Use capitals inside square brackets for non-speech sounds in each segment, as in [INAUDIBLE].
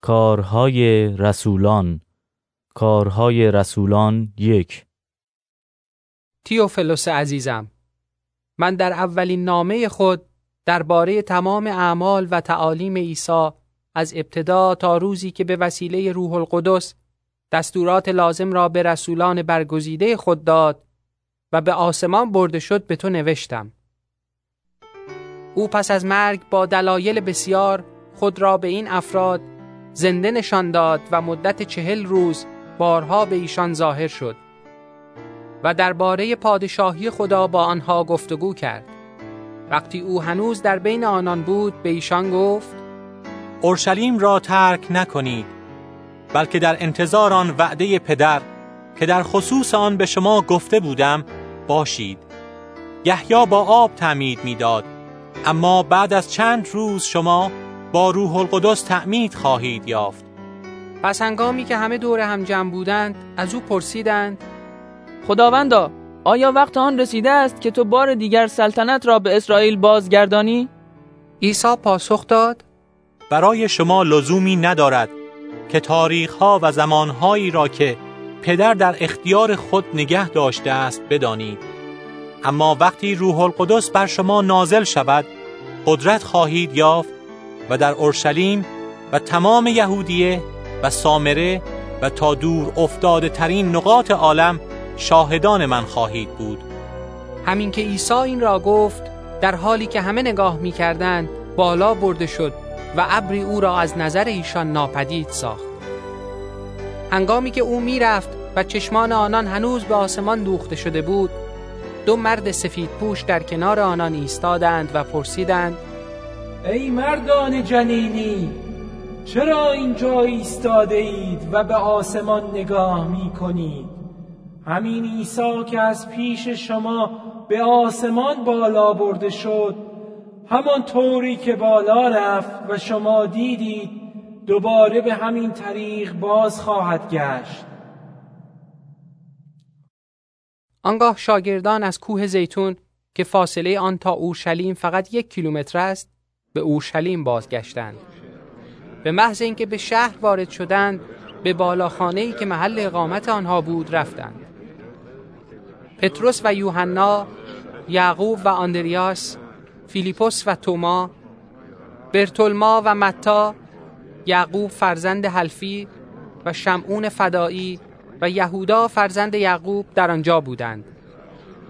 کارهای رسولان کارهای رسولان یک تیوفلوس عزیزم من در اولین نامه خود درباره تمام اعمال و تعالیم عیسی از ابتدا تا روزی که به وسیله روح القدس دستورات لازم را به رسولان برگزیده خود داد و به آسمان برده شد به تو نوشتم. او پس از مرگ با دلایل بسیار خود را به این افراد زنده نشان داد و مدت چهل روز بارها به ایشان ظاهر شد و درباره پادشاهی خدا با آنها گفتگو کرد. وقتی او هنوز در بین آنان بود به ایشان گفت اورشلیم را ترک نکنید بلکه در انتظار آن وعده پدر که در خصوص آن به شما گفته بودم باشید یحیی با آب تعمید می‌داد اما بعد از چند روز شما با روح القدس تعمید خواهید یافت پس هنگامی که همه دور هم جمع بودند از او پرسیدند خداوندا آیا وقت آن رسیده است که تو بار دیگر سلطنت را به اسرائیل بازگردانی؟ عیسی پاسخ داد برای شما لزومی ندارد که تاریخها و زمانهایی را که پدر در اختیار خود نگه داشته است بدانید اما وقتی روح القدس بر شما نازل شود قدرت خواهید یافت و در اورشلیم و تمام یهودیه و سامره و تا دور افتاده ترین نقاط عالم شاهدان من خواهید بود. همین که عیسی این را گفت در حالی که همه نگاه می کردند بالا برده شد و ابری او را از نظر ایشان ناپدید ساخت. هنگامی که او می‌رفت و چشمان آنان هنوز به آسمان دوخته شده بود دو مرد سفید پوش در کنار آنان ایستادند و پرسیدند ای مردان جنینی چرا اینجا ایستاده اید و به آسمان نگاه می کنید همین عیسی که از پیش شما به آسمان بالا برده شد همان طوری که بالا رفت و شما دیدید دوباره به همین طریق باز خواهد گشت. آنگاه شاگردان از کوه زیتون که فاصله آن تا اورشلیم فقط یک کیلومتر است به اورشلیم بازگشتند. به محض اینکه به شهر وارد شدند به بالاخانه ای که محل اقامت آنها بود رفتند. پتروس و یوحنا یعقوب و آندریاس فیلیپوس و توما برتولما و متا یعقوب فرزند حلفی و شمعون فدایی و یهودا فرزند یعقوب در آنجا بودند.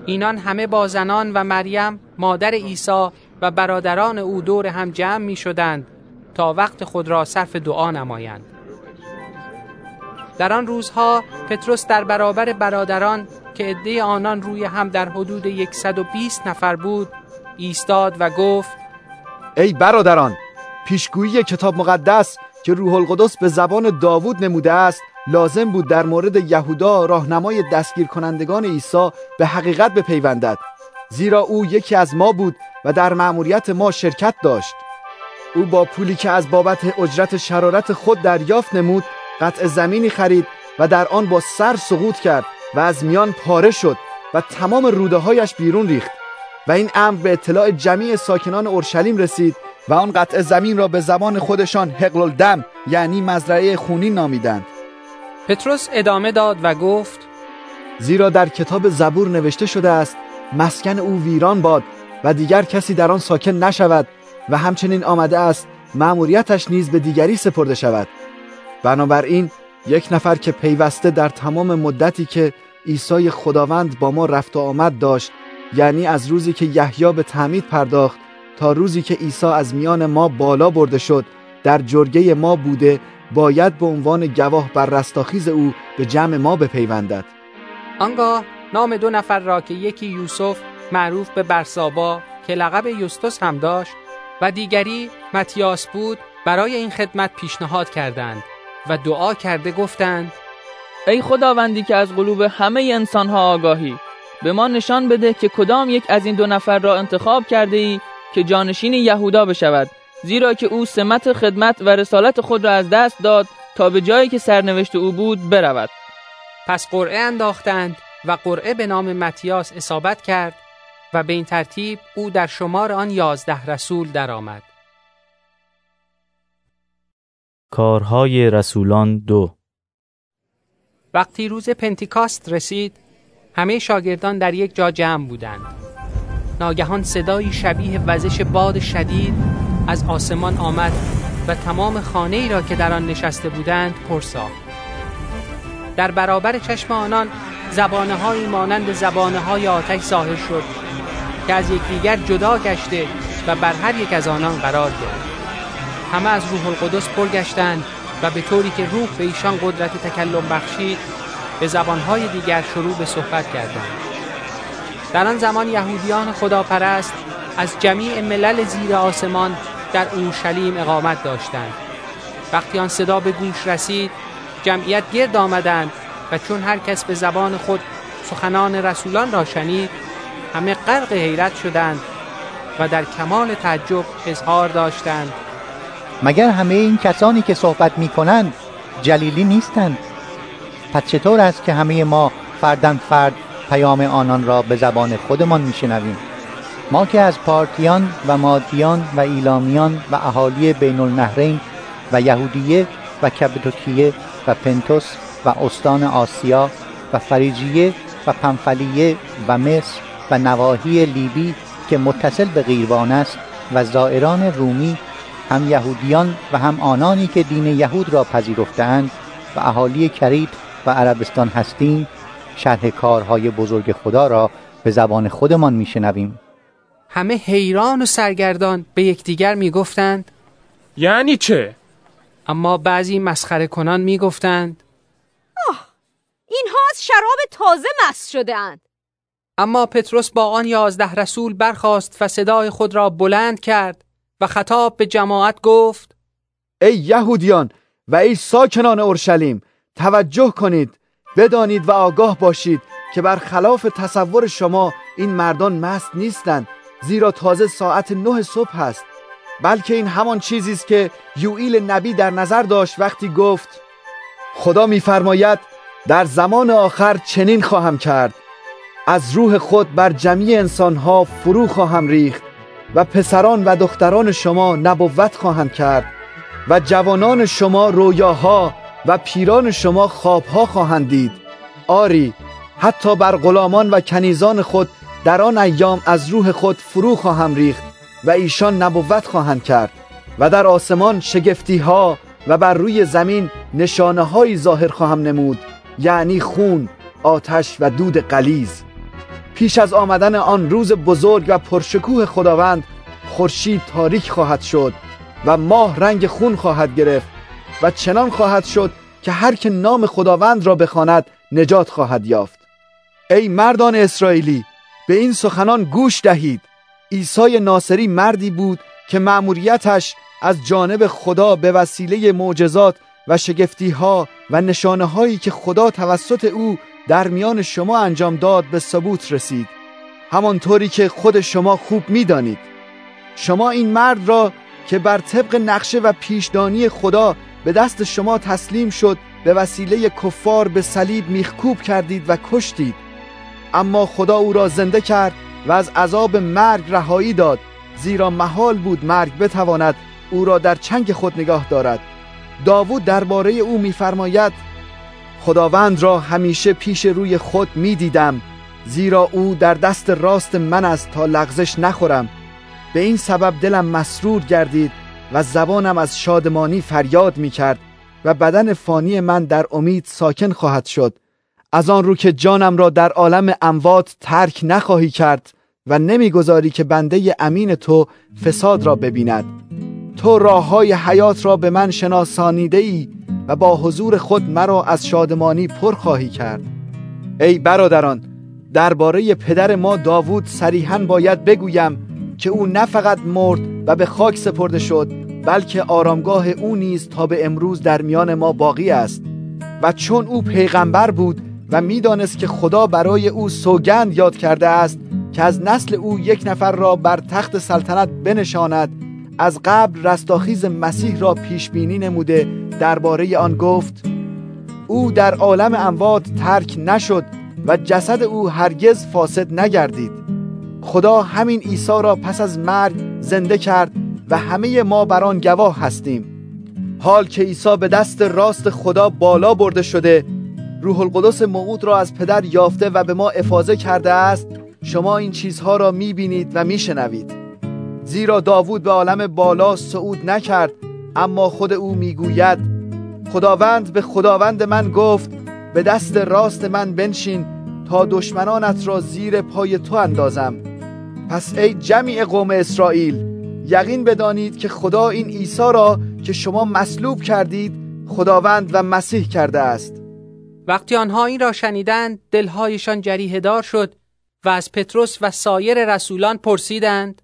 اینان همه با زنان و مریم مادر عیسی و برادران او دور هم جمع می شدند تا وقت خود را صرف دعا نمایند. در آن روزها پتروس در برابر برادران که عده آنان روی هم در حدود 120 نفر بود ایستاد و گفت ای برادران پیشگویی کتاب مقدس که روح القدس به زبان داوود نموده است لازم بود در مورد یهودا راهنمای دستگیر کنندگان عیسی به حقیقت بپیوندد. زیرا او یکی از ما بود و در مأموریت ما شرکت داشت. او با پولی که از بابت اجرت شرارت خود دریافت نمود قطع زمینی خرید و در آن با سر سقوط کرد و از میان پاره شد و تمام روده هایش بیرون ریخت و این امر به اطلاع جمیع ساکنان اورشلیم رسید و آن قطع زمین را به زبان خودشان حقل الدم یعنی مزرعه خونین نامیدند. پتروس ادامه داد و گفت زیرا در کتاب زبور نوشته شده است مسکن او ویران باد و دیگر کسی در آن ساکن نشود و همچنین آمده است مأموریتش نیز به دیگری سپرده شود. بنابراین یک نفر که پیوسته در تمام مدتی که عیسی خداوند با ما رفت و آمد داشت یعنی از روزی که یحیی به تعمید پرداخت تا روزی که عیسی از میان ما بالا برده شد در جرگه ما بوده باید به عنوان گواه بر رستاخیز او به جمع ما بپیوندد. آنگاه نام دو نفر را که یکی یوسف معروف به برسابا که لقب یوستوس هم داشت و دیگری متیاس بود برای این خدمت پیشنهاد کردند و دعا کرده گفتند ای خداوندی که از قلوب همه انسانها آگاهی به ما نشان بده که کدام یک از این دو نفر را انتخاب کرده ای که جانشین یهودا بشود زیرا که او سمت خدمت و رسالت خود را از دست داد تا به جایی که سرنوشت او بود برود. پس قرعه انداختند و قرعه به نام متیاس اصابت کرد و به این ترتیب او در شمار آن یازده رسول درآمد. کارهای رسولان دو. وقتی روز پنتیکاست رسید همه شاگردان در یک جا جمع بودند. ناگهان صدایی شبیه وزش باد شدید از آسمان آمد و تمام خانه ای را که در آن نشسته بودند پر ساخت در برابر چشم آنان زبانه های مانند زبانه های آتش ظاهر شد که از یکدیگر جدا گشته و بر هر یک از آنان قرار گرفت. همه از روح القدس پر گشتند و به طوری که روح به ایشان قدرت تکلم بخشید به زبانهای دیگر شروع به صحبت کردند. در آن زمان یهودیان خداپرست از جمیع ملل زیر آسمان در اورشلیم اقامت داشتند. وقتی آن صدا به گوش رسید جمعیت گرد آمدند و چون هر کس به زبان خود سخنان رسولان را شنید همه غرق حیرت شدند و در کمال تعجب اظهار داشتند. مگر همه این کسانی که صحبت می کنند جلیلی نیستند؟ پس چطور است که همه ما فردن فرد پیام آنان را به زبان خودمان میشنویم؟ ما که از پارتیان و مادیان و ایلامیان و اهالی بین النهرین و یهودیه و کبدوکیه و پنتوس و استان آسیا و فریجیه و پنفلیه و مصر و نواحی لیبی که متصل به غیروان است و زائران رومی هم یهودیان و هم آنانی که دین یهود را پذیرفتند و اهالی کرید و عربستان هستیم شرح کارهای بزرگ خدا را به زبان خودمان میشنویم همه حیران و سرگردان به یکدیگر می‌گفتند یعنی چه؟ اما بعضی مسخره کنان می‌گفتند اینها از شراب تازه مست شده اند. اما پتروس با آن یازده رسول برخاست و صدای خود را بلند کرد و خطاب به جماعت گفت ای یهودیان و ای ساکنان اورشلیم توجه کنید بدانید و آگاه باشید که برخلاف تصور شما این مردان مست نیستند زیرا تازه ساعت نه صبح است بلکه این همان چیزی است که یوئیل نبی در نظر داشت وقتی گفت خدا میفرماید در زمان آخر چنین خواهم کرد. از روح خود بر جمعی انسانها فرو خواهم ریخت و پسران و دختران شما نبوت خواهند کرد و جوانان شما رویاها و پیران شما خوابها خواهند دید. آری حتی بر غلامان و کنیزان خود در آن ایام از روح خود فرو خواهم ریخت و ایشان نبوت خواهند کرد و در آسمان شگفتی ها و بر روی زمین نشانه هایی ظاهر خواهم نمود. یعنی خون آتش و دود قلیز پیش از آمدن آن روز بزرگ و پرشکوه خداوند خورشید تاریک خواهد شد و ماه رنگ خون خواهد گرفت و چنان خواهد شد که هر که نام خداوند را بخواند نجات خواهد یافت. ای مردان اسرائیلی به این سخنان گوش دهید. عیسی ناصری مردی بود که مأموریتش از جانب خدا به وسیله معجزات و شگفتی ها و نشانه هایی که خدا توسط او در میان شما انجام داد به ثبوت رسید. همانطوری که خود شما خوب می‌دانید. شما این مرد را که بر طبق نقشه و پیشدانی خدا به دست شما تسلیم شد به وسیله کفار به صلیب میخکوب کردید و کشتید. اما خدا او را زنده کرد و از عذاب مرگ رهایی داد زیرا محال بود مرگ بتواند او را در چنگ خود نگاه دارد. داوود درباره او میفرماید خداوند را همیشه پیش روی خود می‌دیدم زیرا او در دست راست من است تا لغزش نخورم. به این سبب دلم مسرور گردید و زبانم از شادمانی فریاد می کرد و بدن فانی من در امید ساکن خواهد شد. از آن رو که جانم را در عالم اموات ترک نخواهی کرد و نمی‌گذاری که بنده امین تو فساد را ببیند. تو راه های حیات را به من شناسانیده ای و با حضور خود مرا از شادمانی پر خواهی کرد. ای برادران درباره پدر ما داوود صریحا باید بگویم که او نه فقط مرد و به خاک سپرده شد بلکه آرامگاه او نیز تا به امروز در میان ما باقی است و چون او پیغمبر بود و می‌دانست که خدا برای او سوگند یاد کرده است که از نسل او یک نفر را بر تخت سلطنت بنشاند از قبل رستاخیز مسیح را پیش بینی نموده درباره آن گفت او در عالم اموات ترک نشد و جسد او هرگز فاسد نگردید. خدا همین عیسی را پس از مرگ زنده کرد و همه ما بر آن گواه هستیم. حال که عیسی به دست راست خدا بالا برده شده روح القدس موعود را از پدر یافته و به ما افاضه کرده است شما این چیزها را می‌بینید و میشنوید. زیرا داوود به عالم بالا صعود نکرد اما خود او می‌گوید خداوند به خداوند من گفت به دست راست من بنشین تا دشمنانت را زیر پای تو اندازم. پس ای جمیع قوم اسرائیل یقین بدانید که خدا این عیسی را که شما مصلوب کردید خداوند و مسیح کرده است. وقتی آنها این را شنیدند دلهایشان جریه دار شد و از پتروس و سایر رسولان پرسیدند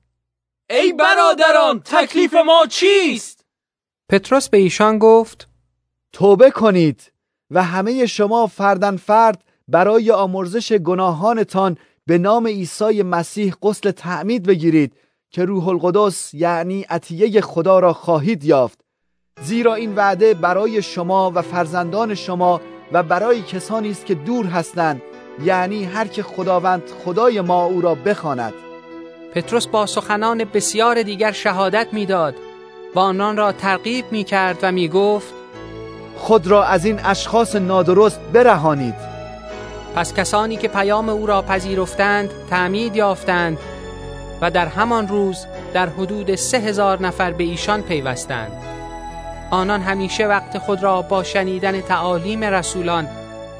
ای برادران تکلیف ما چیست؟ پتروس به ایشان گفت توبه کنید و همه شما فردن فرد برای آمرزش گناهانتان به نام عیسی مسیح غسل تعمید بگیرید که روح القدس یعنی عطیه خدا را خواهید یافت زیرا این وعده برای شما و فرزندان شما و برای کسانی است که دور هستند یعنی هر که خداوند خدای ما او را بخواند پتروس با سخنان بسیار دیگر شهادت می‌داد و آنان را ترغیب می کرد و می گفت خود را از این اشخاص نادرست برهانید پس کسانی که پیام او را پذیرفتند تعمید یافتند و در همان روز در حدود سه هزار نفر به ایشان پیوستند آنان همیشه وقت خود را با شنیدن تعالیم رسولان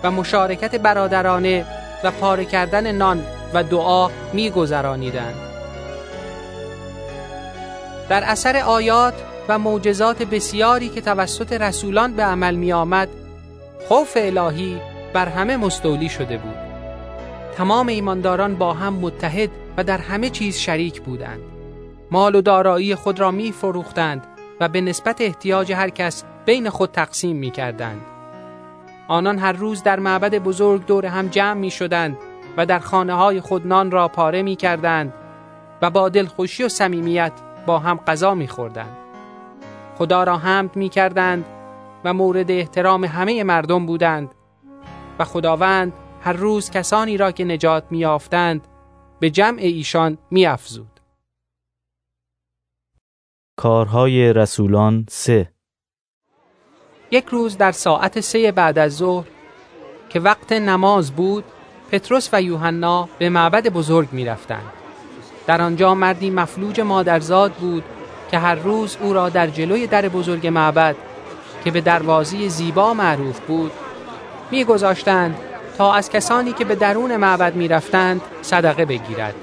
و مشارکت برادرانه و پاره کردن نان و دعا می گذرانیدند. در اثر آیات و معجزات بسیاری که توسط رسولان به عمل می آمد خوف الهی بر همه مستولی شده بود تمام ایمانداران با هم متحد و در همه چیز شریک بودند مال و دارایی خود را می فروختند و به نسبت احتیاج هر کس بین خود تقسیم می کردند. آنان هر روز در معبد بزرگ دور هم جمع می شدند و در خانه های خود نان را پاره می کردند و با دلخوشی و صمیمیت با هم غذا می خوردند. خدا را حمد می کردند و مورد احترام همه مردم بودند و خداوند هر روز کسانی را که نجات می آفتند به جمع ایشان می افزود. کارهای رسولان سه یک روز در ساعت سه بعد از ظهر که وقت نماز بود پتروس و یوحنا به معبد بزرگ می رفتند. در آنجا مردی مفلوج مادرزاد بود که هر روز او را در جلوی در بزرگ معبد که به دروازی زیبا معروف بود میگذاشتند تا از کسانی که به درون معبد می‌رفتند صدقه بگیرد.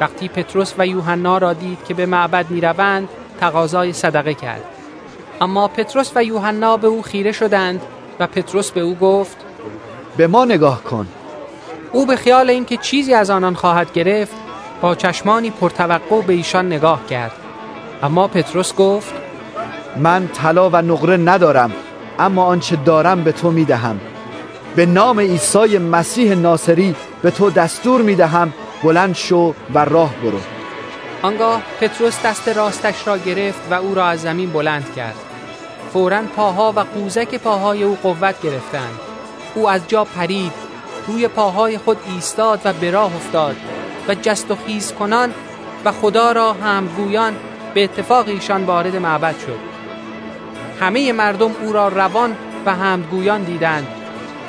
وقتی پتروس و یوحنا را دید که به معبد می‌روند تقاضای صدقه کرد. اما پتروس و یوحنا به او خیره شدند و پتروس به او گفت به ما نگاه کن. او به خیال اینکه چیزی از آنان خواهد گرفت با چشمانی پرتوقع به ایشان نگاه کرد. اما پتروس گفت من طلا و نقره ندارم اما آنچه دارم به تو می‌دهم. به نام عیسی مسیح ناصری به تو دستور می‌دهم بلند شو و راه برو. آنگاه پتروس دست راستش را گرفت و او را از زمین بلند کرد. فورا پاها و قوزک پاهای او قوت گرفتند. او از جا پرید روی پاهای خود ایستاد و به راه افتاد. و جست و خیز کنان و خدا را همگویان به اتفاق ایشان وارد معبد شد. همه مردم او را روان و همگویان دیدند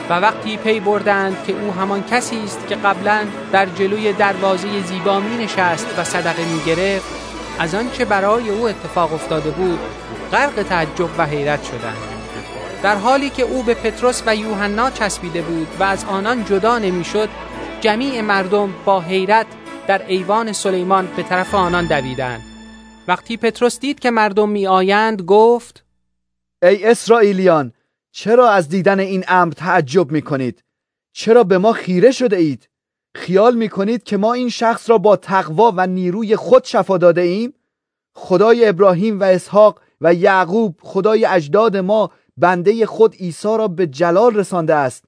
و وقتی پی بردند که او همان کسی است که قبلا در جلوی دروازه زیبا می نشست و صدقه می گرفت از آنچه برای او اتفاق افتاده بود غرق تعجب و حیرت شدند. در حالی که او به پتروس و یوحنا چسبیده بود و از آنان جدا نمی‌شد جمیع مردم با حیرت در ایوان سلیمان به طرف آنان دویدند وقتی پتروس دید که مردم می آیند گفت ای اسرائیلیان چرا از دیدن این امر تعجب می کنید؟ چرا به ما خیره شده اید؟ خیال می کنید که ما این شخص را با تقوا و نیروی خود شفا داده ایم؟ خدای ابراهیم و اسحاق و یعقوب خدای اجداد ما بنده خود عیسی را به جلال رسانده است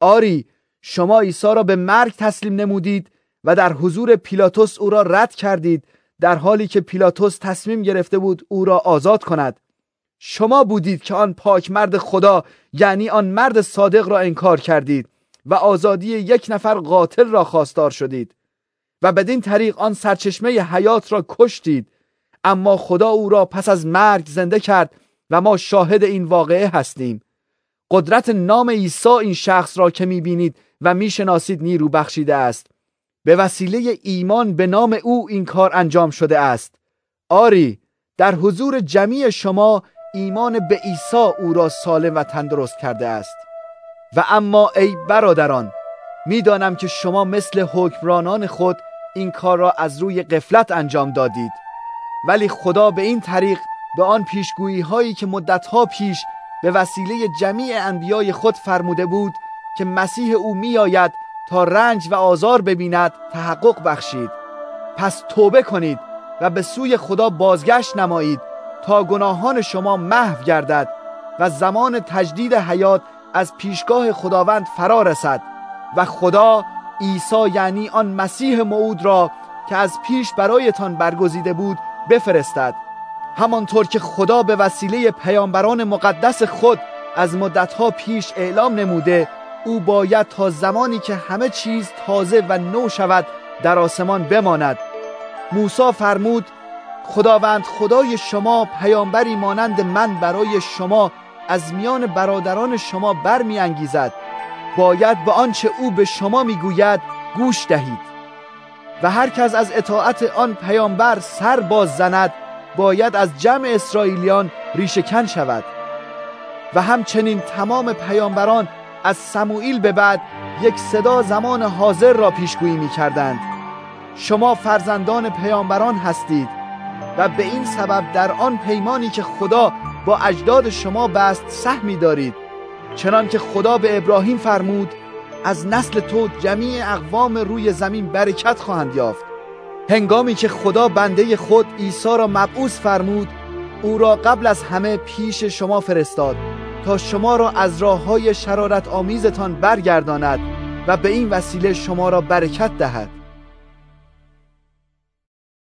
آری شما عیسی را به مرگ تسلیم نمودید و در حضور پیلاتوس او را رد کردید در حالی که پیلاتوس تصمیم گرفته بود او را آزاد کند. شما بودید که آن پاک مرد خدا یعنی آن مرد صادق را انکار کردید و آزادی یک نفر قاتل را خواستار شدید و بدین طریق آن سرچشمه حیات را کشتید. اما خدا او را پس از مرگ زنده کرد و ما شاهد این واقعه هستیم. قدرت نام عیسی این شخص را که می‌بینید و می‌شناسید نیرو بخشیده است. به وسیله ایمان به نام او این کار انجام شده است. آری در حضور جمعی شما ایمان به عیسی او را سالم و تندرست کرده است. و اما ای برادران می‌دانم که شما مثل حکمرانان خود این کار را از روی قفلت انجام دادید. ولی خدا به این طریق به آن پیشگویی هایی که مدتها پیش به وسیله جمیع انبیای خود فرموده بود که مسیح او میآید تا رنج و آزار ببیند تحقق بخشید. پس توبه کنید و به سوی خدا بازگشت نمایید تا گناهان شما محو گردد و زمان تجدید حیات از پیشگاه خداوند فرا رسد و خدا عیسی یعنی آن مسیح موعود را که از پیش برایتان برگزیده بود بفرستد. همانطور که خدا به وسیله پیامبران مقدس خود از مدتها پیش اعلام نموده او باید تا زمانی که همه چیز تازه و نو شود در آسمان بماند. موسی فرمود خداوند خدای شما پیامبری مانند من برای شما از میان برادران شما برمیانگیزد. باید به آنچه او به شما می‌گوید گوش دهید. و هر کس از اطاعت آن پیامبر سر باز زند باید از جمع اسرائیلیان ریشهکن شود. و همچنین تمام پیامبران از سموئیل به بعد یک صدا زمان حاضر را پیشگویی می کردند شما فرزندان پیامبران هستید و به این سبب در آن پیمانی که خدا با اجداد شما بست سهمی دارید. چنان که خدا به ابراهیم فرمود از نسل تو جمیع اقوام روی زمین برکت خواهند یافت. هنگامی که خدا بنده خود عیسی را مبعوث فرمود او را قبل از همه پیش شما فرستاد. تا شما را از راه های شرارت آمیزتان برگرداند و به این وسیله شما را برکت دهد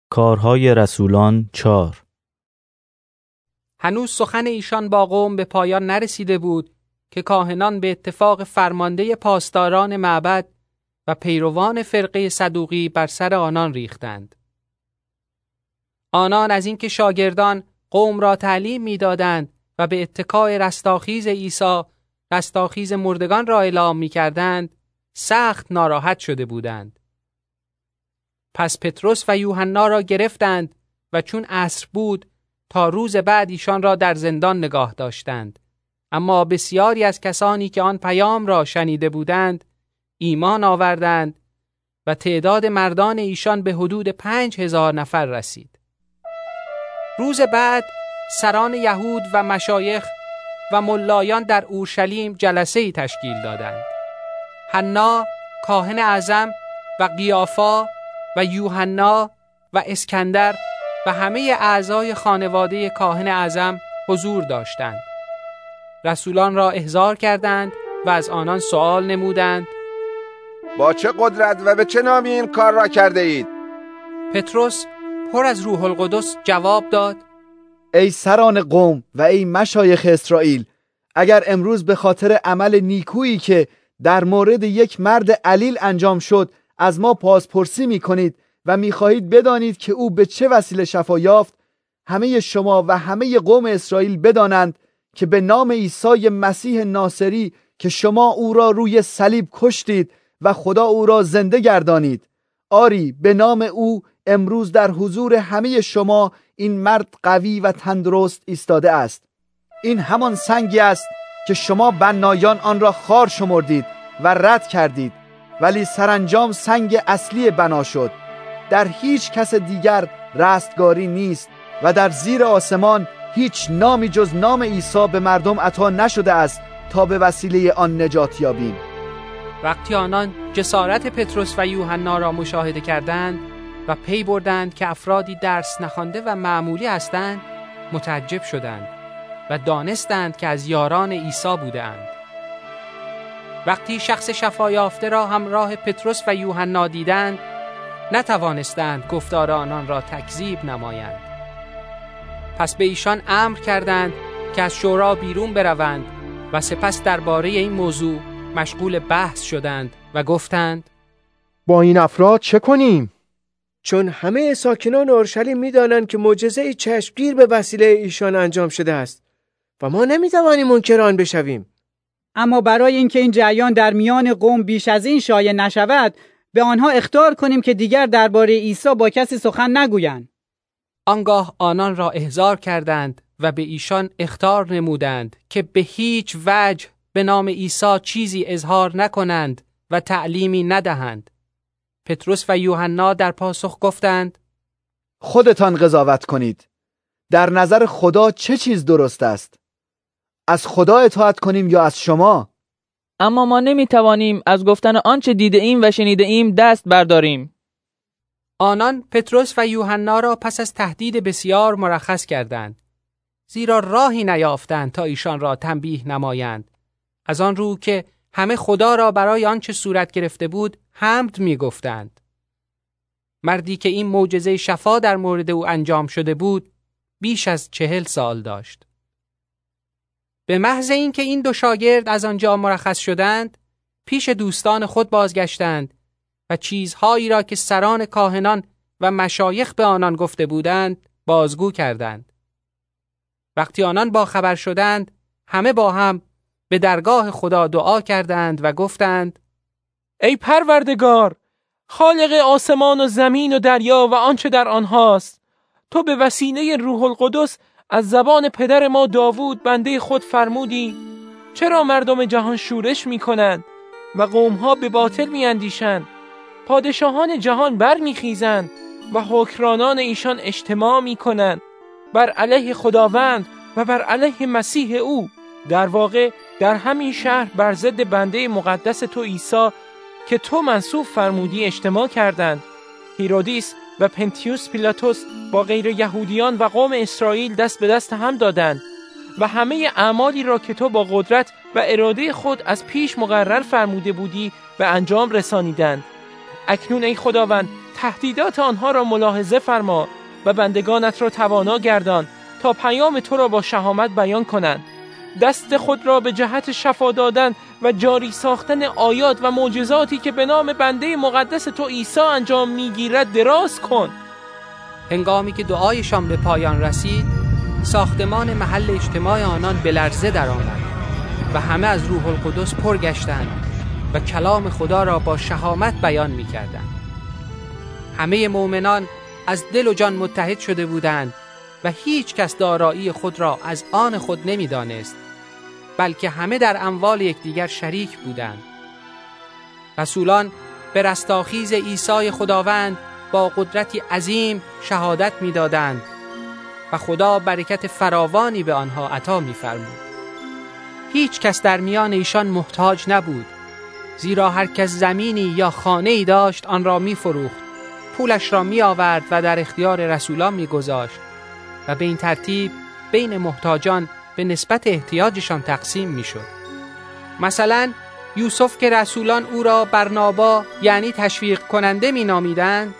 کارهای رسولان چار هنوز سخن ایشان با قوم به پایان نرسیده بود که کاهنان به اتفاق فرمانده پاسداران معبد و پیروان فرقه صدوقی بر سر آنان ریختند. آنان از اینکه شاگردان قوم را تعلیم می‌دادند و به اتکای رستاخیز عیسی رستاخیز مردگان را اعلام می کردند سخت ناراحت شده بودند. پس پتروس و یوحنا را گرفتند و چون عصر بود تا روز بعد ایشان را در زندان نگاه داشتند. اما بسیاری از کسانی که آن پیام را شنیده بودند ایمان آوردند و تعداد مردان ایشان به حدود پنج هزار نفر رسید. روز بعد سران یهود و مشایخ و ملایان در اورشلیم جلسه ای تشکیل دادند. حنا کاهن اعظم و قیافا و یوحنا و اسکندر و همه اعضای خانواده کاهن اعظم حضور داشتند. رسولان را احضار کردند و از آنان سوال نمودند با چه قدرت و به چه نامی این کار را کرده اید؟ پتروس پر از روح القدس جواب داد ای سران قوم و ای مشایخ اسرائیل اگر امروز به خاطر عمل نیکویی که در مورد یک مرد علیل انجام شد از ما پاسپرسی می کنید و می خواهید بدانید که او به چه وسیله شفا یافت همه شما و همه قوم اسرائیل بدانند که به نام عیسی مسیح ناصری که شما او را روی صلیب کشتید و خدا او را زنده گردانید. آری به نام او امروز در حضور همه شما این مرد قوی و تندرست ایستاده است. این همان سنگی است که شما بنایان آن را خار شمردید و رد کردید ولی سرانجام سنگ اصلی بنا شد. در هیچ کس دیگر رستگاری نیست و در زیر آسمان هیچ نامی جز نام عیسی به مردم عطا نشده است تا به وسیله آن نجات یابیم. وقتی آنان جسارت پتروس و یوحنا را مشاهده کردند و پی بردند که افرادی درس نخوانده و معمولی هستند متعجب شدند و دانستند که از یاران عیسی بودند وقتی شخص شفایافته را همراه پتروس و یوحنا دیدند نتوانستند گفتار آنان را تکذیب نمایند پس به ایشان امر کردند که از شورا بیرون بروند و سپس درباره این موضوع مشغول بحث شدند و گفتند با این افراد چه کنیم؟ چون همه ساکنان اورشلیم می‌دانند که معجزه چشمگیر به وسیله ایشان انجام شده است و ما نمی‌توانیم منکر آن بشویم. اما برای اینکه این جریان در میان قوم بیش از این شایع نشود به آنها اختار کنیم که دیگر درباره عیسی با کسی سخن نگویند. آنگاه آنان را احضار کردند و به ایشان اختار نمودند که به هیچ وجه به نام عیسی چیزی اظهار نکنند و تعلیمی ندهند. پتروس و یوحنا در پاسخ گفتند خودتان قضاوت کنید. در نظر خدا چه چیز درست است؟ از خدا اطاعت کنیم یا از شما؟ اما ما نمی توانیم از گفتن آنچه دیده ایم و شنیده ایم دست برداریم. آنان پتروس و یوحنا را پس از تهدید بسیار مرخص کردند زیرا راهی نیافتند تا ایشان را تنبیه نمایند. از آن رو که همه خدا را برای آنچه صورت گرفته بود حمد می گفتند. مردی که این معجزه شفا در مورد او انجام شده بود بیش از چهل سال داشت. به محض اینکه این دو شاگرد از آنجا مرخص شدند پیش دوستان خود بازگشتند و چیزهایی را که سران کاهنان و مشایخ به آنان گفته بودند بازگو کردند. وقتی آنان با خبر شدند همه با هم به درگاه خدا دعا کردند و گفتند ای پروردگار خالق آسمان و زمین و دریا و آنچه در آنهاست تو به وسیله روح القدس از زبان پدر ما داوود بنده خود فرمودی چرا مردم جهان شورش می کنند و قومها به باطل می اندیشند پادشاهان جهان بر می خیزند و حکمرانان ایشان اجتماع می کنند بر علیه خداوند و بر علیه مسیح او. در واقع در همین شهر بر ضد بنده مقدس تو عیسی که تو منصوب فرمودی اجتماع کردند. هیرودیس و پنتیوس پیلاتوس با غیر یهودیان و قوم اسرائیل دست به دست هم دادند و همه اعمالی را که تو با قدرت و اراده خود از پیش مقرر فرموده بودی به انجام رسانیدند. اکنون ای خداوند تهدیدات آنها را ملاحظه فرما و بندگانت را توانا گردان تا پیام تو را با شهامت بیان کنند. دست خود را به جهت شفا دادن و جاری ساختن آیات و معجزاتی که به نام بنده مقدس تو عیسی انجام می‌گیرد دراز کن هنگامی که دعایشان به پایان رسید ساختمان محل اجتماع آنان به لرزه درآمد و همه از روح القدس پر گشتند و کلام خدا را با شهامت بیان می کردند. همه مؤمنان از دل و جان متحد شده بودند و هیچ کس دارایی خود را از آن خود نمی‌دانست بلکه همه در اموال یکدیگر شریک بودند. رسولان به رستاخیز عیسی خداوند با قدرتی عظیم شهادت می‌دادند و خدا برکت فراوانی به آنها عطا میفرمود. هیچ کس در میان ایشان محتاج نبود زیرا هر کس زمینی یا خانه ای داشت آن را میفروخت پولش را می آورد و در اختیار رسولان میگذاشت. و به این ترتیب بین محتاجان به نسبت احتیاجشان تقسیم می‌شد. مثلا یوسف که رسولان او را برنابا یعنی تشویق کننده می نامیدند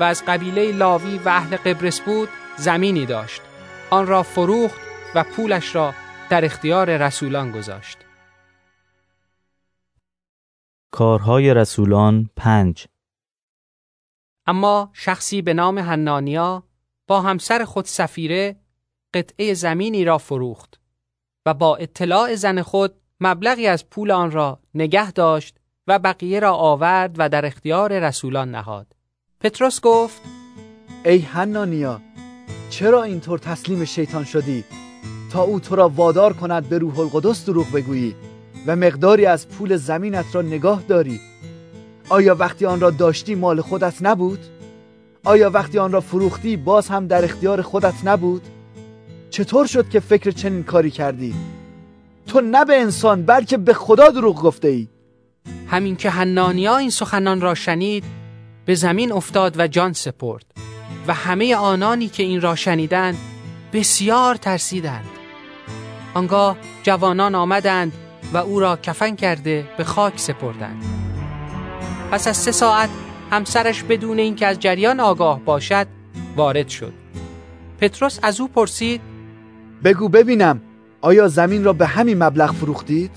و از قبیله لاوی و اهل قبرس بود زمینی داشت. آن را فروخت و پولش را در اختیار رسولان گذاشت. کارهای رسولان پنج. اما شخصی به نام هنانیا با همسر خود سفیره قطعه زمینی را فروخت و با اطلاع زن خود مبلغی از پول آن را نگه داشت و بقیه را آورد و در اختیار رسولان نهاد. پتروس گفت ای حنانیا چرا اینطور تسلیم شیطان شدی؟ تا او تو را وادار کند به روح القدس دروغ بگویی و مقداری از پول زمینت را نگاه داری. آیا وقتی آن را داشتی مال خودت نبود؟ آیا وقتی آن را فروختی باز هم در اختیار خودت نبود؟ چطور شد که فکر چنین کاری کردی؟ تو نه به انسان بلکه به خدا دروغ گفته ای همین که حنانیا این سخنان را شنید به زمین افتاد و جان سپرد و همه آنانی که این را شنیدند بسیار ترسیدند آنگاه جوانان آمدند و او را کفن کرده به خاک سپردند پس از سه ساعت همسرش بدون اینکه از جریان آگاه باشد وارد شد. پتروس از او پرسید بگو ببینم آیا زمین را به همین مبلغ فروختید؟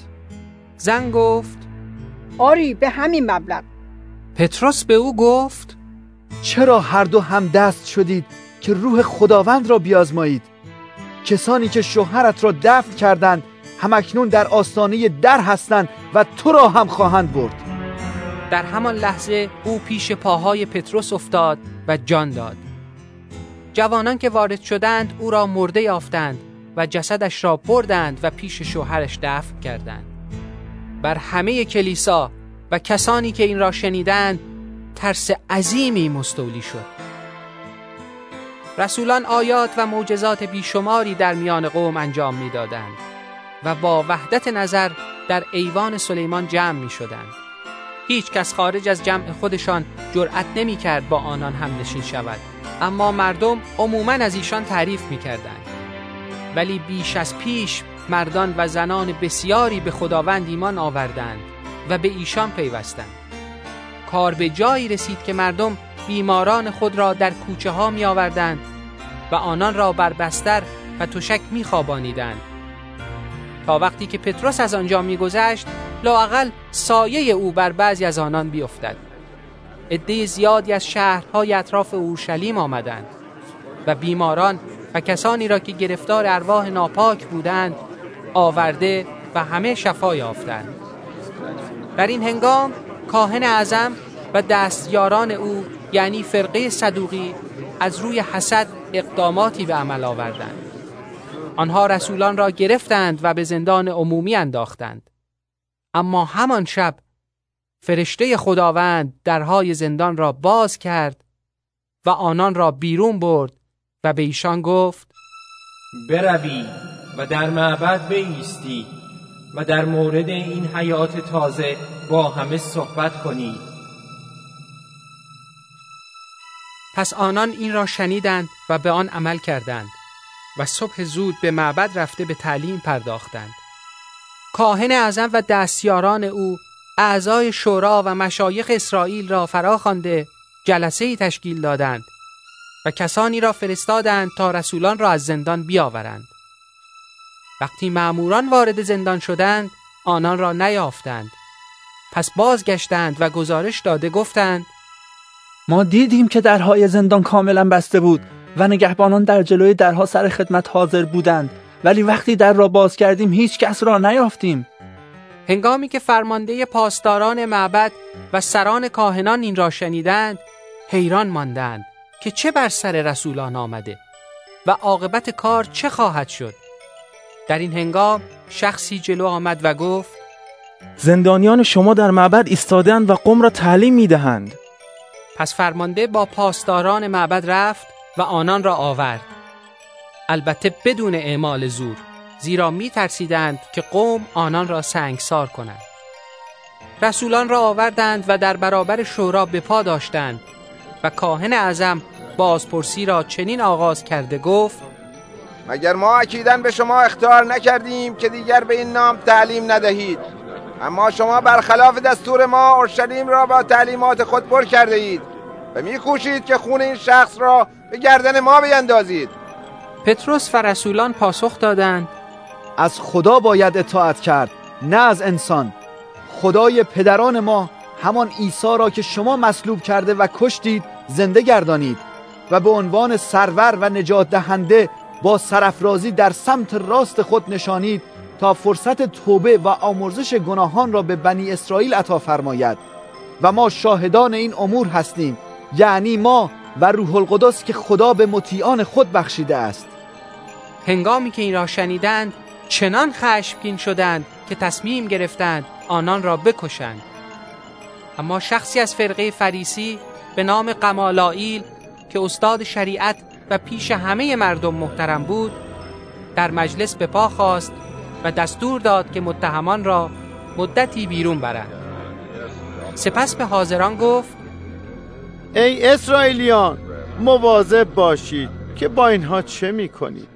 زن گفت آری به همین مبلغ. پتروس به او گفت چرا هر دو هم دست شدید که روح خداوند را بیازمایید؟ کسانی که شوهرت را دفن کردند همکنون در آستانه در هستند و تو را هم خواهند برد. در همان لحظه او پیش پاهای پتروس افتاد و جان داد. جوانان که وارد شدند او را مرده یافتند و جسدش را بردند و پیش شوهرش دفن کردند. بر همه کلیسا و کسانی که این را شنیدند ترس عظیمی مستولی شد. رسولان آیات و معجزات بیشماری در میان قوم انجام می‌دادند و با وحدت نظر در ایوان سلیمان جمع می شدند. هیچ کس خارج از جمع خودشان جرأت نمی کرد با آنان هم نشین شود. اما مردم عموما از ایشان تعریف می کردند. ولی بیش از پیش مردان و زنان بسیاری به خداوند ایمان آوردند و به ایشان پیوستند. کار به جایی رسید که مردم بیماران خود را در کوچه ها می آوردند و آنان را بر بستر و تشک می خوابانیدند تا وقتی که پتروس از آنجا میگذشت لاقل سایه او بر بعضی از آنان بیفتد. عده زیادی از شهرهای اطراف اورشلیم آمدند و بیماران و کسانی را که گرفتار ارواح ناپاک بودند آورده و همه شفا یافتند. در این هنگام کاهن اعظم و دستیاران او یعنی فرقه صدوقی از روی حسد اقداماتی به عمل آوردند. آنها رسولان را گرفتند و به زندان عمومی انداختند. اما همان شب فرشته خداوند درهای زندان را باز کرد و آنان را بیرون برد و به ایشان گفت بروی و در معبد بیستی و در مورد این حیات تازه با همه صحبت کنید پس آنان این را شنیدند و به آن عمل کردند. و صبح زود به معبد رفته به تعلیم پرداختند. کاهن اعظم و دستیاران او اعضای شورا و مشایخ اسرائیل را فراخوانده جلسه ای تشکیل دادند و کسانی را فرستادند تا رسولان را از زندان بیاورند. وقتی معموران وارد زندان شدند آنان را نیافتند. پس بازگشتند و گزارش داده گفتند ما دیدیم که درهای زندان کاملا بسته بود. و نگهبانان در جلوی درها سر خدمت حاضر بودند. ولی وقتی در را باز کردیم هیچ کس را نیافتیم. هنگامی که فرمانده پاسداران معبد و سران کاهنان این را شنیدند حیران ماندند که چه بر سر رسولان آمده و عاقبت کار چه خواهد شد. در این هنگام شخصی جلو آمد و گفت زندانیان شما در معبد ایستادند و قوم را تعلیم می‌دهند. پس فرمانده با پاسداران معبد رفت و آنان را آورد. البته بدون اعمال زور زیرا می ترسیدند که قوم آنان را سنگسار کنند. رسولان را آوردند و در برابر شورا به پا داشتند و کاهن اعظم بازپرسی را چنین آغاز کرده گفت مگر ما اکیدن به شما اختار نکردیم که دیگر به این نام تعلیم ندهید؟ اما شما برخلاف دستور ما اورشلیم را با تعلیمات خود پر کرده اید و میکوشید که خون این شخص را به گردن ما بیندازید. پتروس و رسولان پاسخ دادند. از خدا باید اطاعت کرد نه از انسان. خدای پدران ما همان عیسی را که شما مصلوب کرده و کشتید زنده گردانید و به عنوان سرور و نجات دهنده با سرفرازی در سمت راست خود نشانید تا فرصت توبه و آمرزش گناهان را به بنی اسرائیل عطا فرماید. و ما شاهدان این امور هستیم یعنی ما و روح القدس که خدا به مطیعان خود بخشیده است. هنگامی که این را شنیدند چنان خشمگین شدند که تصمیم گرفتند آنان را بکشند. اما شخصی از فرقه فریسی به نام قمالائیل که استاد شریعت و پیش همه مردم محترم بود در مجلس به پا خواست و دستور داد که متهمان را مدتی بیرون برند. سپس به حاضران گفت ای اسرائیلیان مواظب باشید که با اینها چه می‌کنید.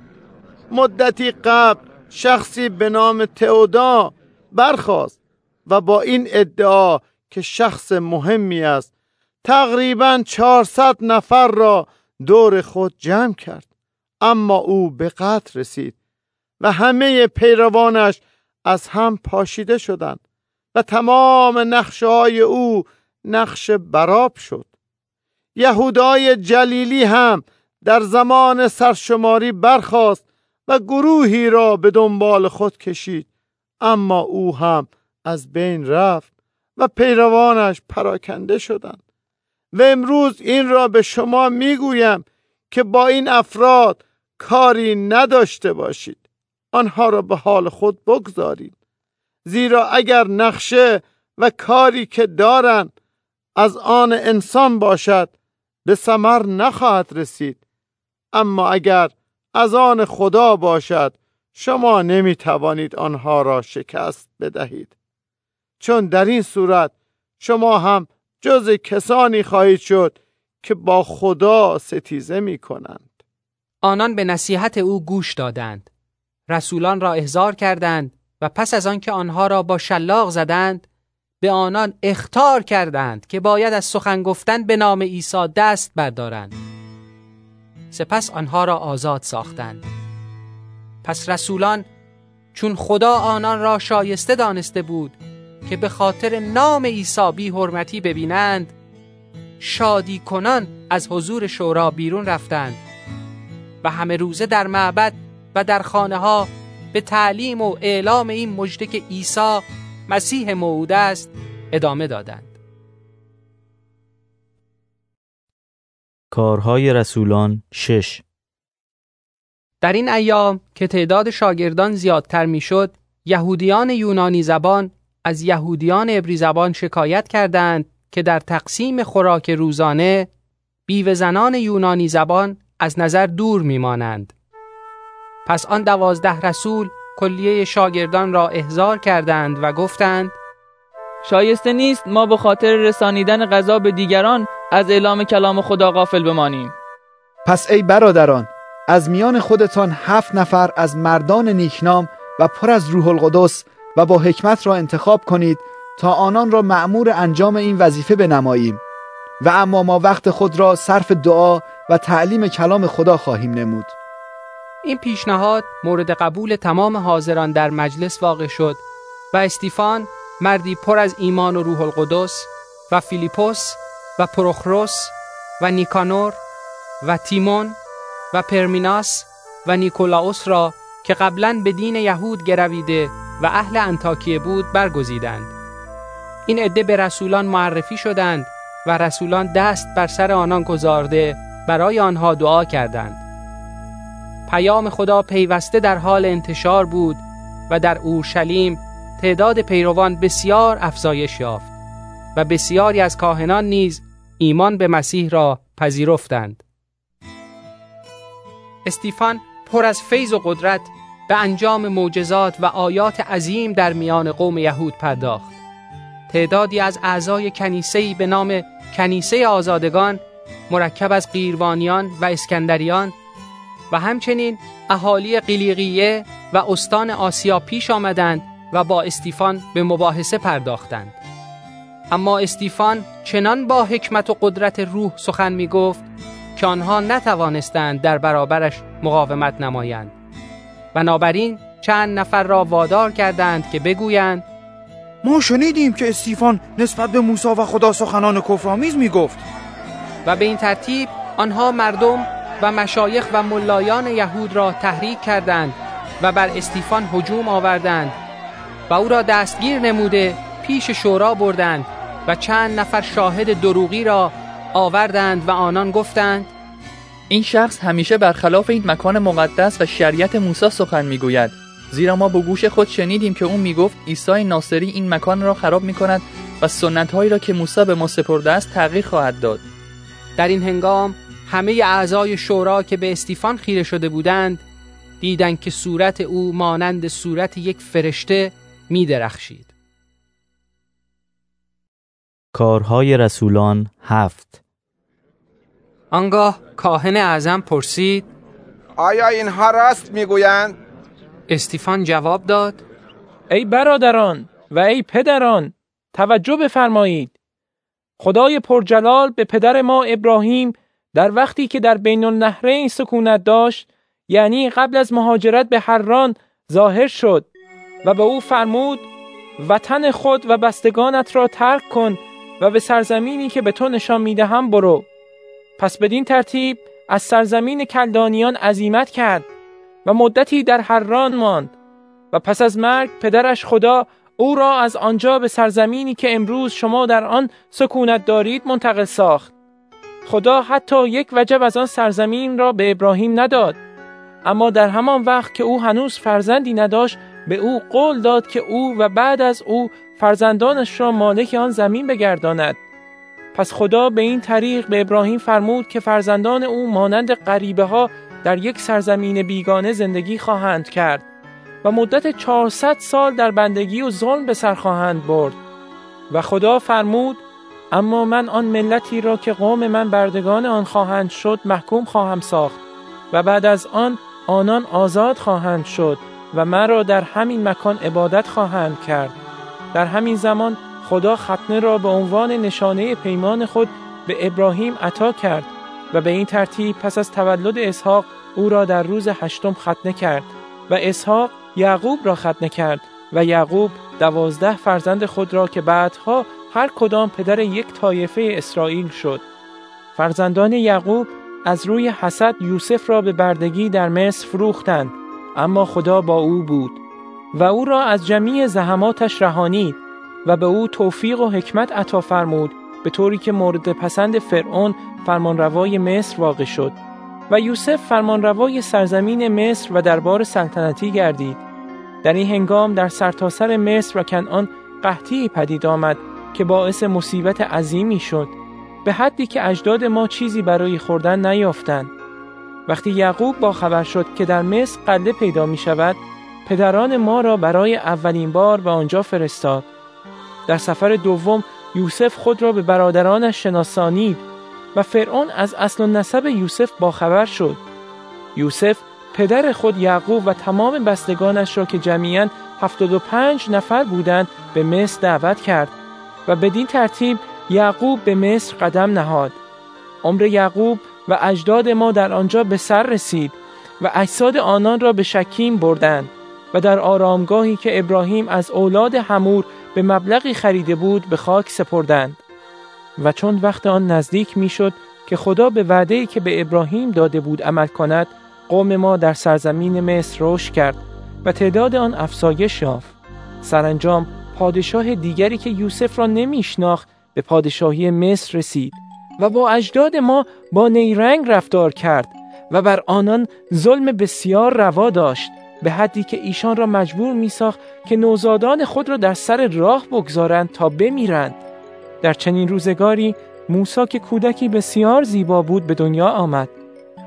مدتی قبل شخصی به نام تئودا برخاست و با این ادعا که شخص مهمی است تقریبا 400 نفر را دور خود جمع کرد. اما او به قتل رسید و همه پیروانش از هم پاشیده شدند و تمام نقشه های او نقش براب شد. یهودای جلیلی هم در زمان سرشماری برخاست و گروهی را به دنبال خود کشید. اما او هم از بین رفت و پیروانش پراکنده شدند. و امروز این را به شما می‌گویم که با این افراد کاری نداشته باشید. آنها را به حال خود بگذارید. زیرا اگر نقشه و کاری که دارند از آن انسان باشد به ثمر نخواهد رسید. اما اگر از آن خدا باشد شما نمی توانید آنها را شکست بدهید. چون در این صورت شما هم جز کسانی خواهید شد که با خدا ستیزه می کنند آنان به نصیحت او گوش دادند. رسولان را احضار کردند و پس از آنکه آنها را با شلاق زدند به آنان اختار کردند که باید از سخن گفتن به نام عیسی دست بردارند. سپس آنها را آزاد ساختند. پس رسولان چون خدا آنان را شایسته دانسته بود که به خاطر نام عیسی بی حرمتی ببینند شادی کنان از حضور شورا بیرون رفتند و همه روزه در معبد و در خانه ها به تعلیم و اعلام این مژده که عیسی مسیح موعود است ادامه دادند. کارهای رسولان شش. در این ایام که تعداد شاگردان زیادتر می‌شد یهودیان یونانی زبان از یهودیان عبری زبان شکایت کردند که در تقسیم خوراک روزانه بیوه زنان یونانی زبان از نظر دور میمانند. پس آن دوازده رسول کلیه شاگردان را احضار کردند و گفتند شایسته نیست ما به خاطر رسانیدن غذا به دیگران از اعلام کلام خدا غافل بمانیم. پس ای برادران از میان خودتان هفت نفر از مردان نیکنام و پر از روح القدس و با حکمت را انتخاب کنید تا آنان را معمور انجام این وظیفه بنماییم. و اما ما وقت خود را صرف دعا و تعلیم کلام خدا خواهیم نمود. این پیشنهاد مورد قبول تمام حاضران در مجلس واقع شد و استیفان مردی پر از ایمان و روح القدس و فیلیپوس و پروخروس و نیکانور و تیمون و پرمیناس و نیکولاوس را که قبلا به دین یهود گرویده و اهل انتاکیه بود برگزیدند. این عده به رسولان معرفی شدند و رسولان دست بر سر آنان گذارده برای آنها دعا کردند. پیام خدا پیوسته در حال انتشار بود و در اورشلیم تعداد پیروان بسیار افزایش یافت و بسیاری از کاهنان نیز ایمان به مسیح را پذیرفتند. استیفان پر از فیض و قدرت به انجام معجزات و آیات عظیم در میان قوم یهود پرداخت. تعدادی از اعضای کنیسه‌ای به نام کنیسه آزادگان مرکب از قیروانیان و اسکندریان و همچنین اهالی قلیقیه و استان آسیا پیش آمدند و با استیفان به مباحثه پرداختند. اما استیفان چنان با حکمت و قدرت روح سخن می گفت که آنها نتوانستند در برابرش مقاومت نمایند. بنابراین چند نفر را وادار کردند که بگویند ما شنیدیم که استیفان نسبت به موسی و خدا سخنان کفرآمیز می گفت و به این ترتیب آنها مردم و مشایخ و ملایان یهود را تحریک کردند و بر استیفان هجوم آوردند و او را دستگیر نموده پیش شورا بردند و چند نفر شاهد دروغی را آوردند و آنان گفتند این شخص همیشه برخلاف این مکان مقدس و شریعت موسی سخن می‌گوید. زیرا ما به گوش خود شنیدیم که او می‌گفت عیسی ناصری این مکان را خراب می‌کند و سنتهایی را که موسی به ما سپرده است تغییر خواهد داد. در این هنگام همه اعضای شورا که به استیفان خیره شده بودند دیدند که صورت او مانند صورت یک فرشته می درخشید. کارهای رسولان هفت آنگاه کاهن اعظم پرسید آیا اینها راست می‌گویند؟ استیفان جواب داد ای برادران و ای پدران توجه بفرمایید خدای پرجلال به پدر ما ابراهیم در وقتی که در بین النهرین سکونت داشت یعنی قبل از مهاجرت به حران ظاهر شد و به او فرمود وطن خود و بستگانت را ترک کن و به سرزمینی که به تو نشان می‌دهم برو. پس بدین ترتیب از سرزمین کلدانیان عزیمت کرد و مدتی در حران ماند و پس از مرگ پدرش خدا او را از آنجا به سرزمینی که امروز شما در آن سکونت دارید منتقل ساخت. خدا حتی یک وجب از آن سرزمین را به ابراهیم نداد. اما در همان وقت که او هنوز فرزندی نداشت به او قول داد که او و بعد از او فرزندانش را مالک آن زمین بگرداند. پس خدا به این طریق به ابراهیم فرمود که فرزندان او مانند غریبه ها در یک سرزمین بیگانه زندگی خواهند کرد و مدت 400 سال در بندگی و ظلم به سر خواهند برد. و خدا فرمود اما من آن ملتی را که قوم من بردگان آن خواهند شد محکوم خواهم ساخت و بعد از آن آنان آزاد خواهند شد و مرا در همین مکان عبادت خواهند کرد. در همین زمان خدا ختنه را به عنوان نشانه پیمان خود به ابراهیم عطا کرد و به این ترتیب پس از تولد اسحاق او را در روز هشتم ختنه کرد و اسحاق یعقوب را ختنه کرد و یعقوب دوازده فرزند خود را که بعدها هر کدام پدر یک طایفه اسرائیل شد. فرزندان یعقوب از روی حسد یوسف را به بردگی در مصر فروختند اما خدا با او بود و او را از جمیع زحماتش رهانید و به او توفیق و حکمت عطا فرمود به طوری که مورد پسند فرعون فرمانروای مصر واقع شد و یوسف فرمانروای سرزمین مصر و دربار سلطنتی گردید. در این هنگام در سرتاسر مصر و کنعان قحطی پدید آمد که باعث مصیبت عظیمی شد به حدی که اجداد ما چیزی برای خوردن نیافتند. وقتی یعقوب با خبر شد که در مصر قله پیدا می شود پدران ما را برای اولین بار به آنجا فرستاد. در سفر دوم یوسف خود را به برادرانش شناسانید و فرعون از اصل و نسب یوسف باخبر شد. یوسف پدر خود یعقوب و تمام بستگانش را که جمعیاً 75 نفر بودند به مصر دعوت کرد. و بدین ترتیب یعقوب به مصر قدم نهاد. عمر یعقوب و اجداد ما در آنجا به سر رسید و اجساد آنان را به شکیم بردند و در آرامگاهی که ابراهیم از اولاد همور به مبلغی خریده بود به خاک سپردند. و چون وقت آن نزدیک می‌شد که خدا به وعده‌ای که به ابراهیم داده بود عمل کند قوم ما در سرزمین مصر رشد کرد و تعداد آن افزایش یافت. سرانجام پادشاه دیگری که یوسف را نمیشناخت به پادشاهی مصر رسید و با اجداد ما با نیرنگ رفتار کرد و بر آنان ظلم بسیار روا داشت به حدی که ایشان را مجبور می ساخت که نوزادان خود را در سر راه بگذارند تا بمیرند. در چنین روزگاری موسا که کودکی بسیار زیبا بود به دنیا آمد.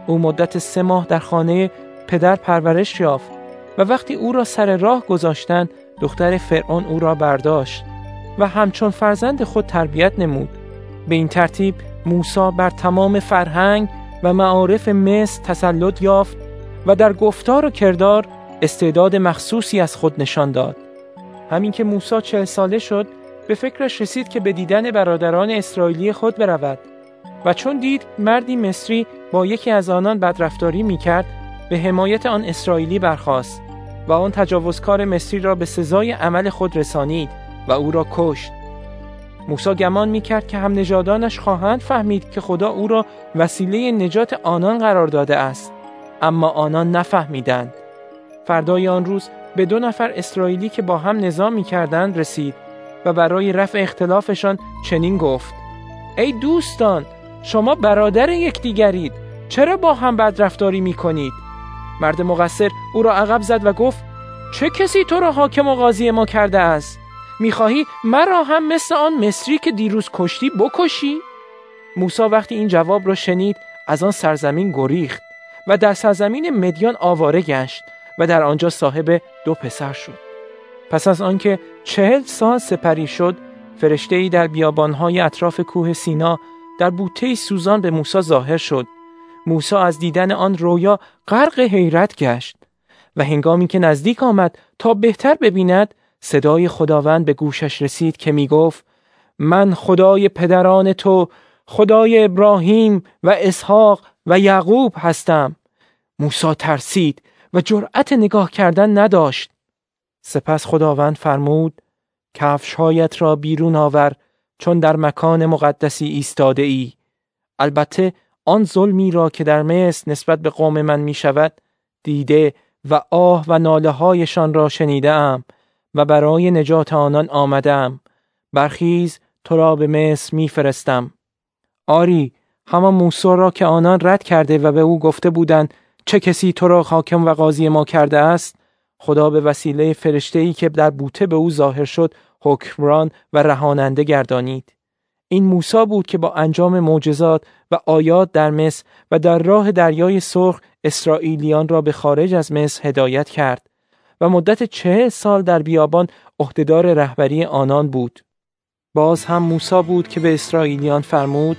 او مدت سه ماه در خانه پدر پرورش یافت و وقتی او را سر راه گذاشتند دختر فرعون او را برداشت و همچون فرزند خود تربیت نمود. به این ترتیب موسا بر تمام فرهنگ و معارف مصر تسلط یافت و در گفتار و کردار استعداد مخصوصی از خود نشان داد. همین که موسا چه ساله شد به فکرش رسید که به دیدن برادران اسرائیلی خود برود و چون دید مردی مصری با یکی از آنان بدرفتاری می کرد به حمایت آن اسرائیلی برخاست. و آن تجاوزکار مصری را به سزای عمل خود رسانید و او را کشت موسا گمان می کرد که هم نجادانش خواهند فهمید که خدا او را وسیله نجات آنان قرار داده است اما آنان نفهمیدند فردای آن روز به دو نفر اسرائیلی که با هم نظام می کردند رسید و برای رفع اختلافشان چنین گفت ای دوستان شما برادر یکدیگرید چرا با هم بدرفتاری می کنید؟ مرد مقصر او را عقب زد و گفت چه کسی تو را حاکم و قاضی ما کرده است؟ می‌خواهی مرا هم مثل آن مصری که دیروز کشتی بکشی؟ موسا وقتی این جواب را شنید از آن سرزمین گریخت و در سرزمین مدیان آواره گشت و در آنجا صاحب دو پسر شد پس از آنکه چهل سال سپری شد فرشته ای در بیابانهای اطراف کوه سینا در بوته سوزان به موسی ظاهر شد موسی از دیدن آن رویا غرق حیرت گشت و هنگامی که نزدیک آمد تا بهتر ببیند صدای خداوند به گوشش رسید که می گفت من خدای پدران تو خدای ابراهیم و اسحاق و یعقوب هستم. موسی ترسید و جرأت نگاه کردن نداشت. سپس خداوند فرمود کفشهایت را بیرون آور چون در مکان مقدسی ایستاده ای البته آن ظلمی را که در مصر نسبت به قوم من می شود دیده و آه و ناله هایشان را شنیدم و برای نجات آنان آمدم برخیز تو را به مصر میفرستم. آری همان موسی را که آنان رد کرده و به او گفته بودند چه کسی تو را حاکم و قاضی ما کرده است؟ خدا به وسیله فرشته ای که در بوته به او ظاهر شد حکمران و رهاننده گردانید. این موسی بود که با انجام معجزات و آیات در مصر و در راه دریای سرخ اسرائیلیان را به خارج از مصر هدایت کرد و مدت چه سال در بیابان عهدهدار رهبری آنان بود. باز هم موسی بود که به اسرائیلیان فرمود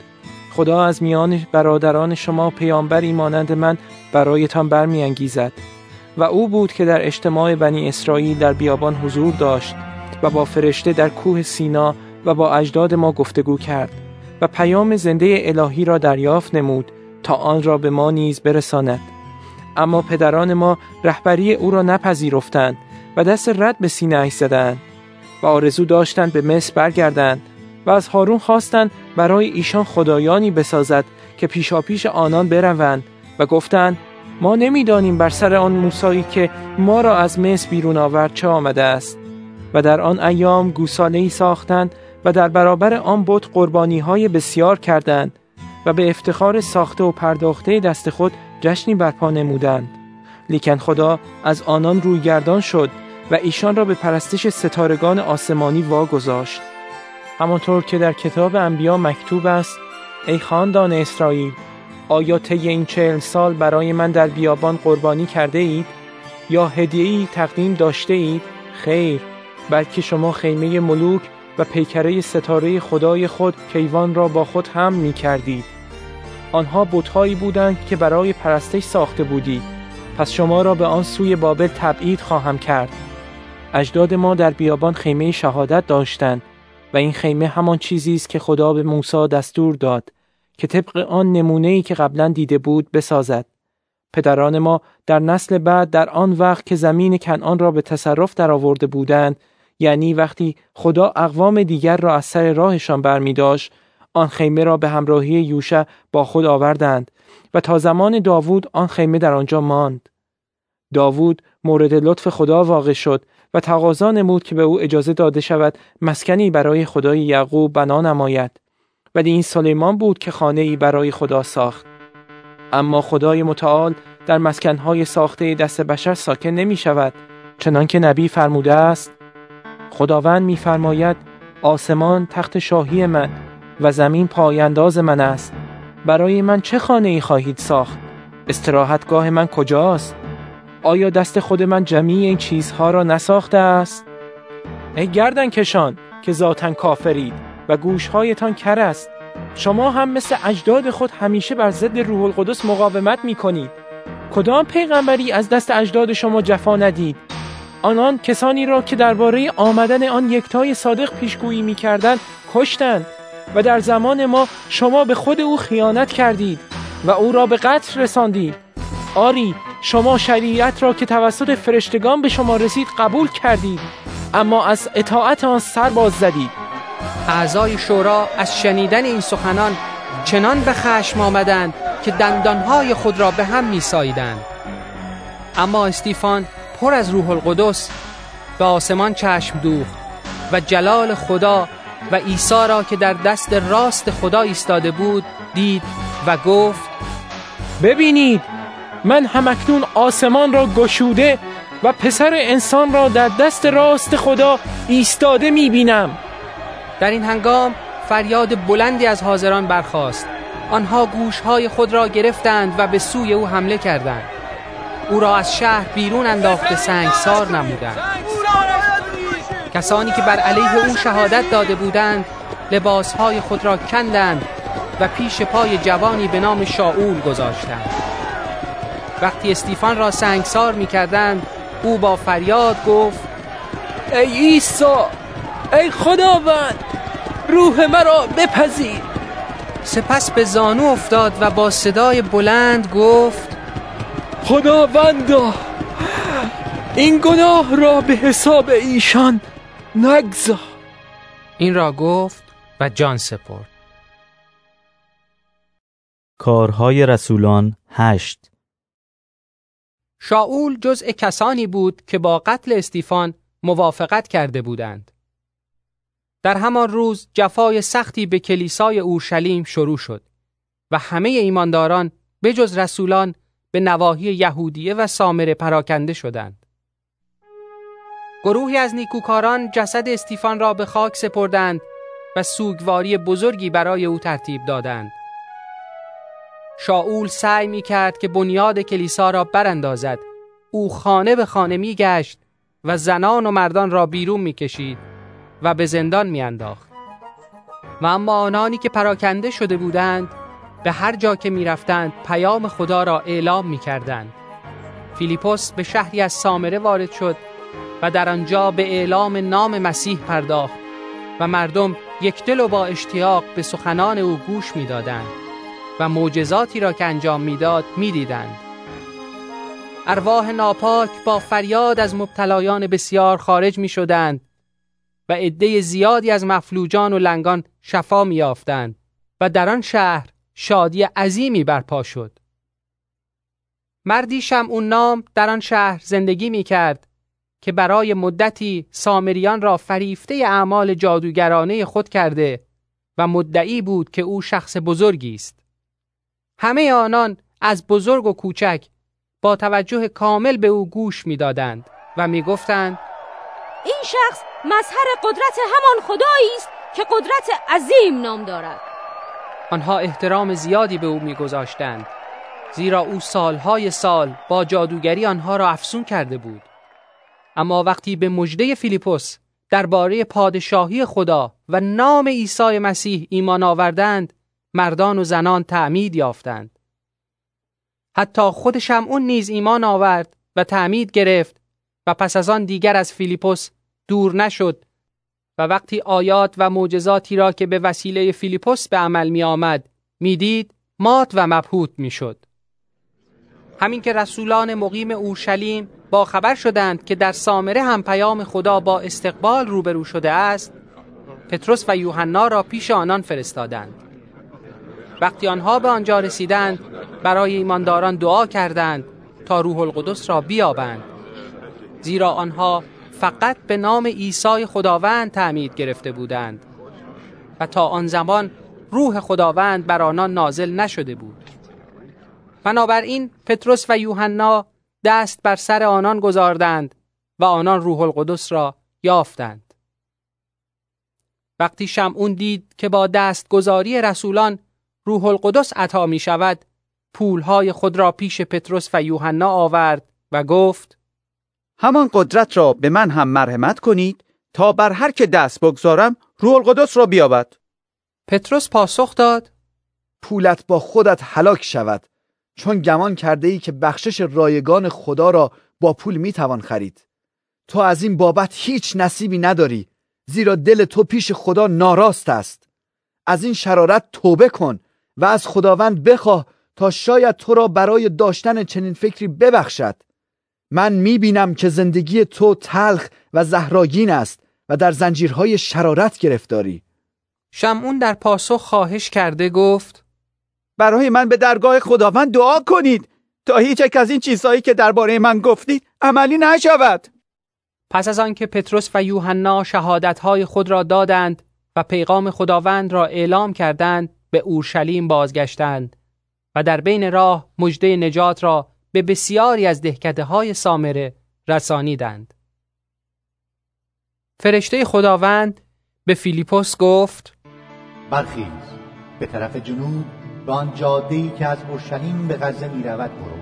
خدا از میان برادران شما پیامبری مانند من برایتان برمیانگیزد. و او بود که در اجتماع بنی اسرائیل در بیابان حضور داشت و با فرشته در کوه سینا و با اجداد ما گفتگو کرد و پیام زنده الهی را دریافت نمود تا آن را به ما نیز برساند. اما پدران ما رهبری او را نپذیرفتند و دست رد به سینه زدند و آرزو داشتند به مصر برگردند و از هارون خواستند برای ایشان خدایانی بسازد که پیشاپیش آنان بروند و گفتند ما نمی‌دانیم بر سر آن موسایی که ما را از مصر بیرون آورد چه آمده است. و در آن ایام گوساله ای ساختند و در برابر آن بت قربانی های بسیار کردند و به افتخار ساخته و پرداخته دست خود جشنی برپا نمودند لیکن خدا از آنان رویگردان شد و ایشان را به پرستش ستارگان آسمانی واگذاشت همانطور که در کتاب انبیا مکتوب است ای خاندان اسرائیل آیا طی این چهل سال برای من در بیابان قربانی کرده اید؟ یا هدیه‌ای تقدیم داشته اید؟ خیر بلکه شما خیمه ملوک و پیکره ستاره خدای خود کیوان را با خود هم می کردید. آنها بتهایی بودند که برای پرستش ساخته بودید پس شما را به آن سوی بابل تبعید خواهم کرد. اجداد ما در بیابان خیمه شهادت داشتند و این خیمه همان چیزی است که خدا به موسی دستور داد که طبق آن نمونه ای که قبلا دیده بود بسازد. پدران ما در نسل بعد در آن وقت که زمین کنعان را به تصرف درآورده بودند یعنی وقتی خدا اقوام دیگر را از سر راهشان برمیداشت آن خیمه را به همراهی یوشع با خود آوردند و تا زمان داوود آن خیمه در آنجا ماند. داوود مورد لطف خدا واقع شد و تقاضا نمود که به او اجازه داده شود مسکنی برای خدای یعقوب بنا نماید. ولی این سلیمان بود که خانه ای برای خدا ساخت. اما خدای متعال در مسکنهای ساخته دست بشر ساکن نمی شود چنانکه نبی فرموده است خداوند میفرماید آسمان تخت شاهی من و زمین پاینداز من است. برای من چه خانه ای خواهید ساخت؟ استراحتگاه من کجاست؟ آیا دست خود من جمیع این چیزها را نساخته است؟ ای گردن کشان که ذاتا کافرید و گوشهایتان کر است. شما هم مثل اجداد خود همیشه بر ضد روح القدس مقاومت می کنید کدام پیغمبری از دست اجداد شما جفا ندید؟ آنان کسانی را که درباره آمدن آن یکتای صادق پیشگویی می‌کردند کشتند و در زمان ما شما به خود او خیانت کردید و او را به قتل رساندید. آری شما شریعت را که توسط فرشتگان به شما رسید قبول کردید اما از اطاعت آن سر باز زدید. اعضای شورا از شنیدن این سخنان چنان به خشم آمدند که دندانهای خود را به هم میساییدند. اما استیفان پر از روح القدس به آسمان چشم دوخت و جلال خدا و عیسی را که در دست راست خدا ایستاده بود دید و گفت ببینید من همکنون آسمان را گشوده و پسر انسان را در دست راست خدا ایستاده می‌بینم. در این هنگام فریاد بلندی از حاضران برخاست. آنها گوشهای خود را گرفتند و به سوی او حمله کردند. او را از شهر بیرون انداخته سنگسار نمودند. کسانی که بر علیه او شهادت داده بودند لباسهای خود را کندند و پیش پای جوانی به نام شاول گذاشتند. وقتی استیفان را سنگسار می کردند او با فریاد گفت ای عیسی ای خداوند روح مرا بپذیر. سپس به زانو افتاد و با صدای بلند گفت خداوندا این گناه را به حساب ایشان نگذار. این را گفت و جان سپرد. کارهای رسولان هشت. شاول جزء کسانی بود که با قتل استیفان موافقت کرده بودند. در همان روز جفای سختی به کلیسای اورشلیم شروع شد و همه ایمانداران به جز رسولان به نواحی یهودیه و سامره پراکنده شدند. گروهی از نیکوکاران جسد استیفان را به خاک سپردند و سوگواری بزرگی برای او ترتیب دادند. شاول سعی می کرد که بنیاد کلیسا را براندازد. او خانه به خانه می گشت و زنان و مردان را بیرون می کشید و به زندان می انداخت. و اما آنانی که پراکنده شده بودند به هر جا که می رفتند پیام خدا را اعلام می کردند. فیلیپوس به شهری از سامره وارد شد و در آنجا به اعلام نام مسیح پرداخت و مردم یک دل و با اشتیاق به سخنان او گوش می‌دادند و معجزاتی را که انجام می‌داد می‌دیدند ارواح ناپاک با فریاد از مبتلایان بسیار خارج می شدند و عده زیادی از مفلوجان و لنگان شفا می یافتند و در آن شهر شادی عظیمی برپا شد. مردی اون نام در آن شهر زندگی می کرد که برای مدتی سامریان را فریفته اعمال جادوگرانه خود کرده و مدعی بود که او شخص بزرگی است. همه آنان از بزرگ و کوچک با توجه کامل به او گوش می‌دادند و می‌گفتند این شخص مظهر قدرت همان خدایی است که قدرت عظیم نام دارد آنها احترام زیادی به او میگذاشتند. زیرا او سالهای سال با جادوگری آنها را افسون کرده بود. اما وقتی به مژده فیلیپوس درباره پادشاهی خدا و نام عیسی مسیح ایمان آوردند مردان و زنان تعمید یافتند. حتی خود شمعون نیز ایمان آورد و تعمید گرفت و پس از آن دیگر از فیلیپوس دور نشد و وقتی آیات و معجزاتی را که به وسیله فیلیپوس به عمل می آمد می دید مات و مبهوت می شد. همین که رسولان مقیم اورشلیم با خبر شدند که در سامره هم پیام خدا با استقبال روبرو شده است پتروس و یوحنا را پیش آنان فرستادند وقتی آنها به آنجا رسیدند برای ایمانداران دعا کردند تا روح القدس را بیابند زیرا آنها فقط به نام عیسی خداوند تعمید گرفته بودند. و تا آن زمان روح خداوند بر آنان نازل نشده بود. بنابراین پتروس و یوحنا دست بر سر آنان گذاردند و آنان روح القدس را یافتند. وقتی شمعون دید که با دستگذاری رسولان روح القدس عطا می شود پولهای خود را پیش پتروس و یوحنا آورد و گفت همان قدرت را به من هم مرحمت کنید تا بر هر که دست بگذارم روح القدس را بیابد. پتروس پاسخ داد. پولت با خودت هلاک شود چون گمان کرده ای که بخشش رایگان خدا را با پول می توان خرید. تو از این بابت هیچ نصیبی نداری زیرا دل تو پیش خدا ناراست است. از این شرارت توبه کن و از خداوند بخواه تا شاید تو را برای داشتن چنین فکری ببخشد. من می بینم که زندگی تو تلخ و زهراگین است و در زنجیرهای شرارت گرفتاری. شمعون در پاسخ خواهش کرده گفت برای من به درگاه خداوند دعا کنید تا هیچ یک از این چیزهایی که درباره من گفتید عملی نشود. پس از آنکه پتروس و یوحنا شهادتهای خود را دادند و پیغام خداوند را اعلام کردند به اورشلیم بازگشتند و در بین راه مژده نجات را به بسیاری از دهکده های سامره رسانیدند. فرشته خداوند به فیلیپوس گفت برخیز. به طرف جنوب به آن جاده که از اورشلیم به غزه می رود برو.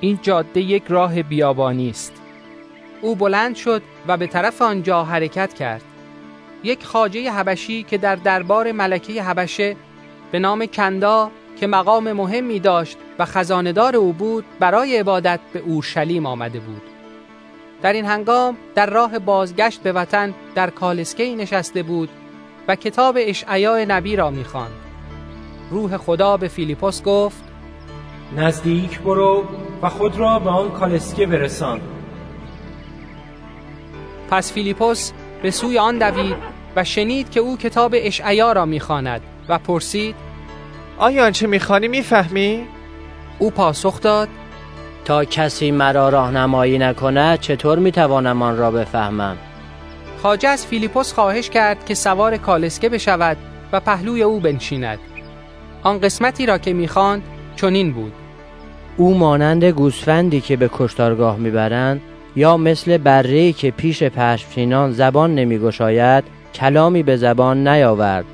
این جاده یک راه بیابانی است. او بلند شد و به طرف آنجا حرکت کرد. یک خاجه حبشی که در دربار ملکه حبشه به نام کندا که مقام مهمی داشت و خزاندار او بود برای عبادت به اورشلیم آمده بود در این هنگام در راه بازگشت به وطن در کالسکی نشسته بود و کتاب اشعیا نبی را می‌خواند. روح خدا به فیلیپوس گفت نزدیک برو و خود را به آن کالسکه برسان پس فیلیپوس به سوی آن دوید و شنید که او کتاب اشعیا را می‌خواند و پرسید آیا آنچه می‌خوانی می‌فهمی؟ او پاسخ داد تا کسی مرا راهنمایی نکند چطور می‌توانم آن را بفهمم؟ خاجه از فیلیپوس خواهش کرد که سوار کالسکه بشود و پهلوی او بنشیند. آن قسمتی را که می‌خواند چنین بود. او مانند گوسفندی که به کشتارگاه می‌برند یا مثل بره که پیش پشمچینان زبان نمیگشاید کلامی به زبان نیاورد.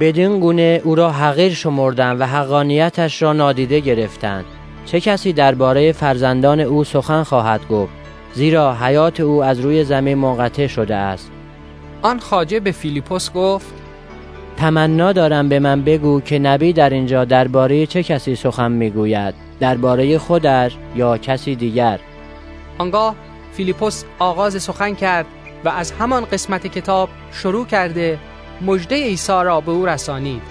بدین گونه او را حقیر شمردند و حقانیتش را نادیده گرفتند. چه کسی درباره فرزندان او سخن خواهد گفت زیرا حیات او از روی زمین منقطع شده است. آن خاجه به فیلیپوس گفت تمنا دارم به من بگو که نبی در اینجا درباره چه کسی سخن می‌گوید درباره خودش یا کسی دیگر. آنگاه فیلیپوس آغاز سخن کرد و از همان قسمت کتاب شروع کرده مژده عیسی را به او رسانید.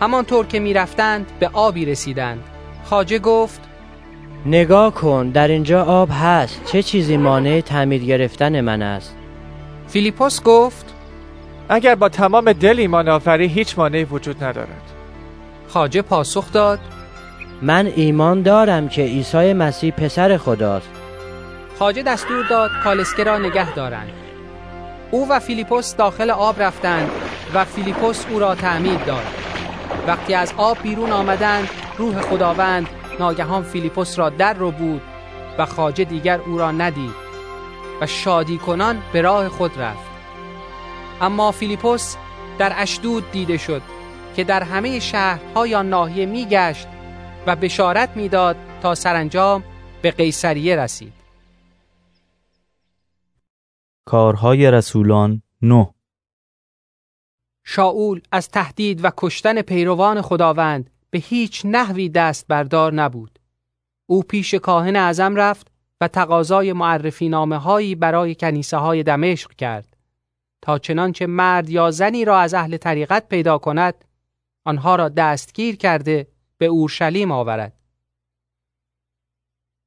همانطور که می‌رفتند به آبی رسیدند. خاجه گفت نگاه کن در اینجا آب هست. چه چیزی مانع تعمید گرفتن من است؟ فیلیپوس گفت اگر با تمام دل ایمان آوری هیچ مانعی وجود ندارد. خواجه پاسخ داد من ایمان دارم که عیسی مسیح پسر خداست. خواجه دستور داد کالسکه را نگه دارند. او و فیلیپوس داخل آب رفتند و فیلیپوس او را تعمید داد. وقتی از آب بیرون آمدند روح خداوند ناگهان فیلیپوس را در ربود و خاجه دیگر او را ندید و شادی کنان به راه خود رفت. اما فیلیپوس در اشدود دیده شد که در همه شهرهای یا ناحیه میگشت و بشارت می‌داد تا سرانجام به قیصریه رسید. کارهای رسولان نه شاول از تهدید و کشتن پیروان خداوند به هیچ نحوی دست بردار نبود. او پیش کاهن اعظم رفت و تقاضای معرفی نامه هایی برای کنیسه های دمشق کرد تا چنانچه مرد یا زنی را از اهل طریقت پیدا کند آنها را دستگیر کرده به اورشلیم آورد.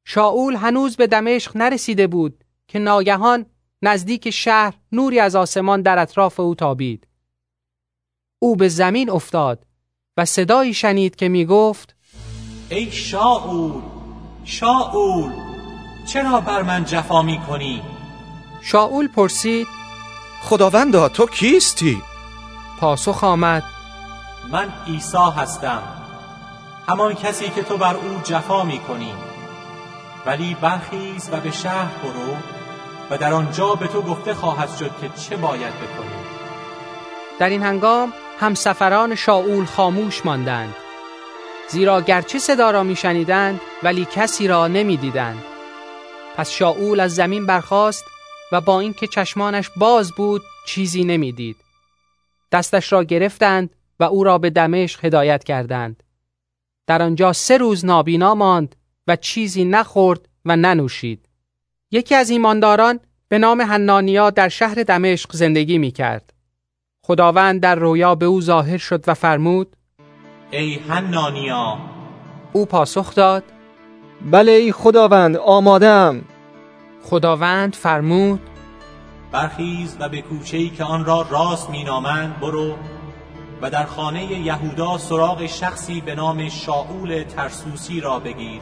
شاول هنوز به دمشق نرسیده بود که ناگهان نزدیک شهر نوری از آسمان در اطراف او تابید. او به زمین افتاد و صدایی شنید که می گفت ای شاول شاول چرا بر من جفا می کنی؟ شاول پرسید خداوندا تو کیستی؟ پاسخ آمد من عیسی هستم همان کسی که تو بر او جفا می کنی ولی برخیز و به شهر برو و در آنجا به تو گفته خواهد شد که چه باید بکنی. در این هنگام همسفران شاول خاموش ماندند. زیرا گرچه صدا را میشنیدند ولی کسی را نمی‌دیدند. پس شاول از زمین برخاست و با اینکه چشمانش باز بود چیزی نمی‌دید. دستش را گرفتند و او را به دمشق هدایت کردند. در آنجا سه روز نابینا ماند و چیزی نخورد و ننوشید. یکی از ایمانداران به نام حنانیا در شهر دمشق زندگی می کرد. خداوند در رویا به او ظاهر شد و فرمود ای حنانیا. او پاسخ داد بله ای خداوند آمادم. خداوند فرمود برخیز و به کوچه‌ای که آن را راست مینامند برو و در خانه یهودا سراغ شخصی به نام شاول ترسوسی را بگیر.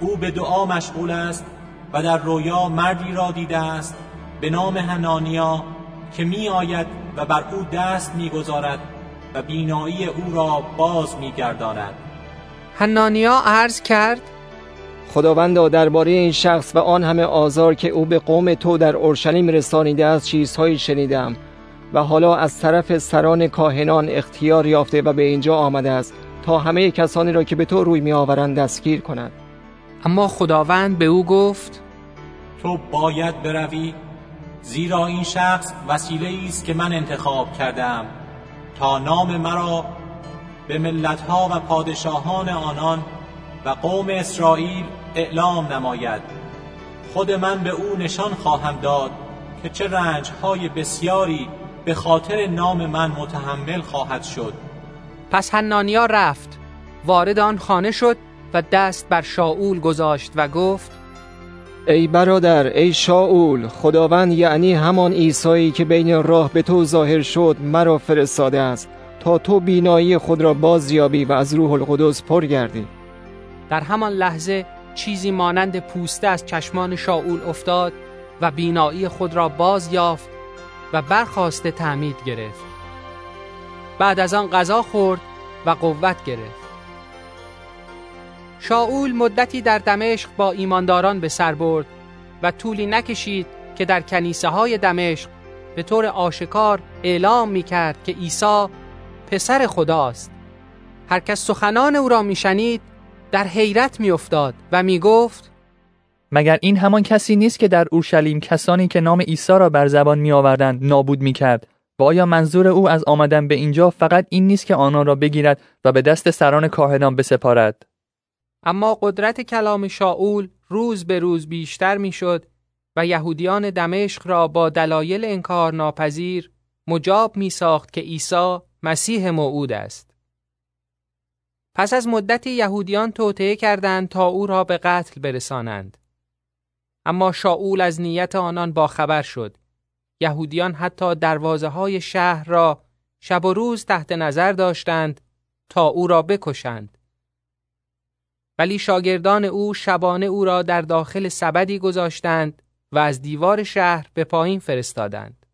او به دعا مشغول است و در رویا مردی را دیده است به نام هنانیا که می آید و بر او دست می گذارد و بینایی او را باز می گرداند هنانیا عرض کرد خداوندا درباره این شخص و آن همه آزار که او به قوم تو در اورشلیم رسانیده است چیزهایی شنیدم و حالا از طرف سران کاهنان اختیار یافته و به اینجا آمده است تا همه کسانی را که به تو روی می آورند دستگیر کند. اما خداوند به او گفت تو باید بروی زیرا این شخص وسیله است که من انتخاب کردم تا نام مرا به ملتها و پادشاهان آنان و قوم اسرائیل اعلام نماید. خود من به او نشان خواهم داد که چه رنجهای بسیاری به خاطر نام من متحمل خواهد شد. پس حنانیا رفت وارد آن خانه شد و دست بر شاول گذاشت و گفت ای برادر ای شاول خداوند یعنی همان عیسایی که بین راه به تو ظاهر شد مرا فرستاده است تا تو بینایی خود را بازیابی و از روح القدس پر گردی. در همان لحظه چیزی مانند پوسته از چشمان شاول افتاد و بینایی خود را باز یافت و برخواسته تعمید گرفت. بعد از آن غذا خورد و قوت گرفت. شاول مدتی در دمشق با ایمانداران به سر برد و طولی نکشید که در کنیسه های دمشق به طور آشکار اعلام می کرد که عیسی پسر خداست. هر کس سخنان او را میشنید در حیرت میافتاد و می‌گفت مگر این همان کسی نیست که در اورشلیم کسانی که نام عیسی را بر زبان می آوردند نابود می کرد و آیا منظور او از آمدن به اینجا فقط این نیست که آنان را بگیرد و به دست سران کاهنان بسپارد؟ اما قدرت کلام شاول روز به روز بیشتر می‌شد و یهودیان دمشق را با دلایل انکار ناپذیر مجاب می ساخت که عیسی مسیح موعود است. پس از مدتی یهودیان توطعه کردند تا او را به قتل برسانند. اما شاول از نیت آنان باخبر شد. یهودیان حتی دروازه های شهر را شب و روز تحت نظر داشتند تا او را بکشند. ولی شاگردان او شبانه او را در داخل سبدی گذاشتند و از دیوار شهر به پایین فرستادند.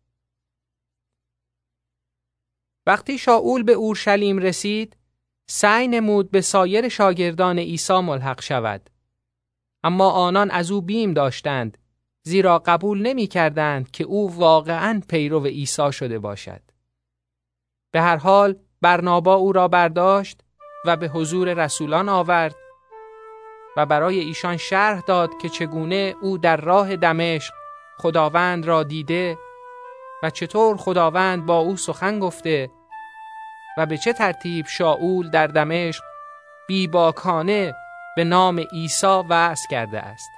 وقتی شاول به اورشلیم رسید، سعی نمود به سایر شاگردان عیسی ملحق شود. اما آنان از او بیم داشتند زیرا قبول نمی کردند که او واقعا پیرو عیسی شده باشد. به هر حال برنابا او را برداشت و به حضور رسولان آورد و برای ایشان شرح داد که چگونه او در راه دمشق خداوند را دیده و چطور خداوند با او سخن گفته و به چه ترتیب شاول در دمشق بیباکانه به نام عیسی وعظ کرده است.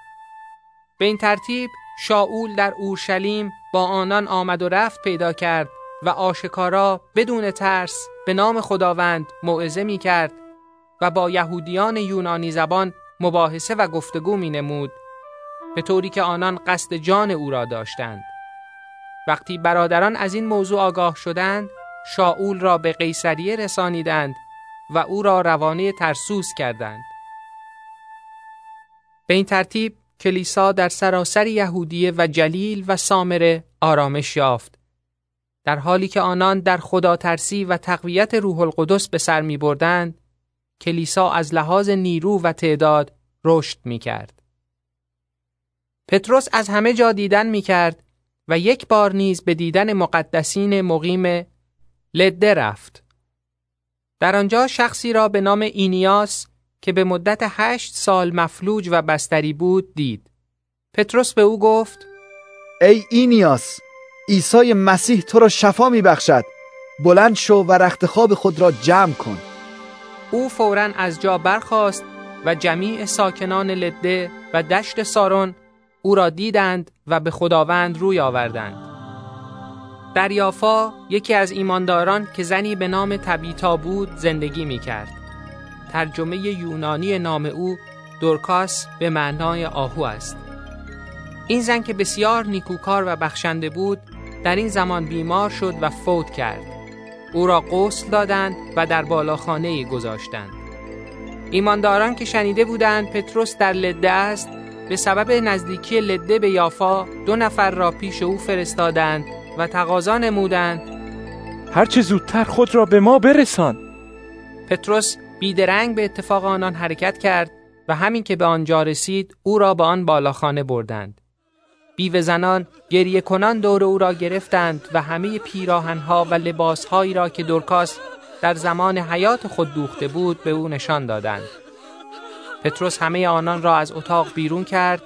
به این ترتیب شاول در اورشلیم با آنان آمد و رفت پیدا کرد و آشکارا بدون ترس به نام خداوند موعظه می کرد و با یهودیان یونانی زبان مباحثه و گفتگو می نمود به طوری که آنان قصد جان او را داشتند. وقتی برادران از این موضوع آگاه شدند شاول را به قیصریه رسانیدند و او را روانه ترسوس کردند. به این ترتیب کلیسا در سراسر یهودیه و جلیل و سامره آرامش یافت. در حالی که آنان در خدا ترسی و تقویت روح القدس به سر می بردند کلیسا از لحاظ نیرو و تعداد رشد می کرد. پتروس از همه جا دیدن می کرد و یک بار نیز به دیدن مقدسین مقیم لده رفت. در آنجا شخصی را به نام اینیاس که به مدت هشت سال مفلوج و بستری بود دید. پتروس به او گفت ای اینیاس عیسی مسیح تو را شفا می بخشد. بلند شو و رخت خواب خود را جمع کن. او فورا از جا برخاست و جمیع ساکنان لده و دشت سارون او را دیدند و به خداوند روی آوردند. در یافا یکی از ایمانداران که زنی به نام تبیتا بود زندگی می کرد. ترجمه یونانی نام او دورکاس به معنای آهو است. این زن که بسیار نیکوکار و بخشنده بود در این زمان بیمار شد و فوت کرد. او را غسل دادند و در بالاخانه گذاشتند. ایمانداران که شنیده بودند پتروس در لده است به سبب نزدیکی لده به یافا دو نفر را پیش او فرستادند و تقاضا نمودند. هرچه زودتر خود را به ما برسان. پتروس بیدرنگ به اتفاق آنان حرکت کرد و همین که به آنجا رسید او را به آن بالاخانه بردند. بیوه زنان گریه کنان دور او را گرفتند و همه پیراهنها و لباسهایی را که دورکاس در زمان حیات خود دوخته بود به او نشان دادند. پتروس همه آنان را از اتاق بیرون کرد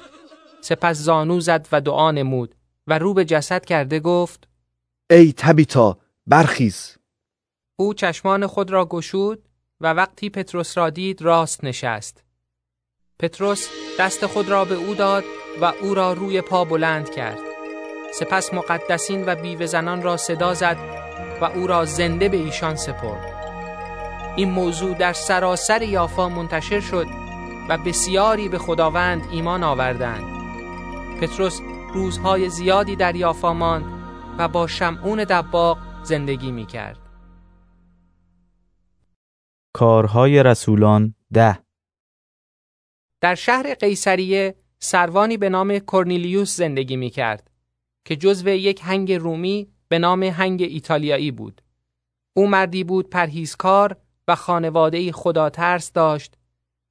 سپس زانو زد و دعا نمود و رو به جسد کرده گفت ای تبیتا برخیز. او چشمان خود را گشود و وقتی پتروس را دید راست نشست. پتروس دست خود را به او داد و او را روی پا بلند کرد. سپس مقدسین و بیوه زنان را صدا زد و او را زنده به ایشان سپرد. این موضوع در سراسر یافا منتشر شد و بسیاری به خداوند ایمان آوردند. پتروس روزهای زیادی در یافا ماند و با شمعون دباغ زندگی می کرد کارهای رسولان ده. در شهر قیصریه سروانی به نام کرنیلیوس زندگی می کرد که جزو یک هنگ رومی به نام هنگ ایتالیایی بود. او مردی بود پرهیزکار و خانواده خدا ترس داشت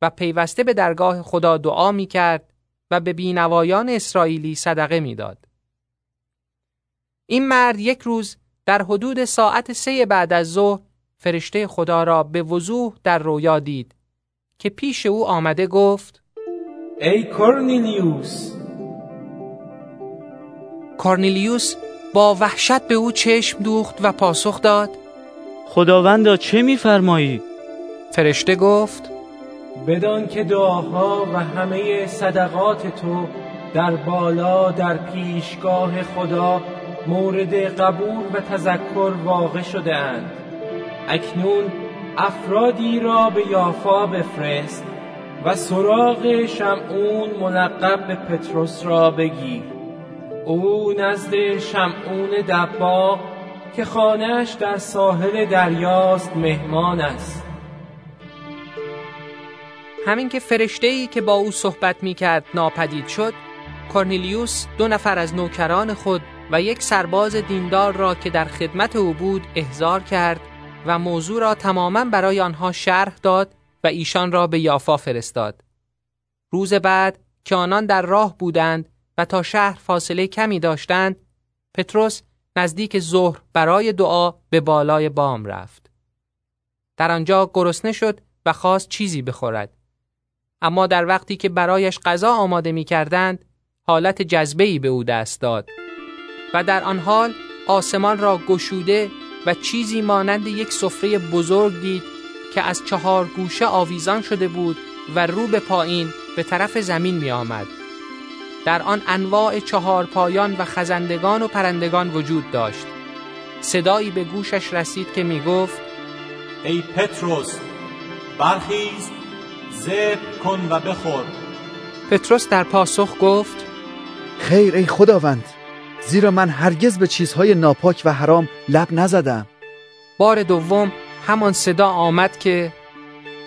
و پیوسته به درگاه خدا دعا می کرد و به بینوایان اسرائیلی صدقه می‌داد. این مرد یک روز در حدود ساعت سه بعد از ظهر فرشته خدا را به وضوح در رویا دید که پیش او آمده گفت ای کورنیلیوس کورنیلیوس با وحشت به او چشم دوخت و پاسخ داد. خداوندا چه میفرمایی؟ فرشته گفت بدان که دعاها و همه صدقات تو در بالا در پیشگاه خدا مورد قبول و تذکر واقع شده اند. اکنون افرادی را به یافا بفرست. و سراغ شمعون ملقب به پتروس را بگیر. او نزد شمعون دباغ که خانهش در ساحل دریاست مهمان است. همین که فرشته ای که با او صحبت می کرد ناپدید شد کورنیلیوس دو نفر از نوکران خود و یک سرباز دیندار را که در خدمت او بود احضار کرد و موضوع را تماما برای آنها شرح داد و ایشان را به یافا فرستاد. روز بعد که آنان در راه بودند و تا شهر فاصله کمی داشتند، پتروس نزدیک ظهر برای دعا به بالای بام رفت. در آنجا گرسنه شد و خواست چیزی بخورد. اما در وقتی که برایش غذا آماده می کردند، حالت جذبه به او دست داد و در آن حال آسمان را گشوده و چیزی مانند یک سفره بزرگ دید که از چهار گوشه آویزان شده بود و رو به پایین به طرف زمین می آمد. در آن انواع چهار پایان و خزندگان و پرندگان وجود داشت. صدایی به گوشش رسید که می گفت ای پتروس برخیز زب کن و بخور پتروس در پاسخ گفت خیر ای خداوند زیرا من هرگز به چیزهای ناپاک و حرام لب نزدم بار دوم همان صدا آمد که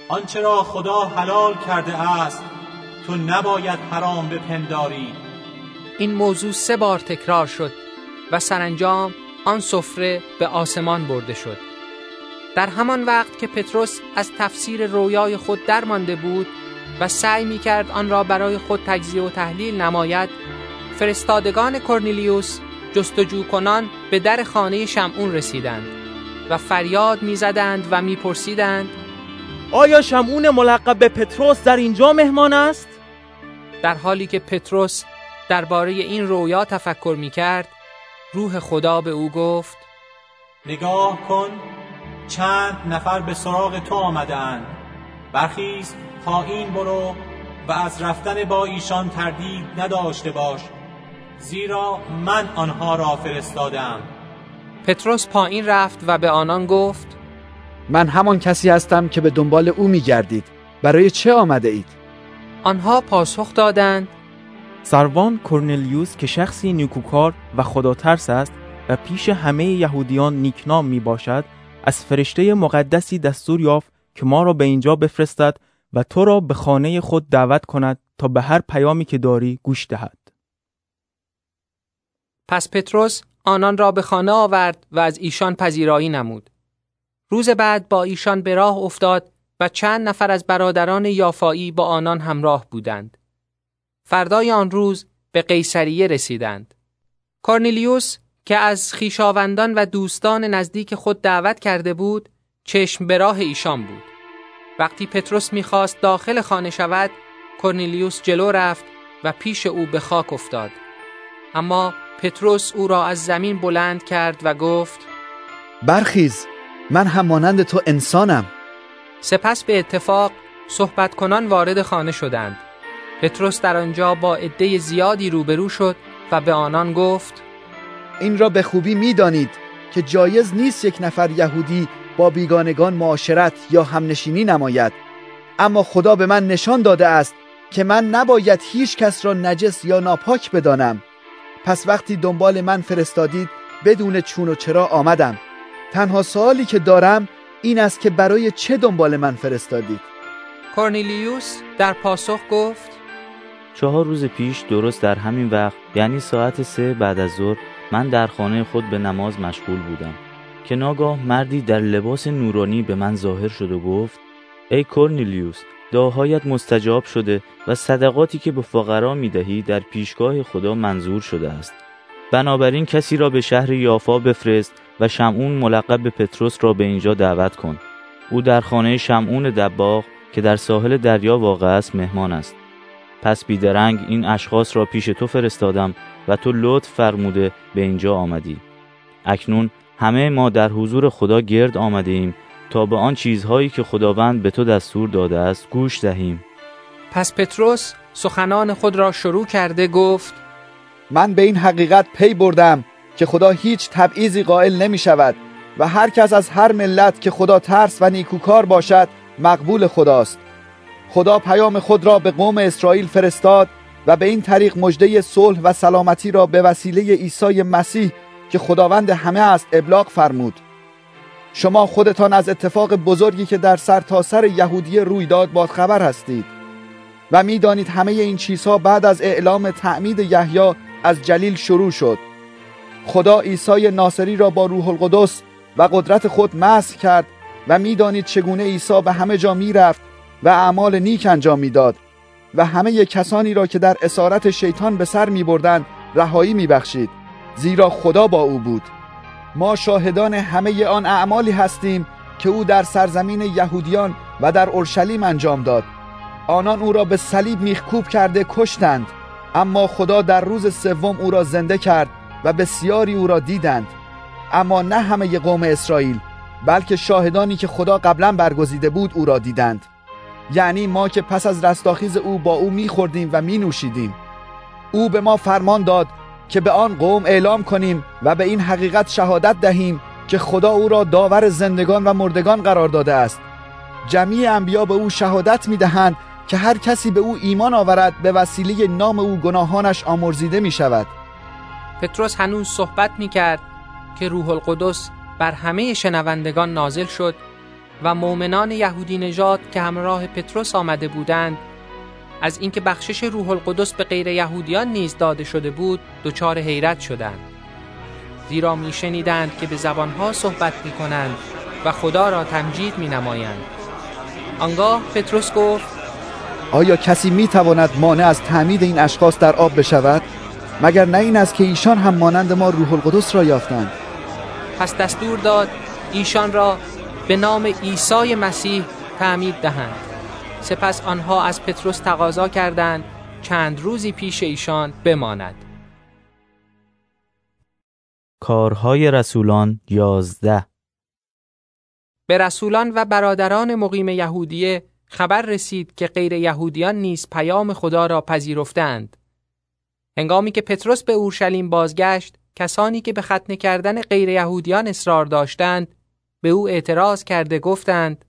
آنچه را خدا حلال کرده است تو نباید حرام بپنداری. این موضوع سه بار تکرار شد و سرانجام آن سفره به آسمان برده شد. در همان وقت که پتروس از تفسیر رویای خود درمانده بود و سعی می کرد آن را برای خود تجزیه و تحلیل نماید فرستادگان کرنیلیوس جستجو کنان به در خانه شمعون رسیدند. و فریاد می‌زدند و میپرسیدند آیا شمعون ملقب به پتروس در اینجا مهمان است؟ در حالی که پتروس درباره این رویا تفکر می کرد روح خدا به او گفت نگاه کن چند نفر به سراغ تو آمده اند برخیز پایین برو و از رفتن با ایشان تردید نداشته باش زیرا من آنها را فرستادم پتروس پایین رفت و به آنان گفت من همان کسی هستم که به دنبال او می گردید برای چه آمده اید؟ آنها پاسخ دادند سروان کرنلیوس که شخصی نیکوکار و خداترس است و پیش همه یهودیان نیکنام می باشد از فرشته مقدسی دستور یافت که ما را به اینجا بفرستد و تو را به خانه خود دعوت کند تا به هر پیامی که داری گوش دهد. پس پتروس آنان را به خانه آورد و از ایشان پذیرایی نمود. روز بعد با ایشان به راه افتاد و چند نفر از برادران یافایی با آنان همراه بودند. فردای آن روز به قیصریه رسیدند. کارنیلیوس که از خیشاوندان و دوستان نزدیک خود دعوت کرده بود، چشم به راه ایشان بود. وقتی پتروس می‌خواست داخل خانه شود، کورنیلیوس جلو رفت و پیش او به خاک افتاد. اما پتروس او را از زمین بلند کرد و گفت برخیز من هم مانند تو انسانم. سپس به اتفاق صحبت کنان وارد خانه شدند. پتروس در آنجا با عده زیادی روبرو شد و به آنان گفت این را به خوبی می‌دانید که جایز نیست یک نفر یهودی با بیگانگان معاشرت یا همنشینی نماید. اما خدا به من نشان داده است که من نباید هیچ کس را نجس یا ناپاک بدانم. پس وقتی دنبال من فرستادید بدون چون و چرا آمدم. تنها سوالی که دارم این است که برای چه دنبال من فرستادید؟ کورنیلیوس در پاسخ گفت چهار روز پیش درست در همین وقت یعنی ساعت سه بعد از ظهر من در خانه خود به نماز مشغول بودم. که ناگاه مردی در لباس نورانی به من ظاهر شد و گفت ای کورنیلیوس دعاهایت مستجاب شده و صدقاتی که به فقرا می‌دهی در پیشگاه خدا منظور شده است. بنابراین کسی را به شهر یافا بفرست و شمعون ملقب به پتروس را به اینجا دعوت کن. او در خانه شمعون دباغ که در ساحل دریا واقع است مهمان است. پس بیدرنگ این اشخاص را پیش تو فرستادم و تو لطف فرموده به اینجا آمدی. اکنون همه ما در حضور خدا گرد آمده ایم تا به آن چیزهایی که خداوند به تو دستور داده است گوش دهیم. پس پتروس سخنان خود را شروع کرده گفت من به این حقیقت پی بردم که خدا هیچ تبعیضی قائل نمی شود و هر کس از هر ملت که خدا ترس و نیکوکار باشد مقبول خداست. خدا پیام خود را به قوم اسرائیل فرستاد و به این طریق مژده صلح و سلامتی را به وسیله عیسی مسیح که خداوند همه است ابلاغ فرمود. شما خودتان از اتفاق بزرگی که در سر تا سر یهودی روی داد با خبر هستید و می‌دانید همه این چیزها بعد از اعلام تعمید یحیی از جلیل شروع شد. خدا عیسی ناصری را با روح القدس و قدرت خود مسح کرد و می‌دانید چگونه عیسی به همه جا می‌رفت و اعمال نیک انجام می‌داد و همه کسانی را که در اسارت شیطان به سر می بردن رهایی می بخشید زیرا خدا با او بود. ما شاهدان همه آن اعمالی هستیم که او در سرزمین یهودیان و در اورشلیم انجام داد. آنان او را به صلیب میخکوب کرده کشتند اما خدا در روز سوم او را زنده کرد و بسیاری او را دیدند. اما نه همه قوم اسرائیل بلکه شاهدانی که خدا قبلا برگزیده بود او را دیدند. یعنی ما که پس از رستاخیز او با او میخوردیم و مینوشیدیم. او به ما فرمان داد که به آن قوم اعلام کنیم و به این حقیقت شهادت دهیم که خدا او را داور زندگان و مردگان قرار داده است. جمیع انبیا به او شهادت می‌دهند که هر کسی به او ایمان آورد به وسیله نام او گناهانش آمرزیده می شود پتروس هنوز صحبت می کرد که روح القدس بر همه شنوندگان نازل شد و مؤمنان یهودی نژاد که همراه پتروس آمده بودند از اینکه بخشش روح القدس به غیر یهودیان نیز داده شده بود دچار حیرت شدند. زیرا میشنیدند که به زبانها صحبت می کنند و خدا را تمجید می نمایند آنگاه پتروس گفت آیا کسی می تواند مانع از تعمید این اشخاص در آب بشود؟ مگر نه این است که ایشان هم مانند ما روح القدس را یافتند؟ پس دستور داد ایشان را به نام عیسی مسیح تعمید دهند. سپس آنها از پتروس تقاضا کردند چند روزی پیش ایشان بماند کارهای رسولان یازده به رسولان و برادران مقیم یهودیه خبر رسید که غیر یهودیان نیز پیام خدا را پذیرفتند. هنگامی که پتروس به اورشلیم بازگشت، کسانی که به ختنه کردن غیر یهودیان اصرار داشتند، به او اعتراض کرده گفتند: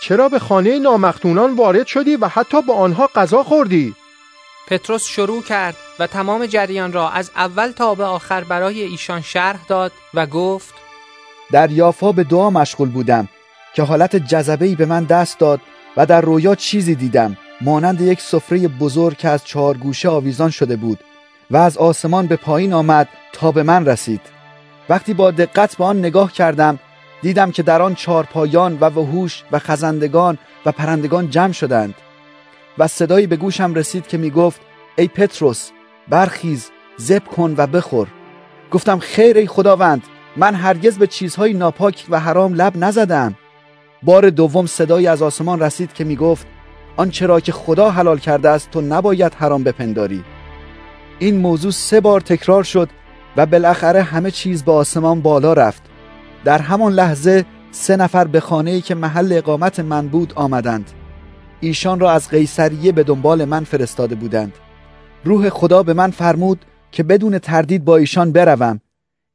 چرا به خانه نامختونان وارد شدی و حتی با آنها غذا خوردی؟ پتروس شروع کرد و تمام جریان را از اول تا به آخر برای ایشان شرح داد و گفت: در یافا به دعا مشغول بودم که حالت جذبه‌ای به من دست داد و در رویا چیزی دیدم مانند یک سفره بزرگ که از چهار گوشه آویزان شده بود و از آسمان به پایین آمد تا به من رسید وقتی با دقت به آن نگاه کردم دیدم که در آن چهارپایان و وحوش و خزندگان و پرندگان جمع شدند. و صدایی به گوشم رسید که می گفت ای پتروس برخیز زب کن و بخور. گفتم خیر ای خداوند من هرگز به چیزهای ناپاک و حرام لب نزدم. بار دوم صدایی از آسمان رسید که می گفت آنچه را که خدا حلال کرده است تو نباید حرام بپنداری. این موضوع سه بار تکرار شد و بالاخره همه چیز به آسمان بالا رفت. در همان لحظه سه نفر به خانه‌ای که محل اقامت من بود آمدند. ایشان را از قیصریه به دنبال من فرستاده بودند. روح خدا به من فرمود که بدون تردید با ایشان بروم.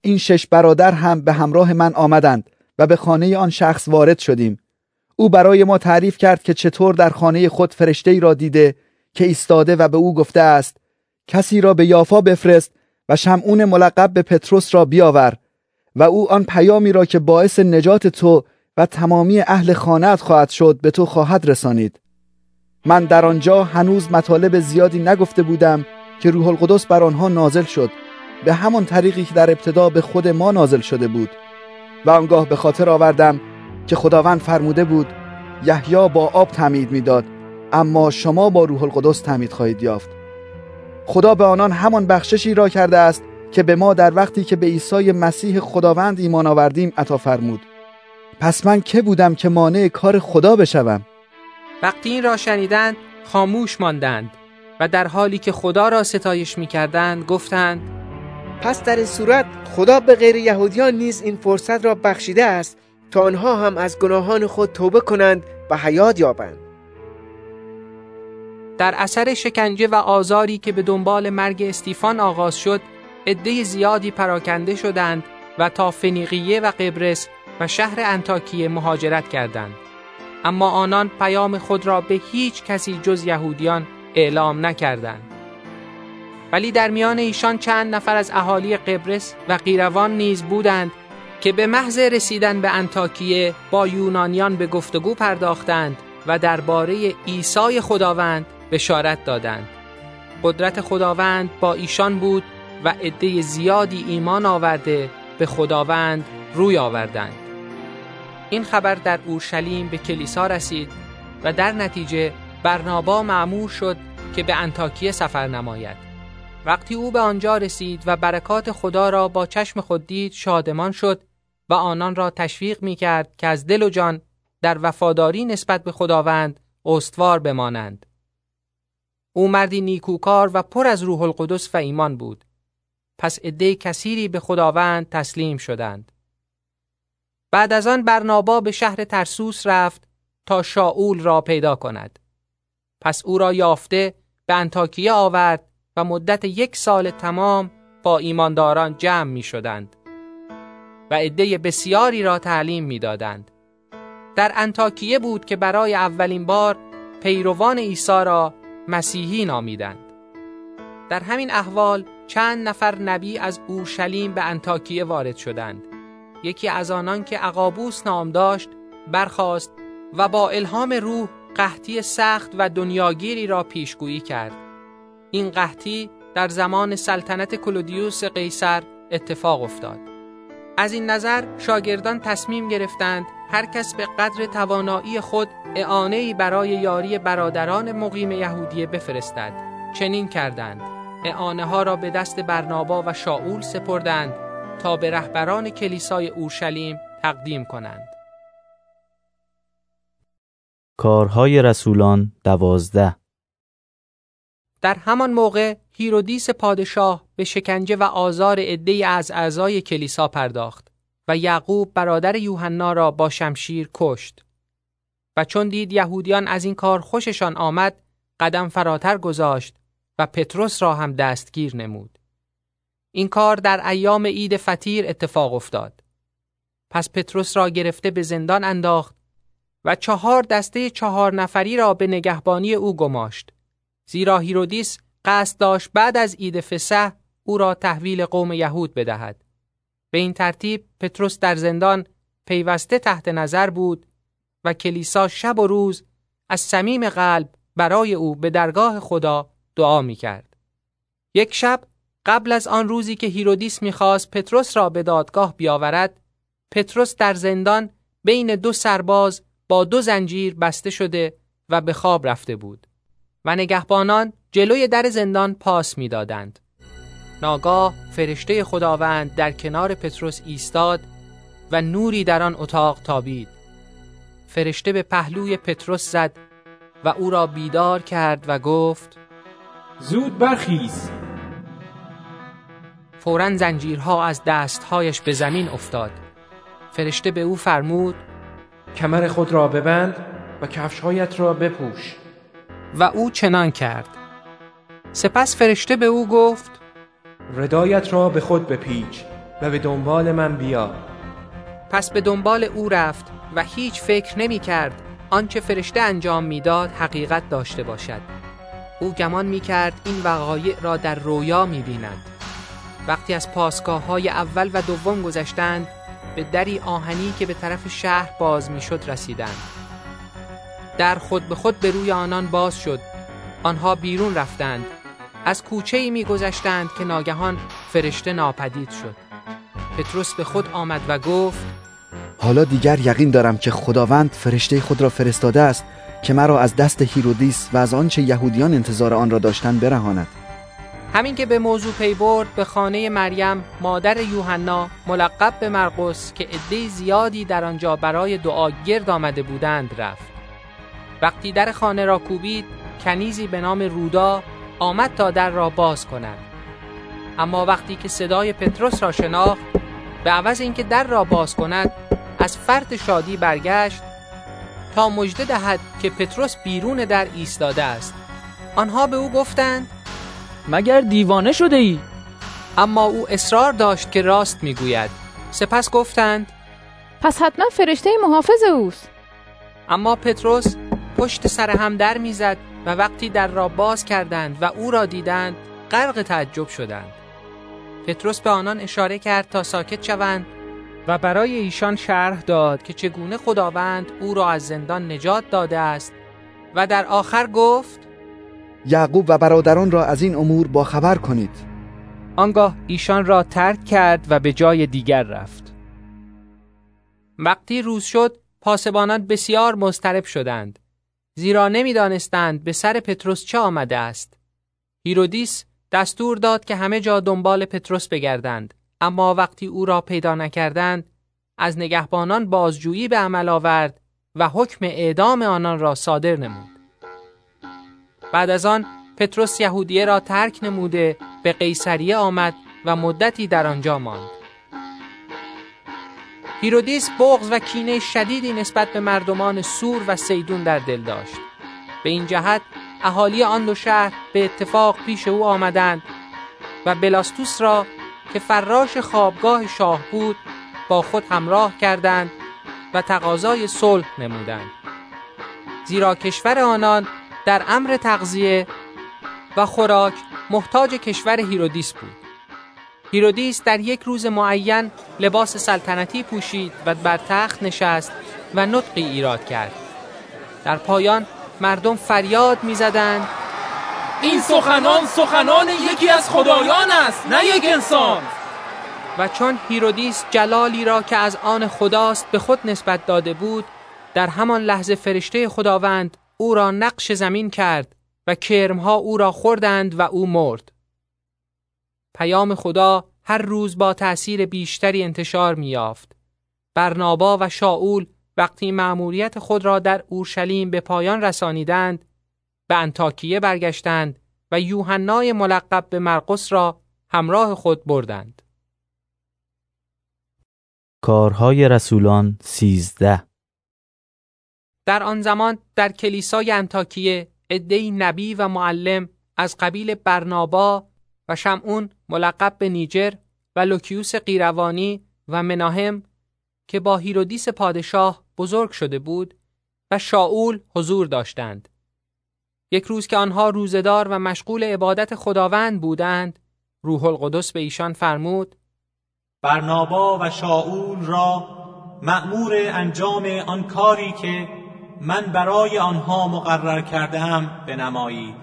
این شش برادر هم به همراه من آمدند و به خانه آن شخص وارد شدیم. او برای ما تعریف کرد که چطور در خانه خود فرشته ای را دیده که ایستاده و به او گفته است کسی را به یافا بفرست و شمعون ملقب به پتروس را بیاور. و او آن پیامی را که باعث نجات تو و تمامی اهل خانت خواهد شد به تو خواهد رسانید. من در آنجا هنوز مطالب زیادی نگفته بودم که روح القدس بر آنها نازل شد. به همان طریقی که در ابتدا به خود ما نازل شده بود. و آنگاه به خاطر آوردم که خداوند فرموده بود یحیی با آب تعمید می‌داد اما شما با روح القدس تعمید خواهید یافت. خدا به آنان همان بخششی را کرده است که به ما در وقتی که به عیسی مسیح خداوند ایمان آوردیم عطا فرمود. پس من که بودم که مانع کار خدا بشوم؟ وقتی این را شنیدند خاموش ماندند و در حالی که خدا را ستایش می‌کردند گفتند پس در این صورت خدا به غیر یهودیان نیز این فرصت را بخشیده است تا آنها هم از گناهان خود توبه کنند و حیات یابند. در اثر شکنجه و آزاری که به دنبال مرگ استیفان آغاز شد عده زیادی پراکنده شدند و تا فنیقیه و قبرس و شهر انتاکیه مهاجرت کردند. اما آنان پیام خود را به هیچ کسی جز یهودیان اعلام نکردند. ولی در میان ایشان چند نفر از اهالی قبرس و قیروان نیز بودند که به محض رسیدن به انتاکیه با یونانیان به گفتگو پرداختند و درباره عیسی خداوند بشارت دادند. قدرت خداوند با ایشان بود و عده زیادی ایمان آورده به خداوند روی آوردند این خبر در اورشلیم به کلیسا رسید و در نتیجه برنابا معمور شد که به انتاکیه سفر نماید وقتی او به آنجا رسید و برکات خدا را با چشم خود دید شادمان شد و آنان را تشویق می کرد که از دل و جان در وفاداری نسبت به خداوند استوار بمانند. او مردی نیکوکار و پر از روح القدس و ایمان بود. پس عده کثیری به خداوند تسلیم شدند. بعد از آن برنابا به شهر ترسوس رفت تا شاول را پیدا کند. پس او را یافته به انتاکیه آورد و مدت یک سال تمام با ایمانداران جمع می شدند و عده بسیاری را تعلیم می دادند. در انتاکیه بود که برای اولین بار پیروان عیسی را مسیحی نامیدند. در همین احوال چند نفر نبی از اورشلیم به انتاکیه وارد شدند. یکی از آنان که عقابوس نام داشت برخاست و با الهام روح قحطی سخت و دنیاگیری را پیشگویی کرد. این قحطی در زمان سلطنت کلودیوس قیصر اتفاق افتاد. از این نظر شاگردان تصمیم گرفتند هر کس به قدر توانایی خود اعانه‌ای برای یاری برادران مقیم یهودیه بفرستد. چنین کردند. اعانه ها را به دست برنابا و شاول سپردند تا به رهبران کلیسای اورشلیم تقدیم کنند. کارهای رسولان دوازده در همان موقع هیرودیس پادشاه به شکنجه و آزار عدهای از اعضای کلیسا پرداخت و یعقوب برادر یوحنا را با شمشیر کشت و چون دید یهودیان از این کار خوششان آمد قدم فراتر گذاشت و پتروس را هم دستگیر نمود. این کار در ایام عید فطیر اتفاق افتاد. پس پتروس را گرفته به زندان انداخت و چهار دسته چهار نفری را به نگهبانی او گماشت. زیرا هیرودیس قصد داشت بعد از عید فسح او را تحویل قوم یهود بدهد. به این ترتیب پتروس در زندان پیوسته تحت نظر بود و کلیسا شب و روز از صمیم قلب برای او به درگاه خدا دعا می کرد. یک شب قبل از آن روزی که هیرودیس می‌خواست پتروس را به دادگاه بیاورد پتروس در زندان بین دو سرباز با دو زنجیر بسته شده و به خواب رفته بود و نگهبانان جلوی در زندان پاس می‌دادند. ناگاه فرشته خداوند در کنار پتروس ایستاد و نوری در آن اتاق تابید. فرشته به پهلوی پتروس زد و او را بیدار کرد و گفت زود برخیز. فورا زنجیرها از دستهایش به زمین افتاد. فرشته به او فرمود کمر خود را ببند و کفشهایت را بپوش. و او چنان کرد. سپس فرشته به او گفت ردایت را به خود بپیچ و به دنبال من بیا. پس به دنبال او رفت و هیچ فکر نمی کرد. آنچه فرشته انجام می‌داد حقیقت داشته باشد. او گمان می کرد این وقایع را در رویا می بیند. وقتی از پاسگاه های اول و دوم گذشتند به دری آهنی که به طرف شهر باز می‌شد رسیدند. در خود به خود به روی آنان باز شد. آنها بیرون رفتند. از کوچه ای می گذشتند که ناگهان فرشته ناپدید شد. پتروس به خود آمد و گفت حالا دیگر یقین دارم که خداوند فرشته خود را فرستاده است که مرا از دست هیرودیس و از آنچه یهودیان انتظار آن را داشتند برهاند. همین که به موضوع پی برد به خانه مریم مادر یوحنا ملقب به مرقس که عده زیادی در آنجا برای دعا گرد آمده بودند رفت. وقتی در خانه را کوبید کنیزی به نام رودا آمد تا در را باز کند. اما وقتی که صدای پتروس را شناخت به عوض اینکه در را باز کند از فرد شادی برگشت تا مژده دهد که پتروس بیرون در ایستاده است. آنها به او گفتند مگر دیوانه شده ای؟ اما او اصرار داشت که راست می‌گوید. سپس گفتند پس حتما فرشته محافظ اوست. اما پتروس پشت سر هم در می‌زد و وقتی در را باز کردند و او را دیدند غرق تعجب شدند. پتروس به آنان اشاره کرد تا ساکت شوند و برای ایشان شرح داد که چگونه خداوند او را از زندان نجات داده است. و در آخر گفت یعقوب و برادران را از این امور با خبر کنید. آنگاه ایشان را ترک کرد و به جای دیگر رفت. وقتی روز شد پاسبانان بسیار مضطرب شدند. زیرا نمی‌دانستند به سر پتروس چه آمده است. هیرودیس دستور داد که همه جا دنبال پتروس بگردند. اما وقتی او را پیدا نکردند از نگهبانان بازجویی به عمل آورد و حکم اعدام آنان را صادر نمود. بعد از آن پتروس یهودیه را ترک نموده به قیصریه آمد و مدتی در آنجا ماند. هیرودیس بغض و کینه شدیدی نسبت به مردمان صور و صیدون در دل داشت. به این جهت اهالی آن دو شهر به اتفاق پیش او آمدند و بلاستوس را که فراش خوابگاه شاه بود با خود همراه کردند و تقاضای صلح نمودند. زیرا کشور آنان در امر تغذیه و خوراک محتاج کشور هیرودیس بود. هیرودیس در یک روز معین لباس سلطنتی پوشید و بر تخت نشست و نطقی ایراد کرد. در پایان مردم فریاد می‌زدند این سخنان سخنان یکی از خدایان است نه یک انسان و چون هیرودیس جلالی را که از آن خداست به خود نسبت داده بود در همان لحظه فرشته خداوند او را نقش زمین کرد و کرمها او را خوردند و او مرد پیام خدا هر روز با تأثیر بیشتری انتشار می‌یافت. برنابا و شاول وقتی مأموریت خود را در اورشلیم به پایان رسانیدند به انتاکیه برگشتند و یوحنای ملقب به مرقس را همراه خود بردند. کارهای رسولان سیزده در آن زمان در کلیسای انتاکیه عده‌ای نبی و معلم از قبیل برنابا و شمعون ملقب به نیجر و لوکیوس قیروانی و مناهم که با هیرودیس پادشاه بزرگ شده بود و شاول حضور داشتند. یک روز که آنها روزه‌دار و مشغول عبادت خداوند بودند، روح القدس به ایشان فرمود برنابا و شاول را مأمور انجام آن کاری که من برای آنها مقرر کردم بنمایید.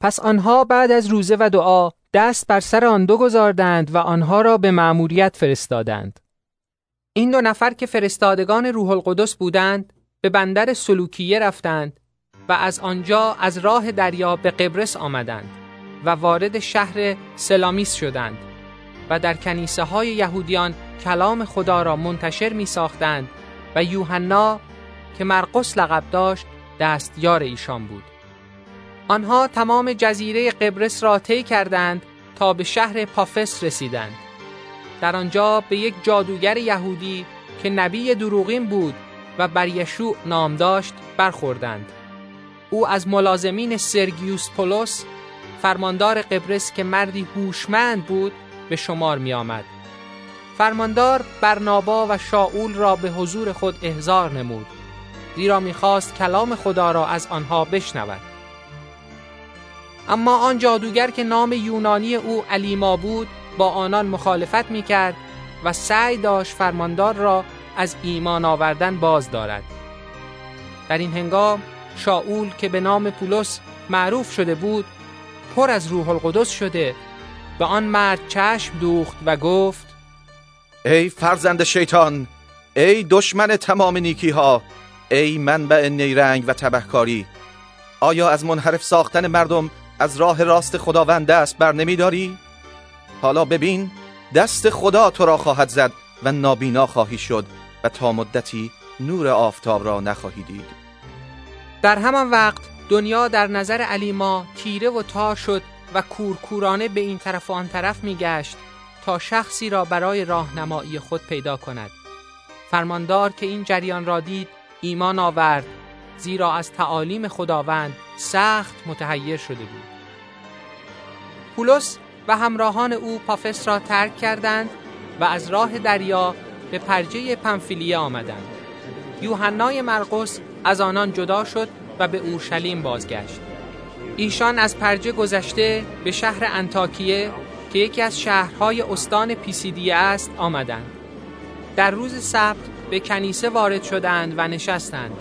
پس آنها بعد از روزه و دعا دست بر سر آن دو گذاردند و آنها را به مأموریت فرستادند. این دو نفر که فرستادگان روح القدس بودند به بندر سلوکیه رفتند و از آنجا از راه دریا به قبرس آمدند و وارد شهر سلامیس شدند و در کنیسه های یهودیان کلام خدا را منتشر می ساختند و یوحنا که مرقس لقب داشت دستیار ایشان بود. آنها تمام جزیره قبرس را طی کردند تا به شهر پافس رسیدند. در آنجا به یک جادوگر یهودی که نبی دروغین بود و بر یشوع نام داشت برخوردند. او از ملازمین سرگیوس پولس فرماندار قبرس که مردی هوشمند بود به شمار می آمد. فرماندار برنابا و شاول را به حضور خود احضار نمود زیرا می‌خواست کلام خدا را از آنها بشنود اما آن جادوگر که نام یونانی او علیما بود با آنان مخالفت می کرد و سعی داشت فرماندار را از ایمان آوردن باز دارد در این هنگام شاول که به نام پولس معروف شده بود پر از روح القدس شده به آن مرد چشم دوخت و گفت ای فرزند شیطان ای دشمن تمام نیکی ها ای منبع نیرنگ و تبهکاری آیا از منحرف ساختن مردم از راه راست خداوند دست بر نمی داری؟ حالا ببین دست خدا تو را خواهد زد و نابینا خواهی شد و تا مدتی نور آفتاب را نخواهی دید در همان وقت دنیا در نظر علیما تیره و تار شد و کورکورانه به این طرف و آن طرف میگشت تا شخصی را برای راهنمایی خود پیدا کند. فرماندار که این جریان را دید ایمان آورد زیرا از تعالیم خداوند سخت متحیر شده بود. پولس و همراهان او پافس را ترک کردند و از راه دریا به پرجه پنفیلیه آمدند. یوحنای مرقس از آنان جدا شد و به اورشلیم بازگشت. ایشان از پرجه گذشته به شهر انتاکیه که یکی از شهرهای استان پیسیدیه است آمدند. در روز سبت به کنیسه وارد شدند و نشستند.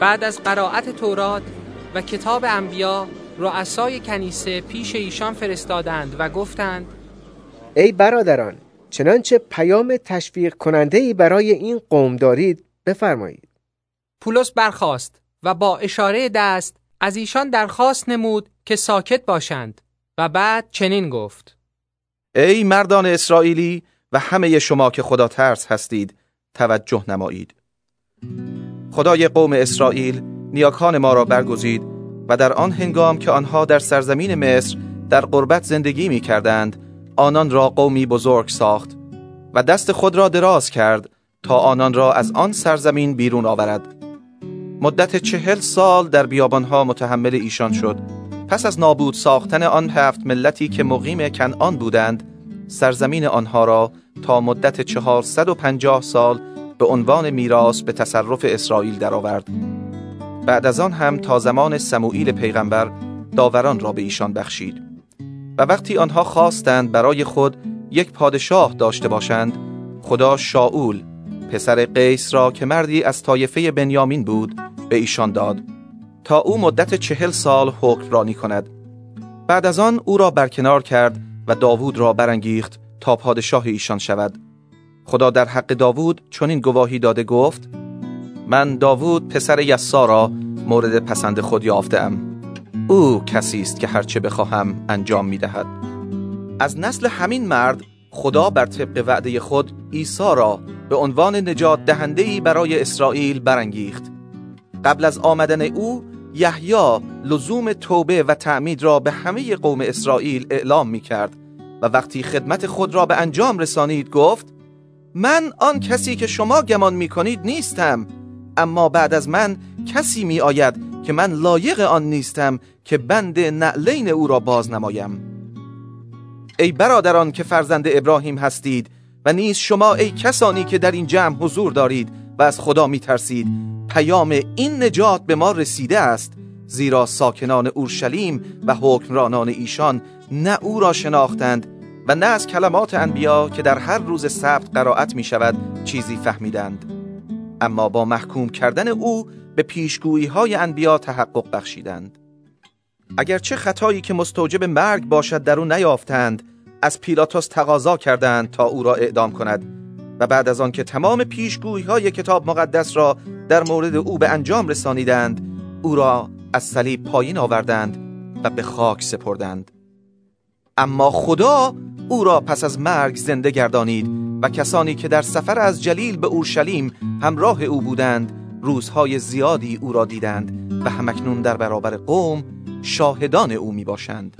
بعد از قرائت تورات و کتاب انبیا رؤسای کنیسه پیش ایشان فرستادند و گفتند ای برادران چنانچه پیام تشویق کننده ای برای این قوم دارید بفرمایید. پولس برخاست و با اشاره دست از ایشان درخواست نمود که ساکت باشند و بعد چنین گفت. ای مردان اسرائیلی و همه شما که خدا ترس هستید توجه نمایید. خدای قوم اسرائیل نیاکان ما را برگزید و در آن هنگام که آنها در سرزمین مصر در قربت زندگی می کردند آنان را قومی بزرگ ساخت و دست خود را دراز کرد تا آنان را از آن سرزمین بیرون آورد. مدت چهل سال در بیابانها متحمل ایشان شد پس از نابود ساختن آن هفت ملتی که مقیم کنعان بودند سرزمین آنها را تا مدت چهارصد و پنجاه سال به عنوان میراث به تصرف اسرائیل درآورد. بعد از آن هم تا زمان سموئیل پیغمبر داوران را به ایشان بخشید و وقتی آنها خواستند برای خود یک پادشاه داشته باشند خدا شاول پسر قیس را که مردی از طایفه بنیامین بود به ایشان داد تا او مدت چهل سال حکمرانی کند بعد از آن او را برکنار کرد و داوود را برانگیخت تا پادشاه ایشان شود. خدا در حق داوود چنین گواهی داده گفت من داوود پسر یسا را مورد پسند خود یافتم. او کسی است که هرچه بخواهم انجام می دهد. از نسل همین مرد خدا بر طبق وعده خود عیسی را به عنوان نجات دهنده برای اسرائیل برانگیخت. قبل از آمدن او یحیی لزوم توبه و تعمید را به همه قوم اسرائیل اعلام می کرد و وقتی خدمت خود را به انجام رسانید گفت من آن کسی که شما گمان می کنید نیستم اما بعد از من کسی می آید که من لایق آن نیستم که بند نعلین او را باز نمایم. ای برادران که فرزند ابراهیم هستید و نیز شما ای کسانی که در این جمع حضور دارید و از خدا می ترسید پیام این نجات به ما رسیده است زیرا ساکنان اورشلیم و حکمرانان ایشان نه او را شناختند و نه از کلمات انبیا که در هر روز سبت قرائت می شود چیزی فهمیدند. اما با محکوم کردن او به پیشگویی های انبیا تحقق بخشیدند. اگر چه خطایی که مستوجب مرگ باشد در او نیافتند از پیلاتوس تقاضا کردند تا او را اعدام کند. و بعد از آن که تمام پیشگویی های کتاب مقدس را در مورد او به انجام رسانیدند او را از صلیب پایین آوردند و به خاک سپردند. اما خدا او را پس از مرگ زنده گردانید و کسانی که در سفر از جلیل به اورشلیم همراه او بودند روزهای زیادی او را دیدند و همکنون در برابر قوم شاهدان او می باشند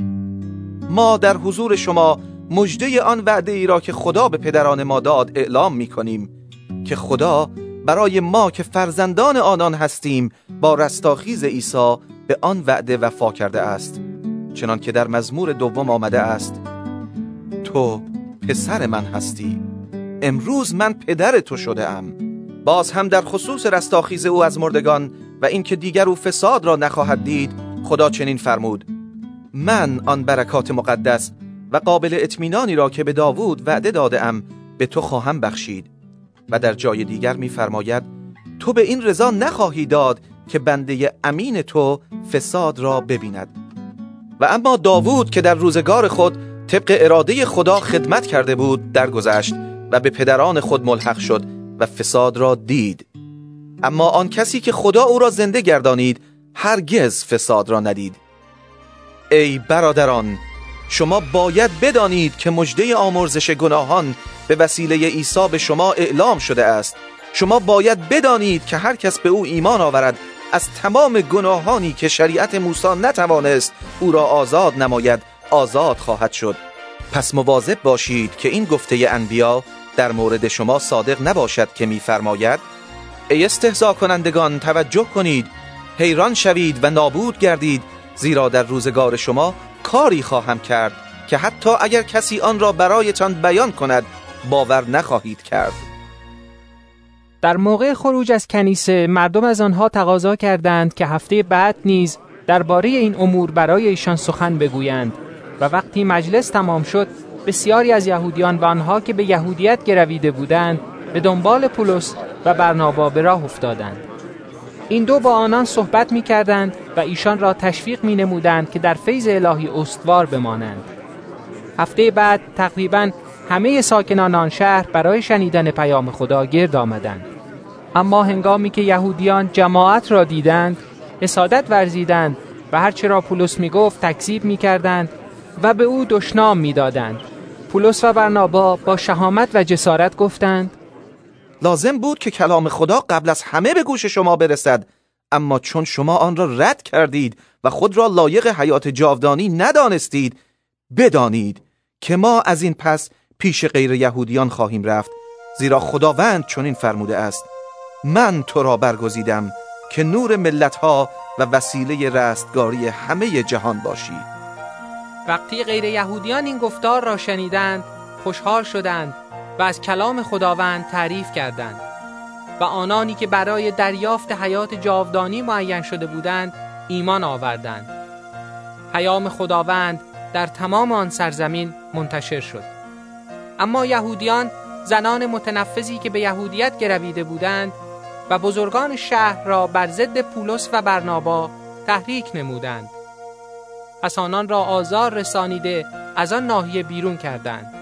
ما در حضور شما مجده آن وعده ای را که خدا به پدران ما داد اعلام می کنیم که خدا برای ما که فرزندان آنان هستیم با رستاخیز عیسی به آن وعده وفا کرده است چنان که در مزمور دوم آمده است. تو پسر من هستی امروز من پدر تو شده ام. باز هم در خصوص رستاخیز او از مردگان و اینکه دیگر او فساد را نخواهد دید خدا چنین فرمود. من آن برکات مقدس و قابل اطمینانی را که به داوود وعده داده ام به تو خواهم بخشید. و در جای دیگر میفرماید تو به این رضا نخواهی داد که بنده امین تو فساد را ببیند. و اما داوود که در روزگار خود طبق اراده خدا خدمت کرده بود درگذشت و به پدران خود ملحق شد و فساد را دید. اما آن کسی که خدا او را زنده گردانید هرگز فساد را ندید. ای برادران شما باید بدانید که مجده آمرزش گناهان به وسیله عیسی به شما اعلام شده است. شما باید بدانید که هر کس به او ایمان آورد از تمام گناهانی که شریعت موسی نتوانست او را آزاد نماید آزاد خواهد شد. پس مواظب باشید که این گفته انبیا در مورد شما صادق نباشد که میفرماید ای استهزا کنندگان توجه کنید حیران شوید و نابود گردید زیرا در روزگار شما کاری خواهم کرد که حتی اگر کسی آن را برایتان بیان کند باور نخواهید کرد. در موقع خروج از کنیسه مردم از آنها تقاضا کردند که هفته بعد نیز درباره این امور برای ایشان سخن بگویند و وقتی مجلس تمام شد بسیاری از یهودیان و آنها که به یهودیت گرویده بودند به دنبال پولس و برنابا به راه افتادند. این دو با آنان صحبت می کردند و ایشان را تشویق می نمودند که در فیض الهی استوار بمانند هفته بعد تقریبا همه ساکنان آن شهر برای شنیدن پیام خدا گرد آمدند اما هنگامی که یهودیان جماعت را دیدند حسادت ورزیدند و هرچه را پولس می گفت تکذیب می کردند و به او دشنام می دادند. پولس و برنابا با شهامت و جسارت گفتند لازم بود که کلام خدا قبل از همه به گوش شما برسد. اما چون شما آن را رد کردید و خود را لایق حیات جاودانی ندانستید بدانید که ما از این پس پیش غیر یهودیان خواهیم رفت زیرا خداوند چنین فرموده است. من تو را برگزیدم که نور ملتها و وسیله رستگاری همه جهان باشی. وقتی غیر یهودیان این گفتار را شنیدند خوشحال شدند. و از کلام خداوند تعریف کردند و آنانی که برای دریافت حیات جاودانی معین شده بودند ایمان آوردند. پیام خداوند در تمام آن سرزمین منتشر شد. اما یهودیان زنان متنفذی که به یهودیت گرویده بودند و بزرگان شهر را بر ضد پولس و برنابا تحریک نمودند. پس آنان را آزار رسانیده از آن ناحیه بیرون کردند.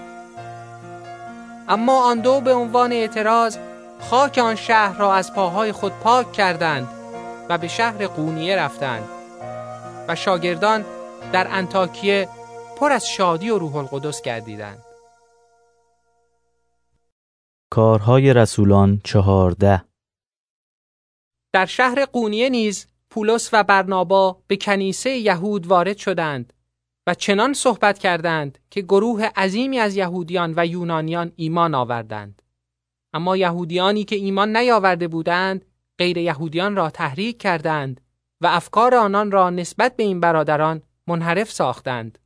اما آن دو به عنوان اعتراض خاک آن شهر را از پاهای خود پاک کردند و به شهر قونیه رفتند و شاگردان در انتاکیه پر از شادی و روح القدس گردیدند. کارهای رسولان چهارده. در شهر قونیه نیز پولس و برنابا به کنیسه یهود وارد شدند و چنان صحبت کردند که گروه عظیمی از یهودیان و یونانیان ایمان آوردند اما یهودیانی که ایمان نیاورده بودند غیر یهودیان را تحریک کردند و افکار آنان را نسبت به این برادران منحرف ساختند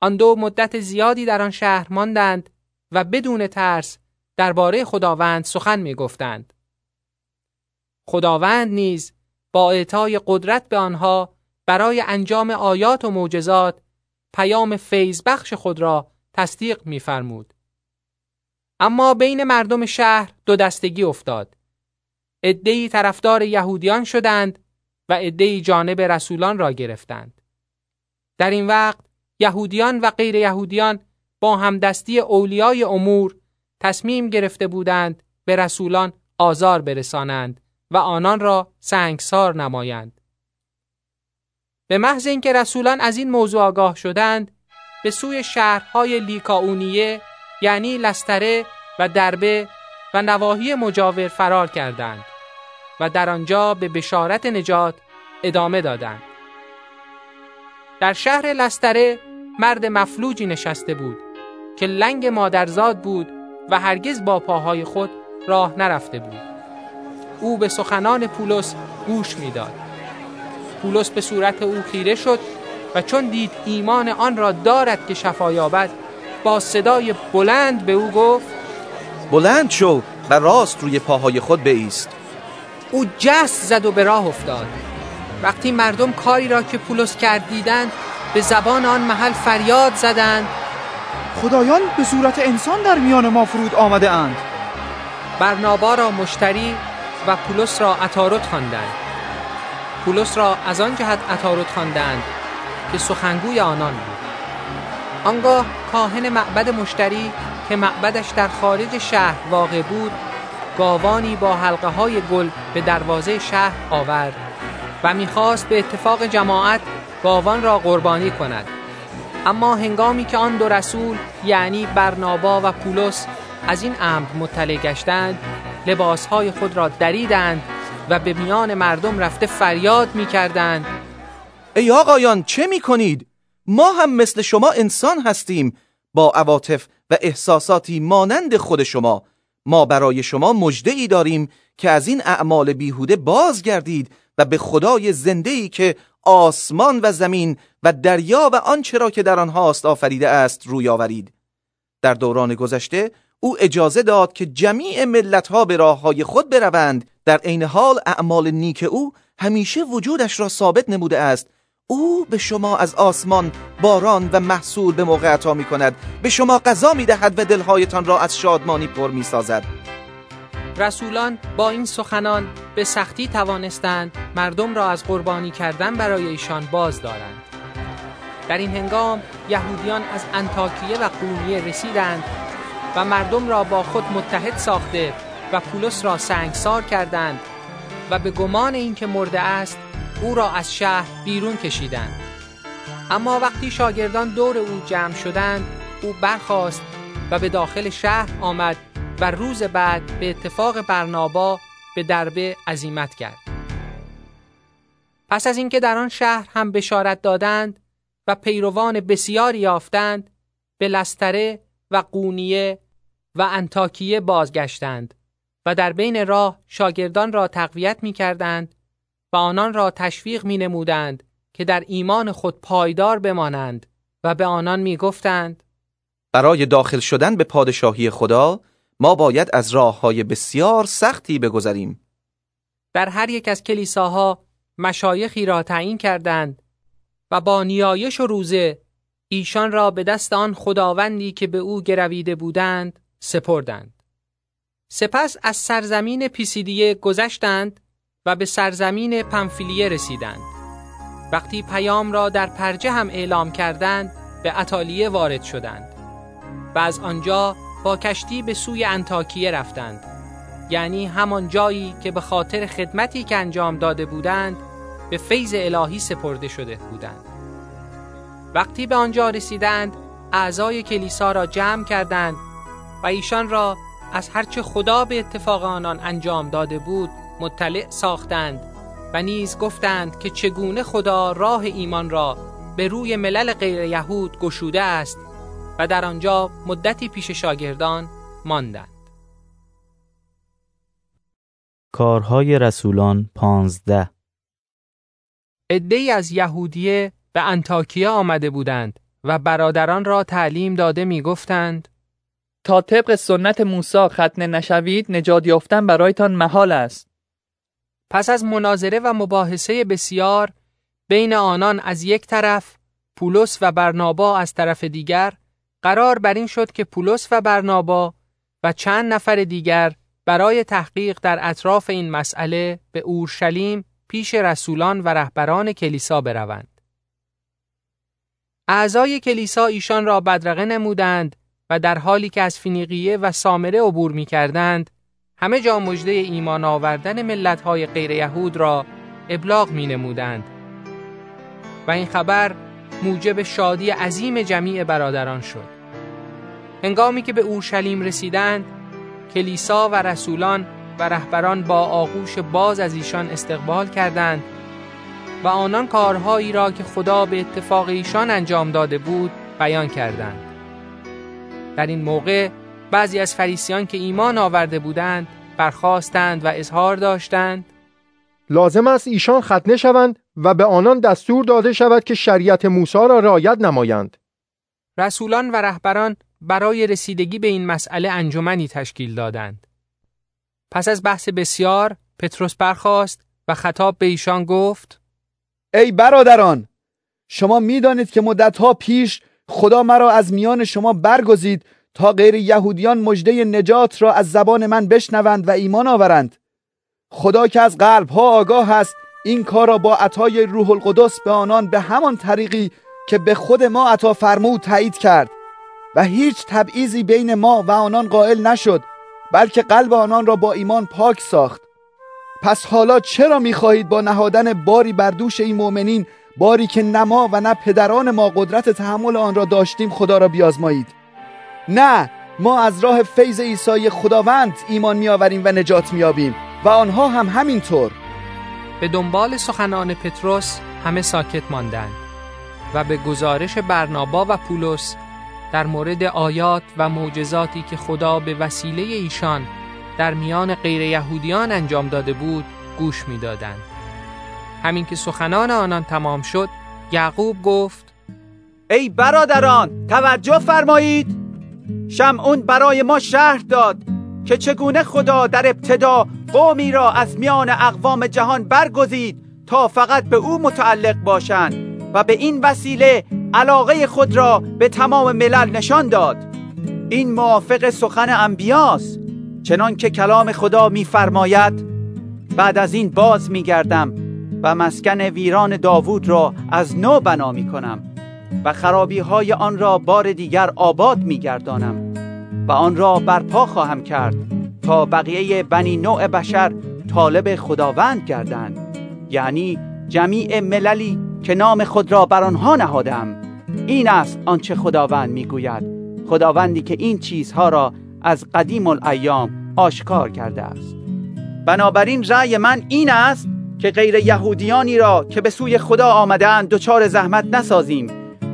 آن دو مدت زیادی در آن شهر ماندند و بدون ترس درباره خداوند سخن می گفتند. خداوند نیز با اعطای قدرت به آنها برای انجام آیات و معجزات پیام فیض بخش خود را تصدیق می‌فرمود. اما بین مردم شهر دو دستگی افتاد. عده‌ای طرفدار یهودیان شدند و عده‌ای جانب رسولان را گرفتند. در این وقت یهودیان و غیر یهودیان با همدستی اولیای امور تصمیم گرفته بودند به رسولان آزار برسانند و آنان را سنگسار نمایند. به محض اینکه رسولان از این موضوع آگاه شدند به سوی شهرهای لیکاونیه یعنی لستره و دربه و نواحی مجاور فرار کردند و در آنجا به بشارت نجات ادامه دادند. در شهر لستره مرد مفلوجی نشسته بود که لنگ مادرزاد بود و هرگز با پاهای خود راه نرفته بود او به سخنان پولس گوش می‌داد پولس به صورت او خیره شد و چون دید ایمان آن را دارد که شفا یابد با صدای بلند به او گفت بلند شو و راست روی پاهای خود بایست او جست زد و به راه افتاد. وقتی مردم کاری را که پولس کرد دیدند به زبان آن محل فریاد زدند خدایان به صورت انسان در میان ما فرود آمده اند. برنابا را مشتری و پولس را عطارد خواندند. پولس را از آن جهت عطارد خواندند که سخنگوی آنان بود. آنگاه کاهن معبد مشتری که معبدش در خارج شهر واقع بود گاوانی با حلقه های گل به دروازه شهر آورد و می‌خواست به اتفاق جماعت گاوان را قربانی کند. اما هنگامی که آن دو رسول یعنی برنابا و پولس از این امر مطلع گشتند لباسهای خود را دریدند و به میان مردم رفته فریاد می‌کردند. ای آقایان چه می‌کنید؟ ما هم مثل شما انسان هستیم. با عواطف و احساساتی مانند خود شما. ما برای شما مجده ای داریم که از این اعمال بیهوده بازگردید و به خدای زنده ای که آسمان و زمین و دریا و آنچه را که در آنهاست آفریده است روی آورید. در دوران گذشته او اجازه داد که جمیع ملتها به راه های خود بروند. در عین حال اعمال نیک او همیشه وجودش را ثابت نموده است. او به شما از آسمان باران و محصول به موقع عطا می کند به شما غذا می دهد و دلهایتان را از شادمانی پر می سازد رسولان با این سخنان به سختی توانستند مردم را از قربانی کردن برای ایشان باز دارند. در این هنگام یهودیان از انتاکیه و قونیه رسیدند و مردم را با خود متحد ساخته و پولس را سنگسار کردند و به گمان اینکه مرده است او را از شهر بیرون کشیدند. اما وقتی شاگردان دور او جمع شدند او برخاست و به داخل شهر آمد و روز بعد به اتفاق برنابا به دربه عزیمت کرد. پس از اینکه در آن شهر هم بشارت دادند و پیروان بسیاری یافتند به لستره و قونیه و انتاکیه بازگشتند و در بین راه شاگردان را تقویت می کردند و آنان را تشویق می نمودند که در ایمان خود پایدار بمانند و به آنان می گفتند برای داخل شدن به پادشاهی خدا ما باید از راه های بسیار سختی بگذریم. در هر یک از کلیساها مشایخی را تعیین کردند و با نیایش و روزه ایشان را به دست آن خداوندی که به او گرویده بودند سپردند. سپس از سرزمین پیسیدیه گذشتند و به سرزمین پنفیلیه رسیدند. وقتی پیام را در پرجه هم اعلام کردند به اتالیه وارد شدند و از آنجا با کشتی به سوی انتاکیه رفتند. یعنی همان جایی که به خاطر خدمتی که انجام داده بودند به فیض الهی سپرده شده بودند. وقتی به آنجا رسیدند اعضای کلیسا را جمع کردند و ایشان را از هرچه خدا به اتفاق آنان انجام داده بود مطلع ساختند و نیز گفتند که چگونه خدا راه ایمان را به روی ملل غیر یهود گشوده است و در آنجا مدتی پیش شاگردان ماندند. کارهای رسولان پانزده. ای از یهودیه به انتاکیا آمده بودند و برادران را تعلیم داده می گفتند تا طبق سنت موسی ختنه نشوید نجات یافتن برایتان محال است پس از مناظره و مباحثه بسیار بین آنان از یک طرف پولس و برنابا از طرف دیگر قرار بر این شد که پولس و برنابا و چند نفر دیگر برای تحقیق در اطراف این مسئله به اورشلیم پیش رسولان و رهبران کلیسا بروند. اعضای کلیسا ایشان را بدرقه نمودند و در حالی که از فینیقیه و سامره عبور می کردند همه جا مجده ایمان آوردن ملت‌های غیر یهود را ابلاغ می نمودند و این خبر موجب شادی عظیم جمیع برادران شد. هنگامی که به اورشلیم رسیدند کلیسا و رسولان و رهبران با آغوش باز از ایشان استقبال کردند و آنان کارهایی را که خدا به اتفاق ایشان انجام داده بود بیان کردند. در این موقع بعضی از فریسیان که ایمان آورده بودند برخواستند و اظهار داشتند. لازم است ایشان ختنه شوند و به آنان دستور داده شود که شریعت موسی را رعایت نمایند. رسولان و رهبران برای رسیدگی به این مسئله انجمنی تشکیل دادند. پس از بحث بسیار پتروس برخاست و خطاب به ایشان گفت ای برادران شما می‌دانید که مدتها پیش خدا مرا از میان شما برگزید تا غیر یهودیان مژده نجات را از زبان من بشنوند و ایمان آورند. خدا که از قلب ها آگاه است این کار را با عطای روح القدس به آنان به همان طریقی که به خود ما عطا فرمود تایید کرد. و هیچ تبعیضی بین ما و آنان قائل نشد بلکه قلب آنان را با ایمان پاک ساخت. پس حالا چرا می‌خواهید با نهادن باری بر دوش این مؤمنین باری که نه ما و نه پدران ما قدرت تحمل آن را داشتیم خدا را بیازمایید نه ما از راه فیض عیسی خداوند ایمان میآوریم و نجات میابیم و آنها هم همینطور به دنبال سخنان پتروس همه ساکت ماندند و به گزارش برنابا و پولس در مورد آیات و معجزاتی که خدا به وسیله ایشان در میان غیر یهودیان انجام داده بود گوش می‌دادند. همین که سخنان آنان تمام شد یعقوب گفت ای برادران توجه فرمایید. شمعون برای ما شهر داد که چگونه خدا در ابتدا قومی را از میان اقوام جهان برگزید تا فقط به او متعلق باشند و به این وسیله علاقه خود را به تمام ملل نشان داد. این موافق سخن انبیاست. چنان که کلام خدا میفرماید بعد از این باز میگردم. و مسکن ویران داوود را از نو بنا می کنم و خرابی های آن را بار دیگر آباد می گردانم و آن را برپا خواهم کرد تا بقیه بنی نوع بشر طالب خداوند گردند یعنی جمیع مللی که نام خود را بر آنها نهادم این است آنچه خداوند می‌گوید. خداوندی که این چیزها را از قدیم الایام آشکار کرده است. بنابراین رأی من این است که غیر یهودیانی را که به سوی خدا آمدند دچار زحمت نسازیم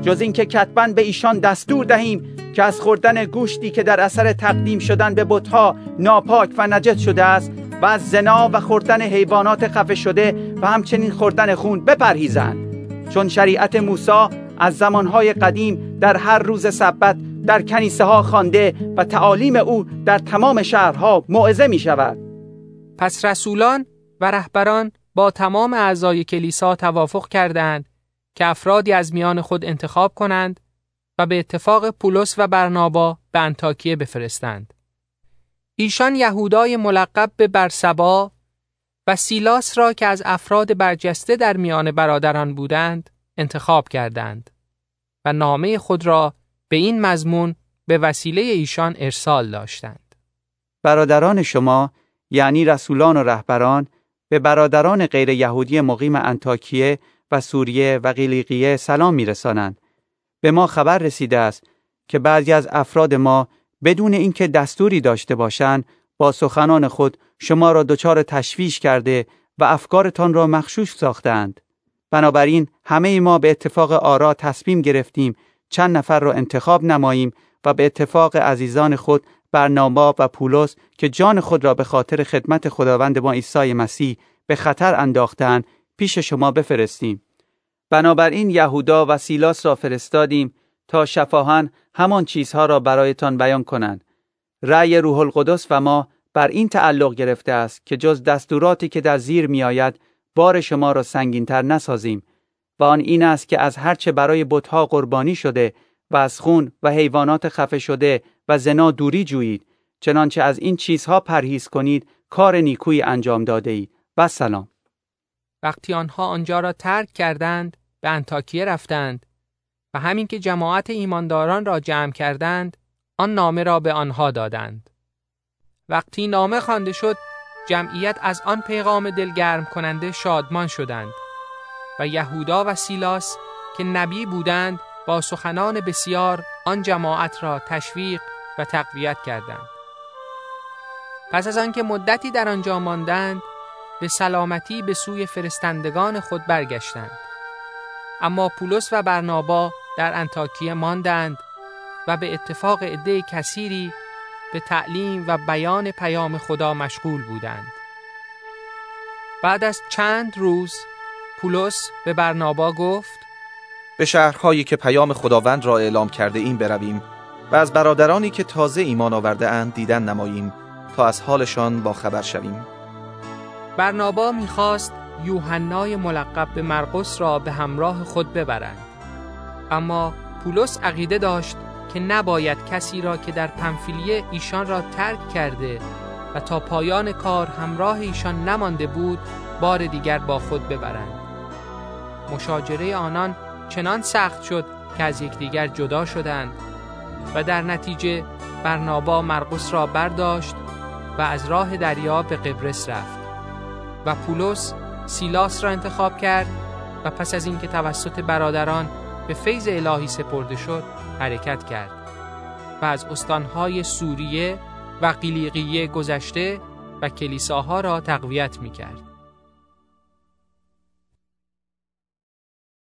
جز اینکه کتبا به ایشان دستور دهیم که از خوردن گوشتی که در اثر تقدیم شدن به بتها ناپاک و نجت شده است و از زنا و خوردن حیوانات خفه شده و همچنین خوردن خون بپرهیزند. چون شریعت موسی از زمانهای قدیم در هر روز سبت در کنیسه ها خوانده و تعالیم او در تمام شهرها موعظه می شود پس رسولان و رهبران با تمام اعضای کلیسا توافق کردند که افرادی از میان خود انتخاب کنند و به اتفاق پولس و برنابا به انتاکیه بفرستند. ایشان یهودای ملقب به برسبا و سیلاس را که از افراد برجسته در میان برادران بودند انتخاب کردند و نامه خود را به این مضمون به وسیله ایشان ارسال داشتند. برادران شما یعنی رسولان و رهبران به برادران غیر یهودی مقیم انتاکیه و سوریه و قیلیقیه سلام میرسانند. به ما خبر رسیده است که بعضی از افراد ما بدون اینکه دستوری داشته باشند با سخنان خود شما را دچار تشویش کرده و افکارتان را مخشوش ساختند. بنابراین همه ما به اتفاق آرا تصمیم گرفتیم چند نفر را انتخاب نماییم و به اتفاق عزیزان خود برنامه و پولس که جان خود را به خاطر خدمت خداوند ما عیسی مسیح به خطر انداختند پیش شما بفرستیم. بنابراین یهودا و سیلاس را فرستادیم تا شفاهن همان چیزها را برایتان بیان کنند. رأی روح القدس و ما بر این تعلق گرفته است که جز دستوراتی که در زیر میآید بار شما را سنگینتر نسازیم و آن این است که از هرچه برای بتها قربانی شده و از خون و حیوانات خفه شده و زنا دوری جویید. چنانچه از این چیزها پرهیز کنید کار نیکویی انجام داده اید. و سلام. وقتی آنها آنجا را ترک کردند به انتاکیه رفتند و همین که جماعت ایمانداران را جمع کردند آن نامه را به آنها دادند. وقتی نامه خوانده شد جمعیت از آن پیغام دلگرم کننده شادمان شدند و یهودا و سیلاس که نبی بودند با سخنان بسیار آن جماعت را تشویق و تقویت کردند. پس از آنکه مدتی در آنجا ماندند به سلامتی به سوی فرستندگان خود برگشتند. اما پولس و برنابا در انتاکیه ماندند و به اتفاق عده کثیری به تعلیم و بیان پیام خدا مشغول بودند. بعد از چند روز پولس به برنابا گفت به شهرهایی که پیام خداوند را اعلام کرده این برویم و از برادرانی که تازه ایمان آورده اند دیدن نماییم تا از حالشان با خبر شویم. برنابا می‌خواست یوحنای ملقب به مرقس را به همراه خود ببرند. اما پولس عقیده داشت که نباید کسی را که در پنفیلیه ایشان را ترک کرده و تا پایان کار همراه ایشان نمانده بود بار دیگر با خود ببرند. مشاجره آنان چنان سخت شد که از یکدیگر جدا شدند و در نتیجه برنابا مرقس را برداشت و از راه دریا به قبرس رفت و پولس سیلاس را انتخاب کرد و پس از اینکه توسط برادران به فیض الهی سپرده شد حرکت کرد و از استانهای سوریه و قلیقیه گذشته و کلیساها را تقویت می کرد.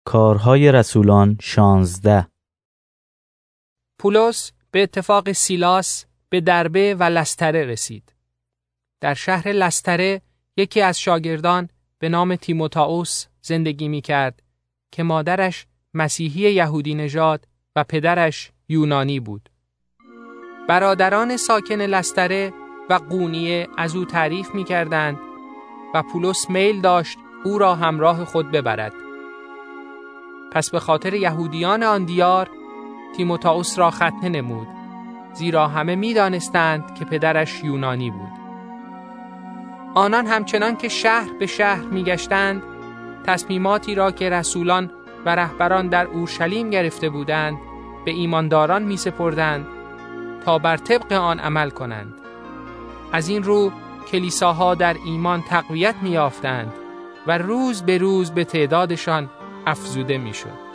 کارهای رسولان شانزده پولس به اتفاق سیلاس به دربه و لستره رسید. در شهر لستره یکی از شاگردان به نام تیموتائوس زندگی می کرد که مادرش مسیحی یهودی نژاد و پدرش یونانی بود. برادران ساکن لستره و قونیه از او تعریف می کردند و پولس میل داشت او را همراه خود ببرد. پس به خاطر یهودیان آن دیار تیموتائوس را ختنه نمود زیرا همه می دانستند که پدرش یونانی بود. آنان همچنان که شهر به شهر می گشتند تصمیماتی را که رسولان و رهبران در اورشلیم گرفته بودند به ایمانداران می سپردند تا بر طبق آن عمل کنند. از این رو کلیساها در ایمان تقویت می یافتند و روز به روز به تعدادشان افزوده می شد.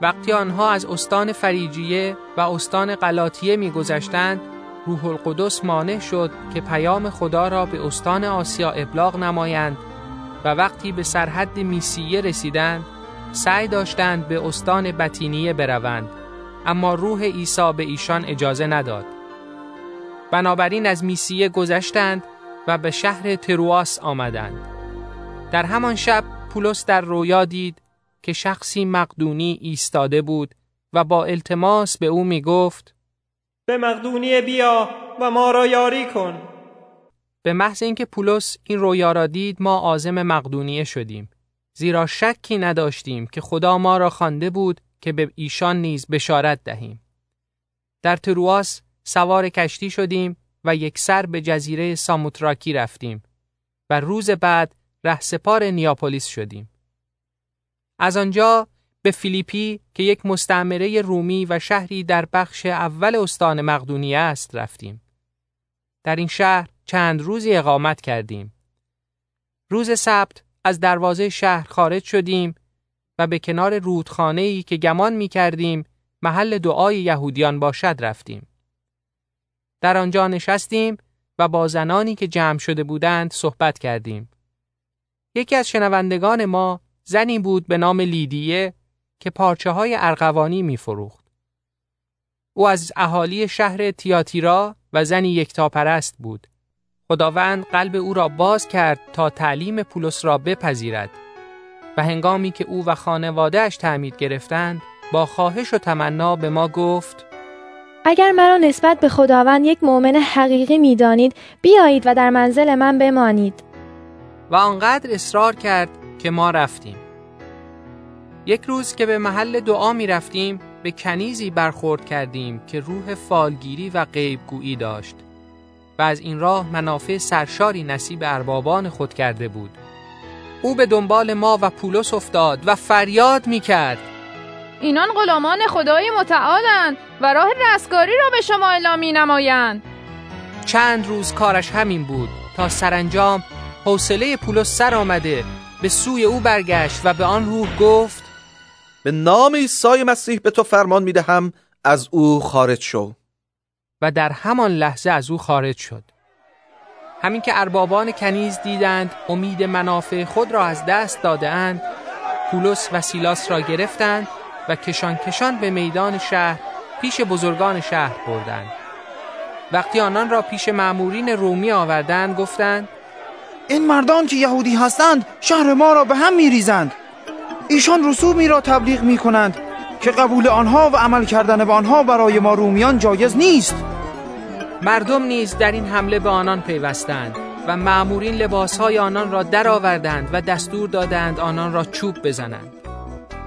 وقتی آنها از استان فریجیه و استان قلاتیه می گذشتند روح القدس مانع شد که پیام خدا را به استان آسیا ابلاغ نمایند و وقتی به سرحد میسیه رسیدند سعی داشتند به استان بطینیه بروند اما روح عیسی به ایشان اجازه نداد بنابراین از میسیه گذشتند و به شهر ترواس آمدند در همان شب پولس در رویا دید که شخصی مقدونی ایستاده بود و با التماس به او می گفت به مقدونی بیا و ما را یاری کن. به محض اینکه پولس این رویا را دید ما عازم مقدونیه شدیم. زیرا شکی نداشتیم که خدا ما را خوانده بود که به ایشان نیز بشارت دهیم. در ترواس سوار کشتی شدیم و یک سر به جزیره ساموتراکی رفتیم و روز بعد رهسپار نیاپولیس شدیم از آنجا به فیلیپی که یک مستعمره رومی و شهری در بخش اول استان مقدونیه است رفتیم. در این شهر چند روزی اقامت کردیم. روز سبت از دروازه شهر خارج شدیم و به کنار رودخانه ای که گمان می کردیم محل دعای یهودیان باشد رفتیم. در آنجا نشستیم و با زنانی که جمع شده بودند صحبت کردیم. یکی از شنوندگان ما زنی بود به نام لیدیه که پارچه های ارغوانی می فروخت. او از اهالی شهر تیاتیرا و زنی یکتاپرست بود. خداوند قلب او را باز کرد تا تعلیم پولس را بپذیرد و هنگامی که او و خانوادهش تعمید گرفتند با خواهش و تمنا به ما گفت اگر مرا نسبت به خداوند یک مؤمن حقیقی می‌دانید بیایید و در منزل من بمانید و آنقدر اصرار کرد که ما رفتیم. یک روز که به محل دعا می رفتیم به کنیزی برخورد کردیم که روح فالگیری و غیبگویی داشت و از این راه منافع سرشاری نصیب اربابان خود کرده بود. او به دنبال ما و پولس افتاد و فریاد می کرد. اینان غلامان خدای متعالند و راه رستگاری را به شما اعلام می نمایند. چند روز کارش همین بود تا سرانجام حوصله پولس سر آمده. به سوی او برگشت و به آن روح گفت به نام عیسی مسیح به تو فرمان می‌دهم از او خارج شو. و در همان لحظه از او خارج شد. همین که اربابان کنیز دیدند امید منافع خود را از دست دادهاند پولس و سیلاس را گرفتند و کشان کشان به میدان شهر پیش بزرگان شهر بردند. وقتی آنان را پیش معمورین رومی آوردند گفتند این مردان که یهودی هستند شهر ما را به هم میریزند. ایشان رسومی را تبلیغ می کنند که قبول آنها و عمل کردن به آنها برای ما رومیان جایز نیست. مردم نیز در این حمله به آنان پیوستند و معمورین لباسهای آنان را درآوردند و دستور دادند آنان را چوب بزنند.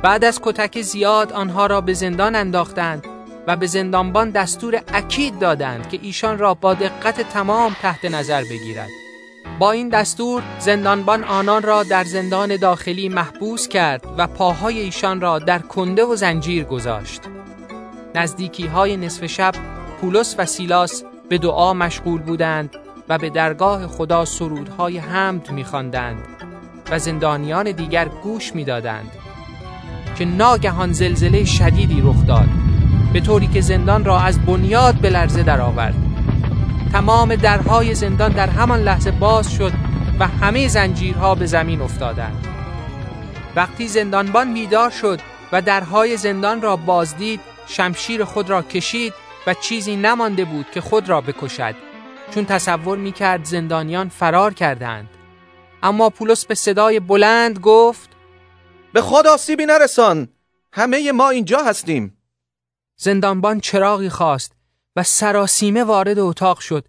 بعد از کتک زیاد آنها را به زندان انداختند و به زندانبان دستور اکید دادند که ایشان را با دقت تمام تحت نظر بگیرد. با این دستور زندانبان آنان را در زندان داخلی محبوس کرد و پاهای ایشان را در کنده و زنجیر گذاشت. نزدیکی های نصف شب پولس و سیلاس به دعا مشغول بودند و به درگاه خدا سرودهای حمد میخواندند و زندانیان دیگر گوش می‌دادند که ناگهان زلزله شدیدی رخ داد به طوری که زندان را از بنیاد به لرزه درآورد. تمام درهای زندان در همان لحظه باز شد و همه زنجیرها به زمین افتادند. وقتی زندانبان بیدار شد و درهای زندان را بازدید شمشیر خود را کشید و چیزی نمانده بود که خود را بکشد. چون تصور می‌کرد زندانیان فرار کردند. اما پولس به صدای بلند گفت به خود آسیبی نرسان. همه ما اینجا هستیم. زندانبان چراغی خواست و سراسیمه وارد اتاق شد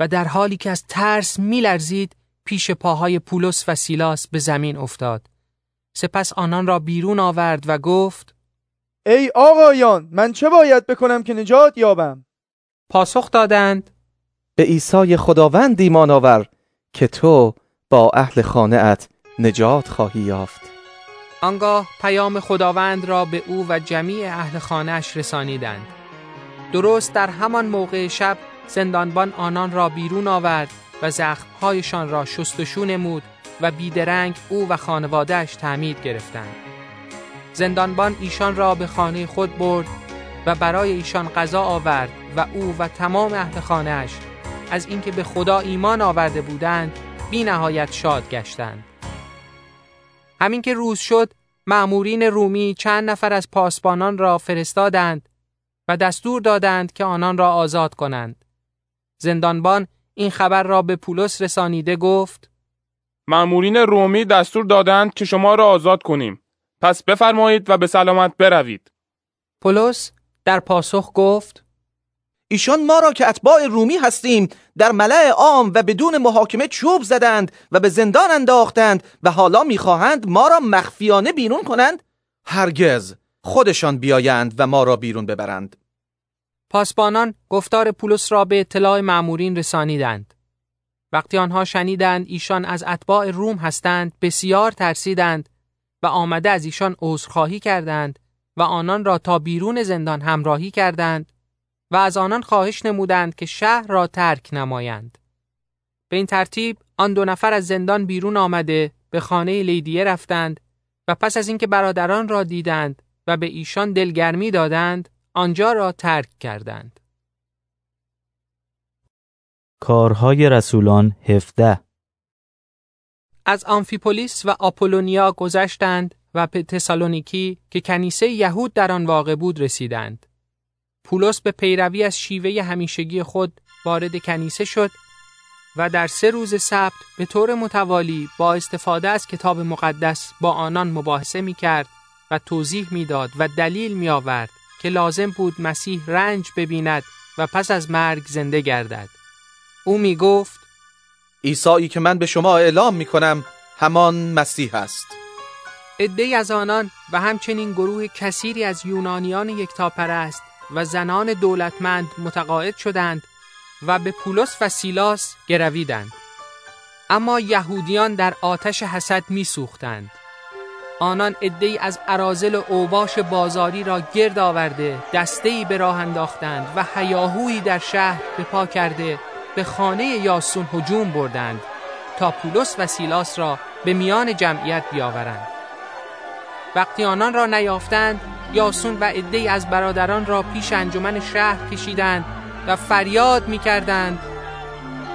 و در حالی که از ترس میلرزید پیش پاهای پولس و سیلاس به زمین افتاد. سپس آنان را بیرون آورد و گفت ای آقایان من چه باید بکنم که نجات یابم؟ پاسخ دادند به عیسی خداوند ایمان آور که تو با اهل خانه ات نجات خواهی یافت. آنگاه پیام خداوند را به او و جمیع اهل خانهش رسانیدند. درست در همان موقع شب زندانبان آنان را بیرون آورد و زخمهایشان را شستشو نمود و بیدرنگ او و خانوادهش تعمید گرفتند. زندانبان ایشان را به خانه خود برد و برای ایشان غذا آورد و او و تمام اهل خانهش از اینکه به خدا ایمان آورده بودند بی نهایت شاد گشتند. همین که روز شد معمورین رومی چند نفر از پاسبانان را فرستادند و دستور دادند که آنان را آزاد کنند. زندانبان این خبر را به پولس رسانیده گفت معمورین رومی دستور دادند که شما را آزاد کنیم. پس بفرمایید و به سلامت بروید. پولس در پاسخ گفت ایشان ما را که اتباع رومی هستیم در ملع عام و بدون محاکمه چوب زدند و به زندان انداختند و حالا می‌خواهند ما را مخفیانه بیرون کنند؟ هرگز. خودشان بیایند و ما را بیرون ببرند پاسبانان گفتار پولس را به اطلاع معمورین رسانیدند وقتی آنها شنیدند ایشان از اتباع روم هستند بسیار ترسیدند و آمده از ایشان عذرخواهی کردند و آنان را تا بیرون زندان همراهی کردند و از آنان خواهش نمودند که شهر را ترک نمایند. به این ترتیب آن دو نفر از زندان بیرون آمده به خانه لیدیه رفتند و پس از اینکه برادران را دیدند و به ایشان دلگرمی دادند آنجا را ترک کردند. کارهای رسولان 17 از آمفیپولیس و آپولونیا گذشتند و به تسالونیکی که کنیسه یهود در آن واقع بود رسیدند. پولس به پیروی از شیوه همیشگی خود وارد کنیسه شد و در سه روز سبت به طور متوالی با استفاده از کتاب مقدس با آنان مباحثه می کرد و توضیح می‌داد و دلیل می آورد که لازم بود مسیح رنج ببیند و پس از مرگ زنده گردد. او می گفت عیسی که من به شما اعلام می کنم همان مسیح است. عده از آنان و همچنین گروه کثیری از یونانیان یکتاپرست و زنان دولتمند متقاعد شدند و به پولس و سیلاس گرویدند اما یهودیان در آتش حسد میسوختند آنان عدهای از ارازل و اوباش بازاری را گرد آورده دستهای به راه انداختند و هیاهویی در شهر به پا کرده به خانه یاسون هجوم بردند تا پولس و سیلاس را به میان جمعیت بیاورند. وقتی آنان را نیافتند یاسون و عدهای از برادران را پیش انجمن شهر کشیدند و فریاد می‌کردند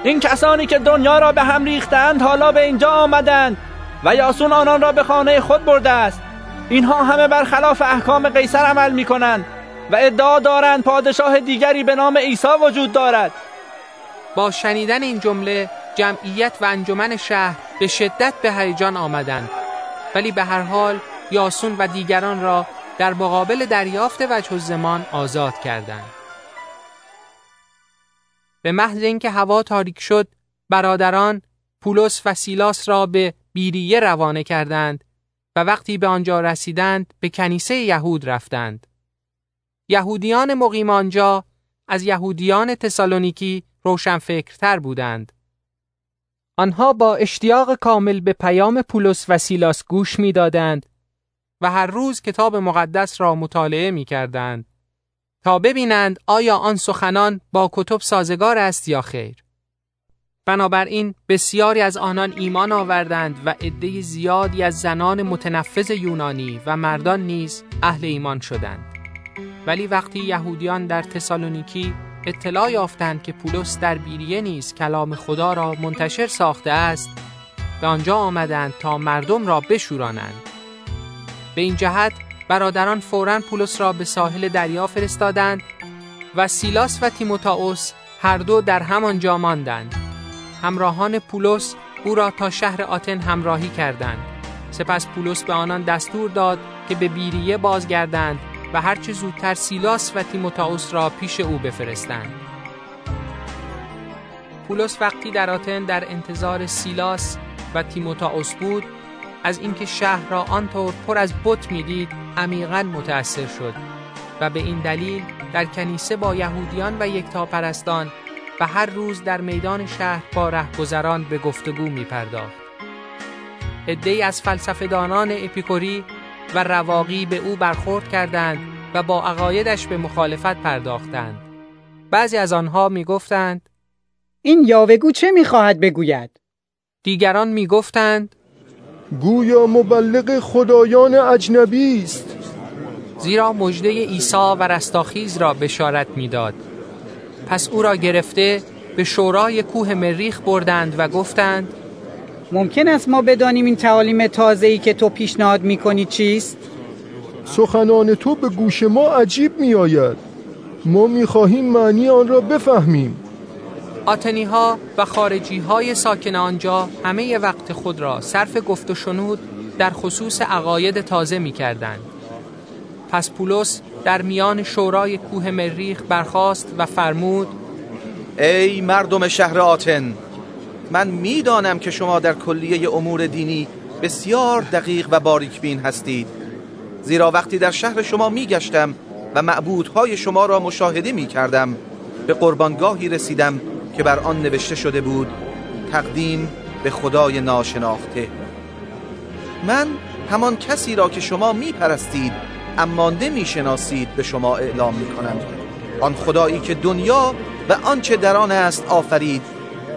این کسانی که دنیا را به هم ریختند حالا به اینجا آمدند. و یاسون آنان را به خانه خود برده است. اینها همه برخلاف احکام قیصر عمل می کنند و ادعا دارند پادشاه دیگری به نام عیسی وجود دارد. با شنیدن این جمله جمعیت و انجمن شهر به شدت به هیجان آمدند. ولی به هر حال یاسون و دیگران را در مقابل دریافت وجه زمان آزاد کردند. به محض اینکه هوا تاریک شد برادران پولس و سیلاس را به بیریه روانه کردند و وقتی به آنجا رسیدند به کنیسه یهود رفتند. یهودیان مقیم آنجا از یهودیان تسالونیکی روشنفکرتر بودند. آنها با اشتیاق کامل به پیام پولس و سیلاس گوش می‌دادند و هر روز کتاب مقدس را مطالعه می کردند تا ببینند آیا آن سخنان با کتب سازگار است یا خیر. بنابراین بسیاری از آنان ایمان آوردند و عده زیادی از زنان متنفذ یونانی و مردان نیز اهل ایمان شدند. ولی وقتی یهودیان در تسالونیکی اطلاع یافتند که پولس در بیریه نیز کلام خدا را منتشر ساخته است به آنجا آمدند تا مردم را بشورانند به این جهت برادران فورا پولس را به ساحل دریا فرستادند و سیلاس و تیموتائوس هر دو در همانجا ماندند همراهان پولس او را تا شهر آتن همراهی کردند سپس پولس به آنان دستور داد که به بیریه بازگردند و هرچه زودتر سیلاس و تیموتائوس را پیش او بفرستند. پولس وقتی در آتن در انتظار سیلاس و تیموتائوس بود از اینکه شهر را آنطور پر از بت می‌دید عمیقا متأثر شد و به این دلیل در کنیسه با یهودیان و یکتاپرستان و هر روز در میدان شهر با رهگذران به گفتگو می پرداخت. ادهی از فلسفه‌دانان اپیکوری و رواقی به او برخورد کردند و با عقایدش به مخالفت پرداختند. بعضی از آنها می گفتند این یاوگو چه می خواهد بگوید؟ دیگران می گفتند گویا مبلغ خدایان اجنبی است زیرا مژده عیسی و رستاخیز را بشارت می‌داد. پس او را گرفته به شورای کوه مریخ بردند و گفتند ممکن است ما بدانیم این تعالیم تازه‌ای که تو پیشنهاد می‌کنی چیست؟ سخنان تو به گوش ما عجیب می آید ما می خواهیم معنی آن را بفهمیم آتنی ها و خارجی های ساکن آنجا همه وقت خود را صرف گفت و شنود در خصوص عقاید تازه می کردند. پس پولس در میان شورای کوه مریخ برخاست و فرمود ای مردم شهر آتن من می‌دانم که شما در کلیه امور دینی بسیار دقیق و باریک بین هستید. زیرا وقتی در شهر شما میگشتم و معبودهای شما را مشاهده می کردم به قربانگاهی رسیدم که بر آن نوشته شده بود تقدیم به خدای ناشناخته. من همان کسی را که شما می اما نمی شناسید به شما اعلام می کنم آن خدایی که دنیا و آنچه در آن است آفرید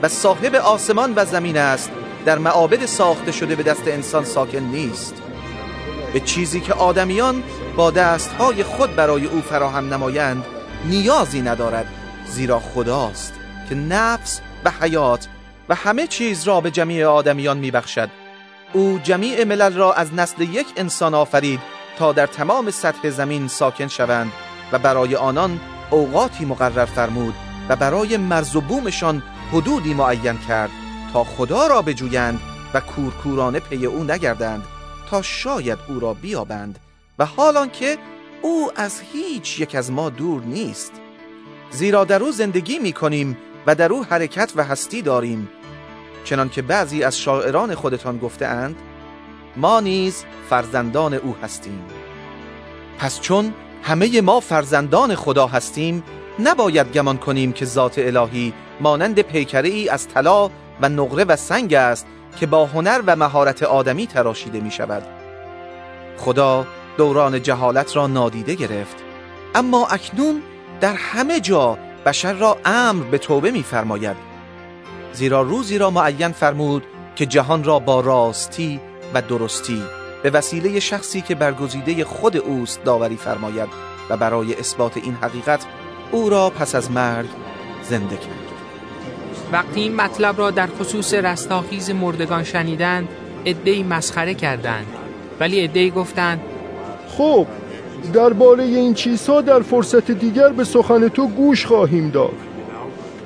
و صاحب آسمان و زمین است در معابد ساخته شده به دست انسان ساکن نیست. به چیزی که آدمیان با دستهای خود برای او فراهم نمایند نیازی ندارد زیرا خداست که نفس و حیات و همه چیز را به جمیع آدمیان میبخشد. او جمیع ملل را از نسل یک انسان آفرید تا در تمام سطح زمین ساکن شوند و برای آنان اوقاتی مقرر فرمود و برای مرز و بومشان حدودی معین کرد تا خدا را بجویند و کورکورانه پی او نگردند تا شاید او را بیابند و حالان که او از هیچ یک از ما دور نیست. زیرا در او زندگی می کنیم و در او حرکت و هستی داریم. چنان که بعضی از شاعران خودتان گفته اند ما نیز فرزندان او هستیم. پس چون همه ما فرزندان خدا هستیم نباید گمان کنیم که ذات الهی مانند پیکره ای از طلا و نقره و سنگ است که با هنر و مهارت آدمی تراشیده می شود خدا دوران جهالت را نادیده گرفت. اما اکنون در همه جا بشر را امر به توبه می‌فرماید. زیرا روزی را معین فرمود که جهان را با راستی و درستی به وسیله شخصی که برگزیده خود اوست داوری فرماید و برای اثبات این حقیقت او را پس از مرگ زنده کرد. وقتی این مطلب را در خصوص رستاخیز مردگان شنیدند ادهی مسخره کردند. ولی ادهی گفتند خب درباره این چیزها در فرصت دیگر به سخن تو گوش خواهیم داد.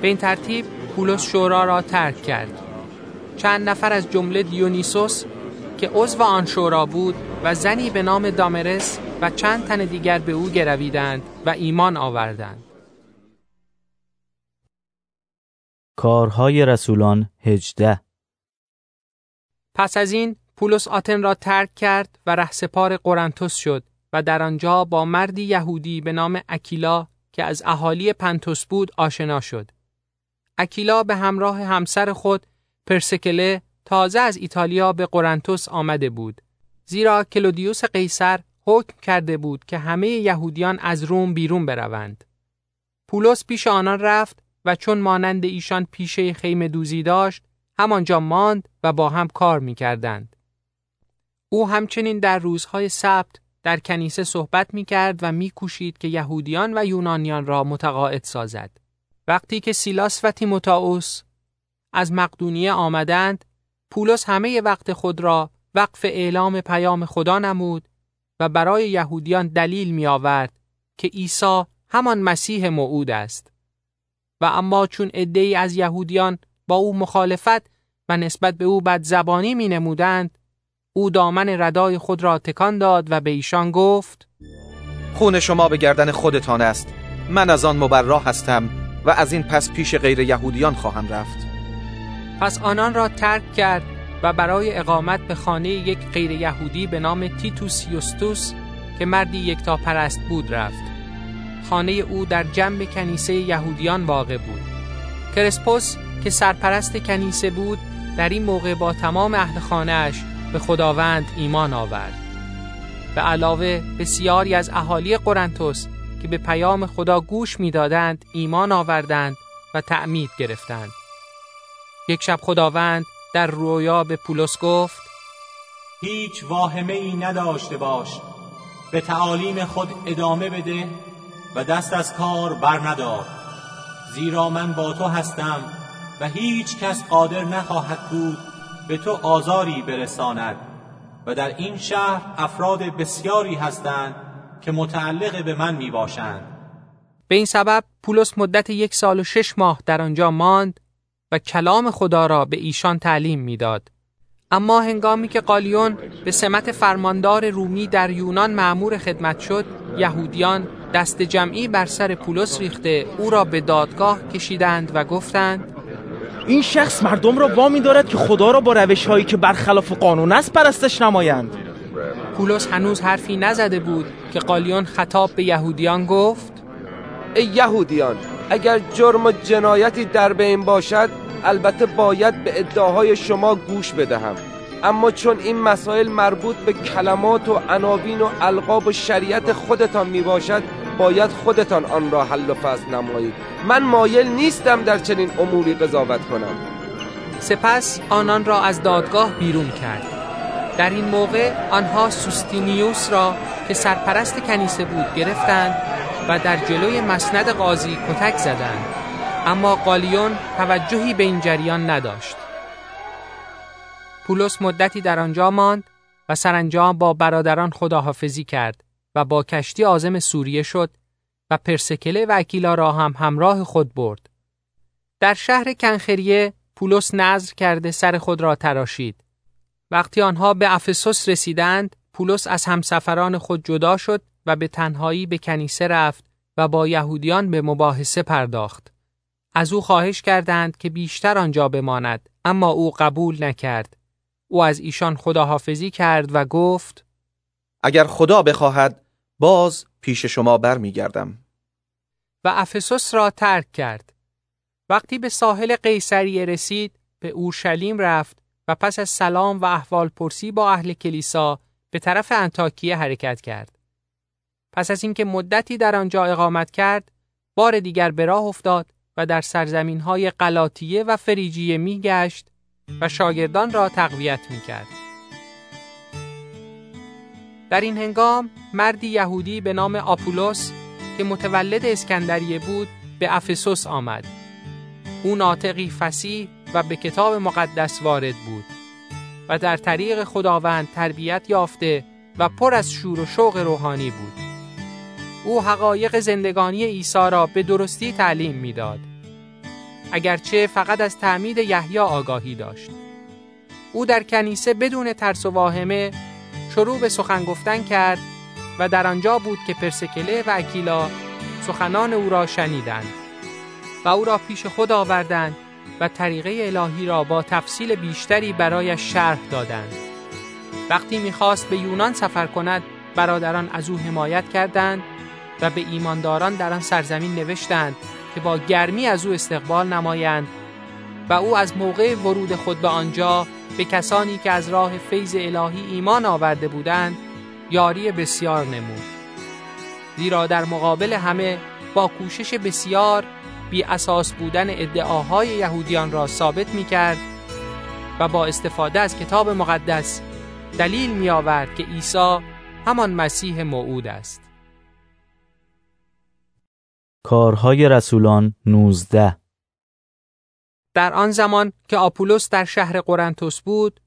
به این ترتیب پولس شورا را ترک کرد. چند نفر از جمله دیونیسوس که عضو آن شورا بود و زنی به نام دامرس و چند تن دیگر به او گرویدند و ایمان آوردند کارهای رسولان هجده پس از این پولس آتن را ترک کرد و رهسپار قرنتس شد و در آنجا با مردی یهودی به نام اکیلا که از اهالی پنتوس بود آشنا شد. اکیلا به همراه همسر خود پرسکله تازه از ایتالیا به قرنتس آمده بود. زیرا کلودیوس قیصر حکم کرده بود که همه یهودیان از روم بیرون بروند. پولس پیش آنان رفت و چون مانند ایشان پیشه خیمه دوزی داشت همانجا ماند و با هم کار می کردند. او همچنین در روزهای سبت در کنیسه صحبت می کرد و می کوشید که یهودیان و یونانیان را متقاعد سازد. وقتی که سیلاس و تیموتائوس از مقدونیه آمدند، پولس همه وقت خود را وقف اعلام پیام خدا نمود و برای یهودیان دلیل می آورد که عیسی همان مسیح موعود است. و اما چون عدهای از یهودیان با او مخالفت و نسبت به او بد زبانی می نمودند، او دامن ردای خود را تکان داد و به ایشان گفت خون شما به گردن خودتان است من از آن مبرا هستم و از این پس پیش غیر یهودیان خواهم رفت پس آنان را ترک کرد و برای اقامت به خانه یک غیر یهودی به نام تیتوس یوستوس که مردی یکتا پرست بود رفت. خانه او در جنب کنیسه یهودیان واقع بود. کرسپوس که سرپرست کنیسه بود در این موقع با تمام اهل خانهاش به خداوند ایمان آورد. به علاوه بسیاری از اهالی قرنتوس که به پیام خدا گوش می‌دادند ایمان آوردند و تعمید گرفتند. یک شب خداوند در رویا به پولس گفت هیچ واهمه ای نداشته باش به تعالیم خود ادامه بده و دست از کار بر ندار زیرا من با تو هستم و هیچ کس قادر نخواهد بود به تو آزاری برساند و در این شهر افراد بسیاری هستند که متعلق به من می باشند. به این سبب پولس مدت یک سال و شش ماه در آنجا ماند و کلام خدا را به ایشان تعلیم می‌داد. اما هنگامی که قالیون به سمت فرماندار رومی در یونان معمور خدمت شد یهودیان دست جمعی بر سر پولس ریخته او را به دادگاه کشیدند و گفتند این شخص مردم را وامی دارد که خدا را با روش هایی که برخلاف قانون است پرستش نمایند پولس هنوز حرفی نزده بود که قالیون خطاب به یهودیان گفت ای یهودیان اگر جرم و جنایتی در بین باشد البته باید به ادعاهای شما گوش بدهم. اما چون این مسائل مربوط به کلمات و عناوین و القاب و شریعت خودتان می باشد باید خودتان آن را حل و فصل نمایید. من مایل نیستم در چنین اموری قضاوت کنم. سپس آنان را از دادگاه بیرون کرد. در این موقع آنها سوستینیوس را که سرپرست کنیسه بود گرفتند و در جلوی مسند قاضی کتک زدند اما قالیون توجهی به این جریان نداشت پولس مدتی در آنجا ماند و سرانجام با برادران خداحافظی کرد و با کشتی آزم سوریه شد و پرسکله و اکیلا را هم همراه خود برد. در شهر کنخریه پولس نظر کرده سر خود را تراشید. وقتی آنها به افسوس رسیدند، پولس از همسفران خود جدا شد و به تنهایی به کنیسه رفت و با یهودیان به مباحثه پرداخت. از او خواهش کردند که بیشتر آنجا بماند، اما او قبول نکرد. او از ایشان خداحافظی کرد و گفت: اگر خدا بخواهد باز پیش شما برمیگردم و افسوس را ترک کرد وقتی به ساحل قیصریه رسید به اورشلیم رفت و پس از سلام و احوال پرسی با اهل کلیسا به طرف انتاکیه حرکت کرد پس از اینکه مدتی در آنجا اقامت کرد بار دیگر به راه افتاد و در سرزمین های قلاطیه و فریجیه می گشت و شاگردان را تقویت می کرد. در این هنگام مردی یهودی به نام آپولوس که متولد اسکندریه بود به افسوس آمد. او ناطقی فسیح و به کتاب مقدس وارد بود و در طریق خداوند تربیت یافته و پر از شور و شوق روحانی بود. او حقایق زندگانی عیسی را به درستی تعلیم می‌داد. اگرچه فقط از تعمید یحیی آگاهی داشت. او در کنیسه بدون ترس و واهمه شروع به سخن گفتن کرد و در آنجا بود که پرسکله و اکیلا سخنان او را شنیدند و او را پیش خود آوردند و طریقه الهی را با تفصیل بیشتری برایش شرح دادند وقتی می‌خواست به یونان سفر کند برادران از او حمایت کردند و به ایمانداران در آن سرزمین نوشتند که با گرمی از او استقبال نمایند و او از موقع ورود خود به آنجا به کسانی که از راه فیض الهی ایمان آورده بودند یاری بسیار نمود زیرا در مقابل همه با کوشش بسیار بی اساس بودن ادعاهای یهودیان را ثابت می کرد و با استفاده از کتاب مقدس دلیل می آورد که عیسی همان مسیح موعود است. کارهای رسولان 19 در آن زمان که آپولوس در شهر قرنتوس بود،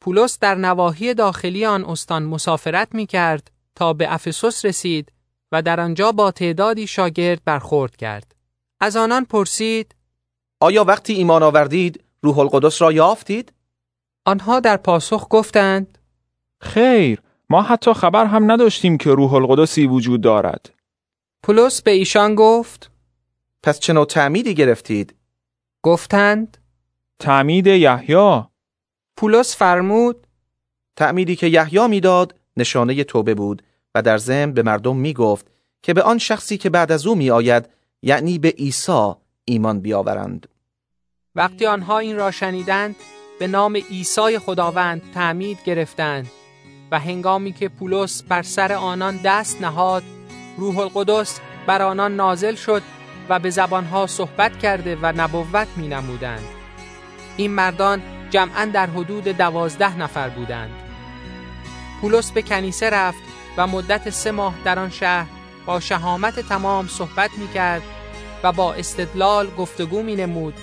پولس در نواحی داخلی آن استان مسافرت می کرد تا به افسوس رسید و در آنجا با تعدادی شاگرد برخورد کرد. از آنان پرسید آیا وقتی ایمان آوردید روح القدس را یافتید؟ آنها در پاسخ گفتند خیر ما حتی خبر هم نداشتیم که روح القدسی وجود دارد. پولس به ایشان گفت پس چه نوع تعمیدی گرفتید؟ گفتند تعمید یحیی. پولس فرمود تعمیدی که یحیی می‌داد نشانه توبه بود و در ضمن به مردم می گفت که به آن شخصی که بعد از او می آید یعنی به عیسی ایمان بیاورند. وقتی آنها این را شنیدند به نام عیسی خداوند تعمید گرفتند و هنگامی که پولس بر سر آنان دست نهاد روح القدس بر آنان نازل شد و به زبانها صحبت کرده و نبوت می نمودند. این مردان جمعا در حدود دوازده نفر بودند. پولس به کنیسه رفت و مدت سه ماه در آن شهر با شهامت تمام صحبت می کرد و با استدلال گفتگو می نمود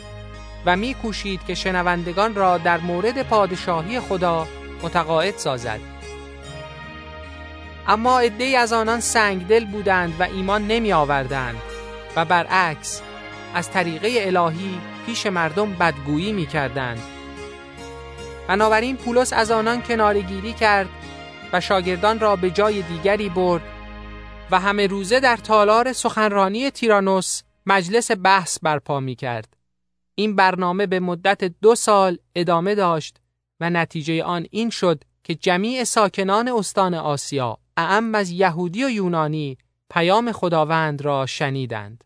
و می کوشید که شنوندگان را در مورد پادشاهی خدا متقاعد سازد. اما عدهای از آنان سنگدل بودند و ایمان نمی آوردند و برعکس از طریقه الهی پیش مردم بدگویی می کردند. بنابراین پولس از آنان کنارگیری کرد و شاگردان را به جای دیگری برد و همه روزه در تالار سخنرانی تیرانوس مجلس بحث برپا می کرد. این برنامه به مدت دو سال ادامه داشت و نتیجه آن این شد که جمیع ساکنان استان آسیا اعم از یهودی و یونانی پیام خداوند را شنیدند.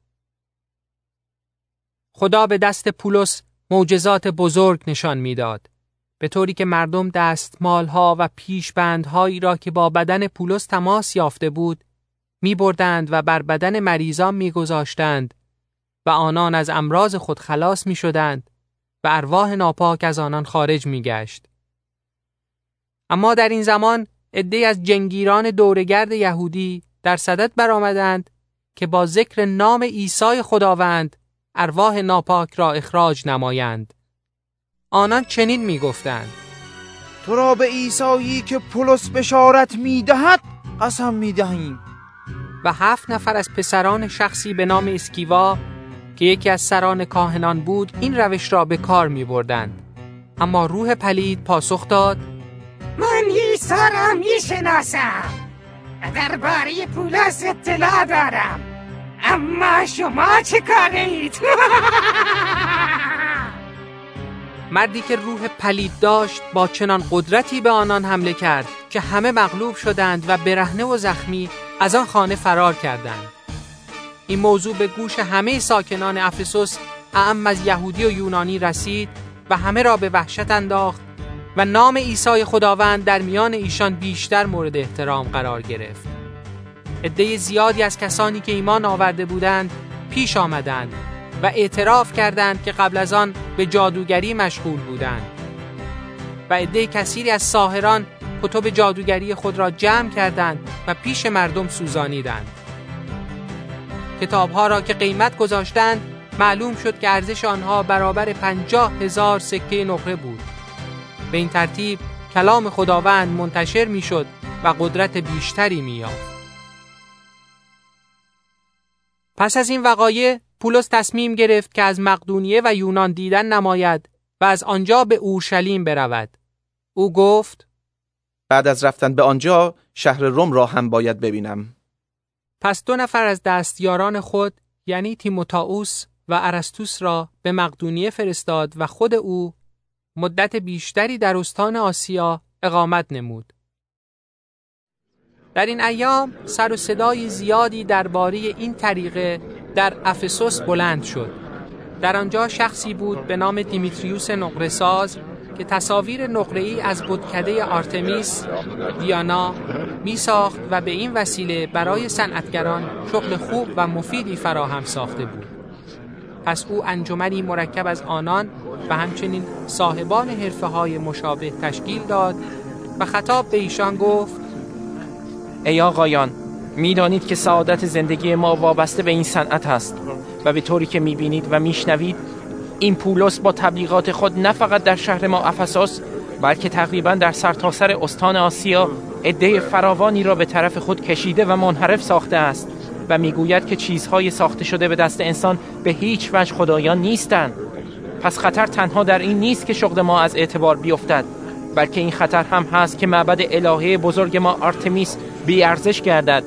خدا به دست پولس معجزات بزرگ نشان می‌داد به طوری که مردم دستمالها و پیشبندهایی را که با بدن پولس تماس یافته بود می بردند و بر بدن مریضان می گذاشتند و آنان از امراض خود خلاص می شدند و ارواح ناپاک از آنان خارج می گشت. اما در این زمان عده از جنگیران دورگرد یهودی در صدد برآمدند که با ذکر نام عیسی خداوند ارواح ناپاک را اخراج نمایند. آنان چنین می گفتند تو را به عیسایی که پولس بشارت می دهد قسم می دهیم و هفت نفر از پسران شخصی به نام اسکیوا که یکی از سران کاهنان بود این روش را به کار می بردند. اما روح پلید پاسخ داد من عیسی را می شناسم و درباره پولس اطلاع دارم اما شما چه کارید؟ [LAUGHS] مردی که روح پلید داشت با چنان قدرتی به آنان حمله کرد که همه مغلوب شدند و برهنه و زخمی از آن خانه فرار کردند. این موضوع به گوش همه ساکنان افسوس اعم از یهودی و یونانی رسید و همه را به وحشت انداخت و نام عیسی خداوند در میان ایشان بیشتر مورد احترام قرار گرفت. عده زیادی از کسانی که ایمان آورده بودند پیش آمدند و اعتراف کردند که قبل از آن به جادوگری مشغول بودند. و عده کثیری از ساهران کتب جادوگری خود را جمع کردند و پیش مردم سوزانیدند. کتابها را که قیمت گذاشتند معلوم شد که ارزش آنها برابر پنجاه هزار سکه نقره بود. به این ترتیب کلام خداوند منتشر می‌شد و قدرت بیشتری مییافت پس از این وقایع پولس تصمیم گرفت که از مقدونیه و یونان دیدن نماید و از آنجا به اورشلیم برود. او گفت بعد از رفتن به آنجا شهر روم را هم باید ببینم. پس دو نفر از دستیاران خود یعنی تیموتائوس و ارستوس را به مقدونیه فرستاد و خود او مدت بیشتری در استان آسیا اقامت نمود. در این ایام سر و صدای زیادی درباره این طریقه در افسوس بلند شد. در آنجا شخصی بود به نام دیمیتریوس نقره‌ساز که تصاویر نقره‌ای از بتکده آرتمیس دیانا می ساخت و به این وسیله برای صنعتگران شغل خوب و مفیدی فراهم ساخته بود. پس او انجمنی مرکب از آنان و همچنین صاحبان حرفه های مشابه تشکیل داد و خطاب به ایشان گفت ای آقایان می‌دانید که سعادت زندگی ما وابسته به این صنعت است و به طوری که می‌بینید و میشنوید این پولس با تبلیغات خود نه فقط در شهر ما افسوس بلکه تقریبا در سرتاسر سر استان آسیا عده فراوانی را به طرف خود کشیده و منحرف ساخته است. و می‌گوید که چیزهای ساخته شده به دست انسان به هیچ وجه خدایان نیستند. پس خطر تنها در این نیست که شغل ما از اعتبار بیفتد بلکه این خطر هم هست که معبد الهه بزرگ ما آرتمیس بیارزش گردد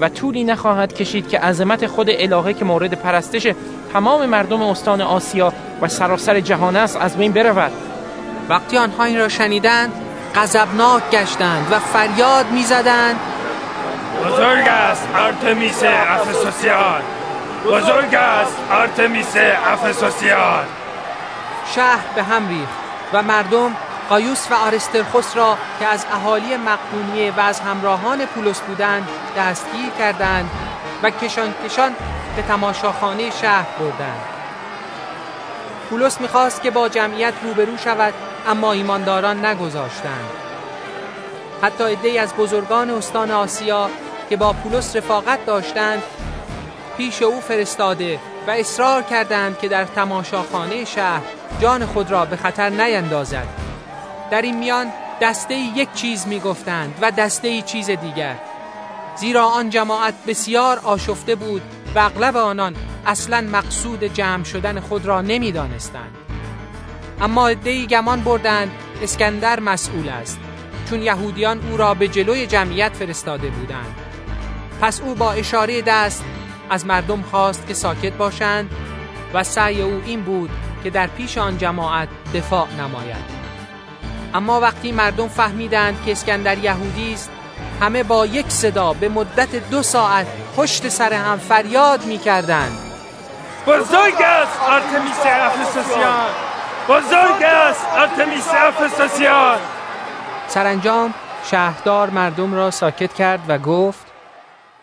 و طولی نخواهد کشید که عظمت خود الهه که مورد پرستش تمام مردم استان آسیا و سراسر جهان است از بین برود. وقتی آنها این را شنیدند غضبناک گشتند و فریاد می‌زدند بزرگ است آرتمیس افسوسیان. بزرگ است آرتمیس افسوسیان. شهر به هم ریخت و مردم قایوس و آرسترخوس را که از اهالی مقدونیه و از همراهان پولس بودند دستگیر کردند و کشان کشان به تماشاخانه شهر بردند. پولس می‌خواست که با جمعیت روبرو شود اما ایمانداران نگذاشتند. حتی عدهای از بزرگان استان آسیا که با پولس رفاقت داشتند پیش او فرستاده و اصرار کردند که در تماشاخانه شهر جان خود را به خطر نیندازد. در این میان دسته یک چیز می‌گفتند و دسته چیز دیگر. زیرا آن جماعت بسیار آشفته بود و اغلب آنان اصلا مقصود جمع شدن خود را نمی‌دانستند. اما عدهای گمان بردند اسکندر مسئول است چون یهودیان او را به جلوی جمعیت فرستاده بودند. پس او با اشاره دست از مردم خواست که ساکت باشند و سعی او این بود که در پیش آن جماعت دفاع نماید. اما وقتی مردم فهمیدند که اسکندر یهودی است همه با یک صدا به مدت دو ساعت پشت سر هم فریاد می کردند بزرگ است آرتمیس افسوسیان. بزرگ است آرتمیس افسوسیان. سرانجام شهردار مردم را ساکت کرد و گفت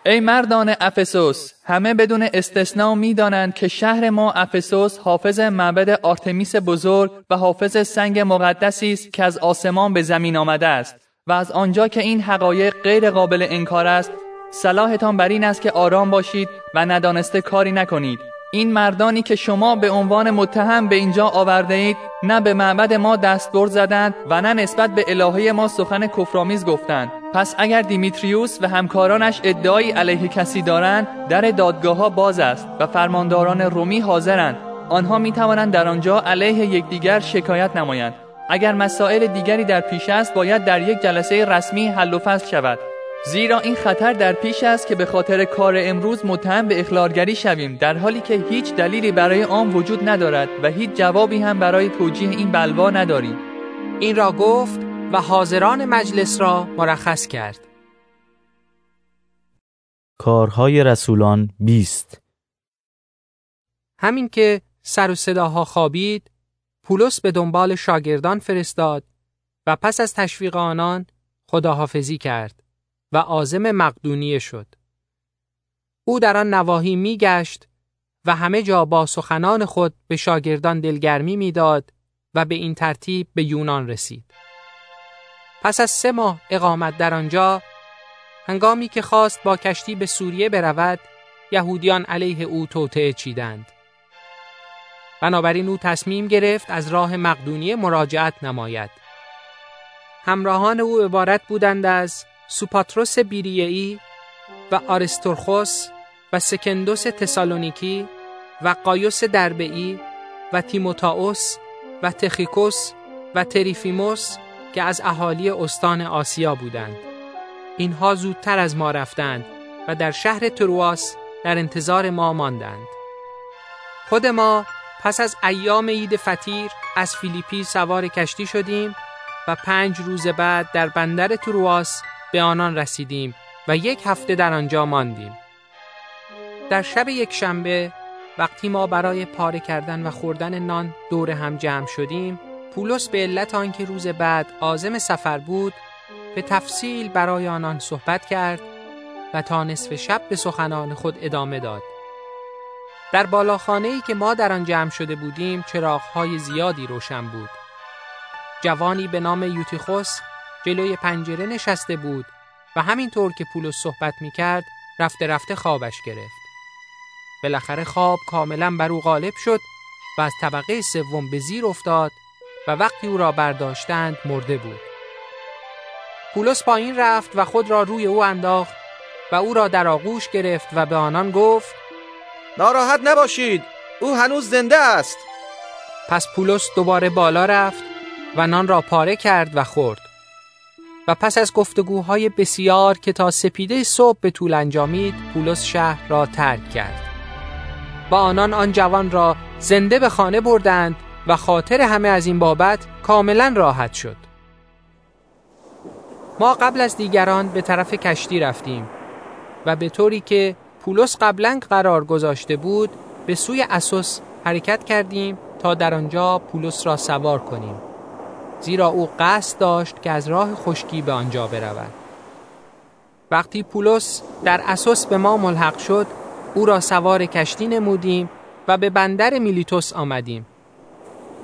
ای مردان افسس همه بدون استثنا می‌دانند که شهر ما افسس حافظ معبد آرتمیس بزرگ و حافظ سنگ مقدسی است که از آسمان به زمین آمده است و از آنجا که این حقایق غیر قابل انکار است صلاحتان بر این است که آرام باشید و ندانسته کاری نکنید. این مردانی که شما به عنوان متهم به اینجا آورده اید نه به معبد ما دستبرد زدند و نه نسبت به الهه ما سخن کفرآمیز گفتند. پس اگر دیمیتریوس و همکارانش ادعایی علیه کسی دارند در دادگاه ها باز است و فرمانداران رومی حاضرند. آنها می توانند در آنجا علیه یکدیگر شکایت نمایند. اگر مسائل دیگری در پیش است باید در یک جلسه رسمی حل و فصل شود. زیرا این خطر در پیش است که به خاطر کار امروز متهم به اخلارگری شویم در حالی که هیچ دلیلی برای آن وجود ندارد و هیچ جوابی هم برای توجیه این بلوا نداریم. این را گفت و حاضران مجلس را مرخص کرد کارهای رسولان بیست همین که سر و صداها خوابید پولس به دنبال شاگردان فرستاد و پس از تشویق آنان خداحافظی کرد و عازم مقدونیه شد. او در آن نواحی میگشت و همه جا با سخنان خود به شاگردان دلگرمی می‌داد و به این ترتیب به یونان رسید. پس از سه ماه اقامت در آنجا هنگامی که خواست با کشتی به سوریه برود یهودیان علیه او توطعه چیدند. بنابراین او تصمیم گرفت از راه مقدونیه مراجعت نماید. همراهان او عبارت بودند از سوپاتروس بیریعی و آرستورخوس و سکندوس تسالونیکی و قایوس دربعی و تیموتائوس و تخیکوس و تریفیموس که از اهالی استان آسیا بودند. اینها زودتر از ما رفتند و در شهر ترواس در انتظار ما ماندند. خود ما پس از ایام عید فتیر از فیلیپی سوار کشتی شدیم و پنج روز بعد در بندر ترواس به آنان رسیدیم و یک هفته در آنجا ماندیم. در شب یک شنبه وقتی ما برای پاره کردن و خوردن نان دور هم جمع شدیم پولس به علت آنکه روز بعد عازم سفر بود به تفصیل برای آنان صحبت کرد و تا نصف شب به سخنان خود ادامه داد. در بالاخانه ای که ما در آن جمع شده بودیم چراغهای زیادی روشن بود. جوانی به نام یوتیخوس جلوی پنجره نشسته بود و همینطور که پولس صحبت می کرد رفته رفته خوابش گرفت. بالاخره خواب کاملا بر او غالب شد و از طبقه سوم به زیر افتاد و وقتی او را برداشتند مرده بود. پولس پایین رفت و خود را روی او انداخت و او را در آغوش گرفت و به آنان گفت ناراحت نباشید او هنوز زنده است. پس پولس دوباره بالا رفت و نان را پاره کرد و خورد. و پس از گفتگوهای بسیار که تا سپیده صبح به طول انجامید پولس شهر را ترک کرد. و آنان آن جوان را زنده به خانه بردند و خاطر همه از این بابت کاملا راحت شد. ما قبل از دیگران به طرف کشتی رفتیم و به طوری که پولس قبلا قرار گذاشته بود به سوی اسوس حرکت کردیم تا در آنجا پولس را سوار کنیم. زیرا او قصد داشت که از راه خشکی به آنجا برود. وقتی پولس در اسوس به ما ملحق شد او را سوار کشتی نمودیم و به بندر میلیتوس آمدیم.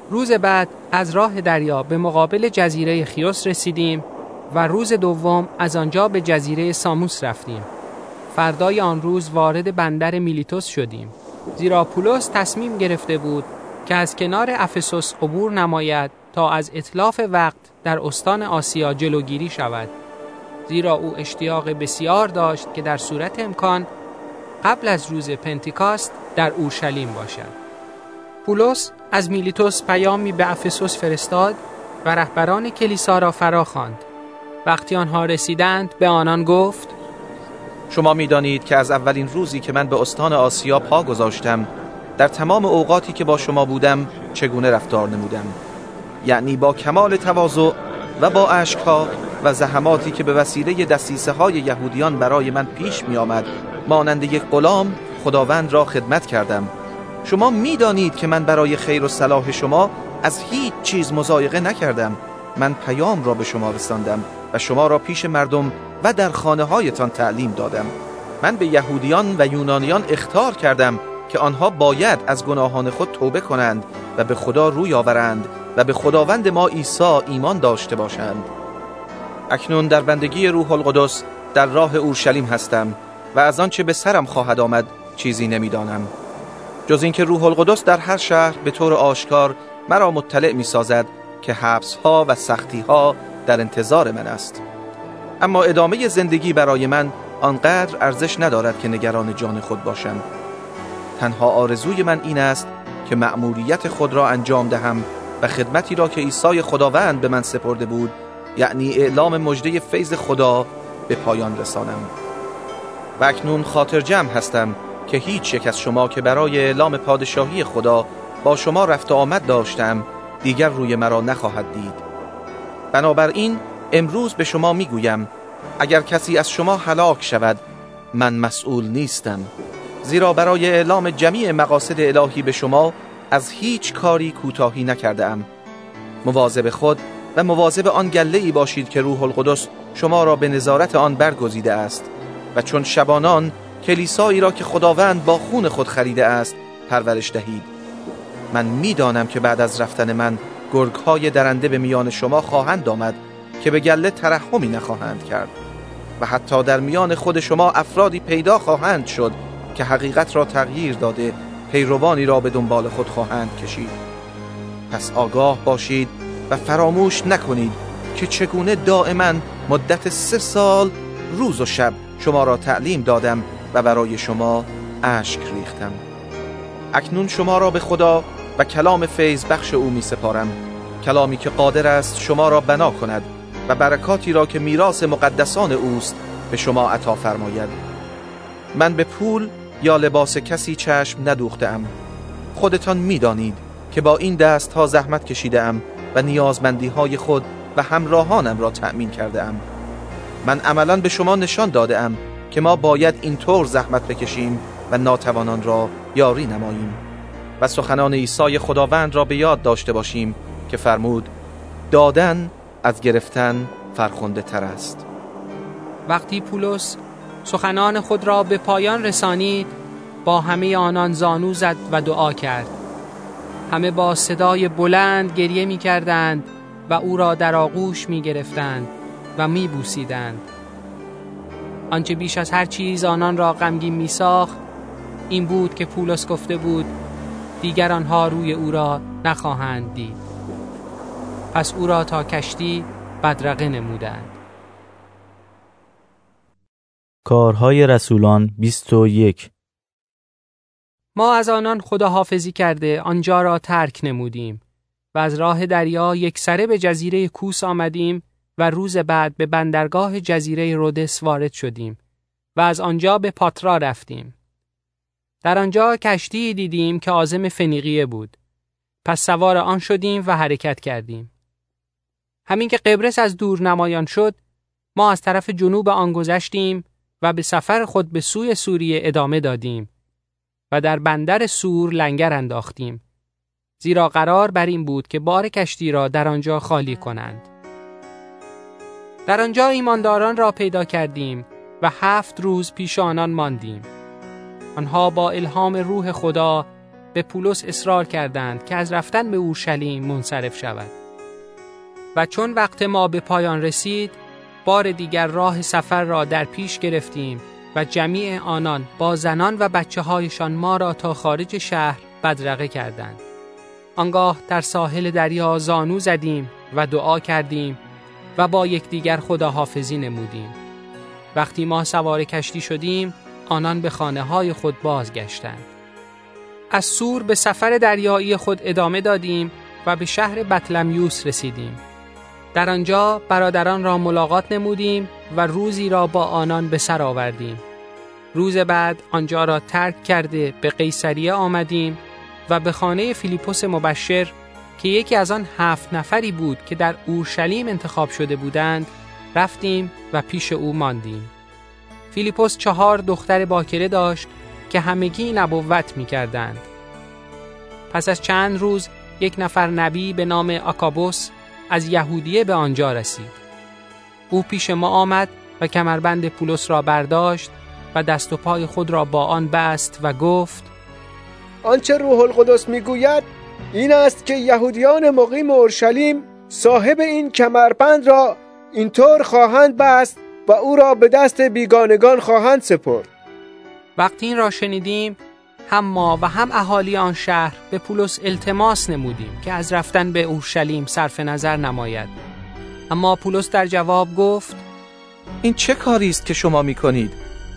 روز بعد از راه دریا به مقابل جزیره خیوس رسیدیم و روز دوم از آنجا به جزیره ساموس رفتیم. فردای آن روز وارد بندر میلیتوس شدیم. زیرا پولس تصمیم گرفته بود که از کنار افسوس عبور نماید تا از اطلاف وقت در استان آسیا جلوگیری شود. زیرا او اشتیاق بسیار داشت که در صورت امکان قبل از روز پنتیکاست در اورشلیم باشد. پولس از میلیتوس پیامی به افسوس فرستاد و رهبران کلیسا را فرا خواند. وقتی آنها رسیدند به آنان گفت شما می‌دانید که از اولین روزی که من به استان آسیا پا گذاشتم در تمام اوقاتی که با شما بودم چگونه رفتار نمودم؟ یعنی با کمال تواضع و با اشکها و زحماتی که به وسیله دستیسه های یهودیان برای من پیش می آمد مانند یک غلام خداوند را خدمت کردم. شما می‌دانید که من برای خیر و صلاح شما از هیچ چیز مزایقه نکردم. من پیام را به شما رساندم و شما را پیش مردم و در خانه هایتان تعلیم دادم. من به یهودیان و یونانیان اختار کردم که آنها باید از گناهان خود توبه کنند و به خدا روی آورند و به خداوند ما عیسی ایمان داشته باشند. اکنون در بندگی روح القدس در راه اورشلیم هستم و از آنچه به سرم خواهد آمد چیزی نمی‌دانم. جز اینکه روح القدس در هر شهر به طور آشکار مرا مطلع می سازد که حبس ها و سختی ها در انتظار من است. اما ادامه زندگی برای من آنقدر ارزش ندارد که نگران جان خود باشم. تنها آرزوی من این است که مأموریت خود را انجام دهم و خدمتی را که عیسی خداوند به من سپرده بود یعنی اعلام مجده فیض خدا به پایان رسانم. و اکنون خاطر جمع هستم که هیچ یک از شما که برای اعلام پادشاهی خدا با شما رفت آمد داشتم دیگر روی مرا نخواهد دید. بنابراین امروز به شما می‌گویم اگر کسی از شما هلاک شود من مسئول نیستم. زیرا برای اعلام جمیع مقاصد الهی به شما از هیچ کاری کوتاهی نکرده ام مواظب خود و مواظب آن گله ای باشید که روح القدس شما را به نظارت آن برگزیده است و چون شبانان کلیسایی را که خداوند با خون خود خریده است پرورش دهید. من می‌دانم که بعد از رفتن من گرگ های درنده به میان شما خواهند آمد که به گله ترحمی نخواهند کرد و حتی در میان خود شما افرادی پیدا خواهند شد که حقیقت را تغییر داده پیروانی را به دنبال خود خواهند کشید. پس آگاه باشید و فراموش نکنید که چگونه دائما مدت سه سال روز و شب شما را تعلیم دادم و برای شما اشک ریختم. اکنون شما را به خدا و کلام فیض بخش او می سپارم. کلامی که قادر است شما را بنا کند و برکاتی را که میراث مقدسان اوست به شما عطا فرماید. من به پول یا لباس کسی چشم ندوختم. خودتان می‌دانید که با این دست ها زحمت کشیده ام و نیازمندی های خود و همراهانم را تأمین کرده ام من عملا به شما نشان داده ام که ما باید اینطور زحمت بکشیم و ناتوانان را یاری نماییم و سخنان عیسی خداوند را به یاد داشته باشیم که فرمود دادن از گرفتن فرخنده تر است. وقتی پولس سخنان خود را به پایان رسانید با همه آنان زانو زد و دعا کرد. همه با صدای بلند گریه می کردند و او را در آغوش می گرفتند و می بوسیدند آنچه بیش از هر چیز آنان را غمگین می ساخت این بود که پولس گفته بود دیگر آنها روی او را نخواهند دید. پس او را تا کشتی بدرقه نمودند. کارهای رسولان 21 ما از آنان خداحافظی کرده آنجا را ترک نمودیم و از راه دریا یک سره به جزیره کوس آمدیم و روز بعد به بندرگاه جزیره رودس وارد شدیم و از آنجا به پاترا رفتیم. در آنجا کشتی دیدیم که آزم فنیقیه بود. پس سوار آن شدیم و حرکت کردیم. همین که قبرس از دور نمایان شد، ما از طرف جنوب آن گذشتیم و به سفر خود به سوی سوریه ادامه دادیم و در بندر سور لنگر انداختیم. زیرا قرار بر این بود که بار کشتی را در آنجا خالی کنند. در آنجا ایمانداران را پیدا کردیم و هفت روز پیش آنان ماندیم. آنها با الهام روح خدا به پولس اصرار کردند که از رفتن به اورشلیم منصرف شود. و چون وقت ما به پایان رسید، بار دیگر راه سفر را در پیش گرفتیم و جمیع آنان با زنان و بچه هایشان ما را تا خارج شهر بدرقه کردند. آنگاه در ساحل دریا زانو زدیم و دعا کردیم و با یکدیگر خداحافظی نمودیم. وقتی ما سوار کشتی شدیم، آنان به خانه های خود بازگشتند. از سور به سفر دریایی خود ادامه دادیم و به شهر بطلمیوس رسیدیم. در آنجا برادران را ملاقات نمودیم و روزی را با آنان به سر آوردیم. روز بعد آنجا را ترک کرده به قیصریه آمدیم و به خانه فیلیپوس مبشر که یکی از آن هفت نفری بود که در اورشلیم انتخاب شده بودند رفتیم و پیش او ماندیم. فیلیپوس چهار دختر باکره داشت که همگی نبوت می کردند. پس از چند روز یک نفر نبی به نام آکابوس از یهودیه به آنجا رسید. او پیش ما آمد و کمربند پولس را برداشت و دست و پای خود را با آن بست و گفت آنچه روح القدس می‌گوید این است که یهودیان مقیم اورشلیم صاحب این کمربند را اینطور خواهند بست و او را به دست بیگانگان خواهند سپرد وقتی این را شنیدیم هم ما و هم اهالی آن شهر به پولس التماس نمودیم که از رفتن به اورشلیم صرف نظر نماید اما پولس در جواب گفت این چه کاری است که شما می کنید؟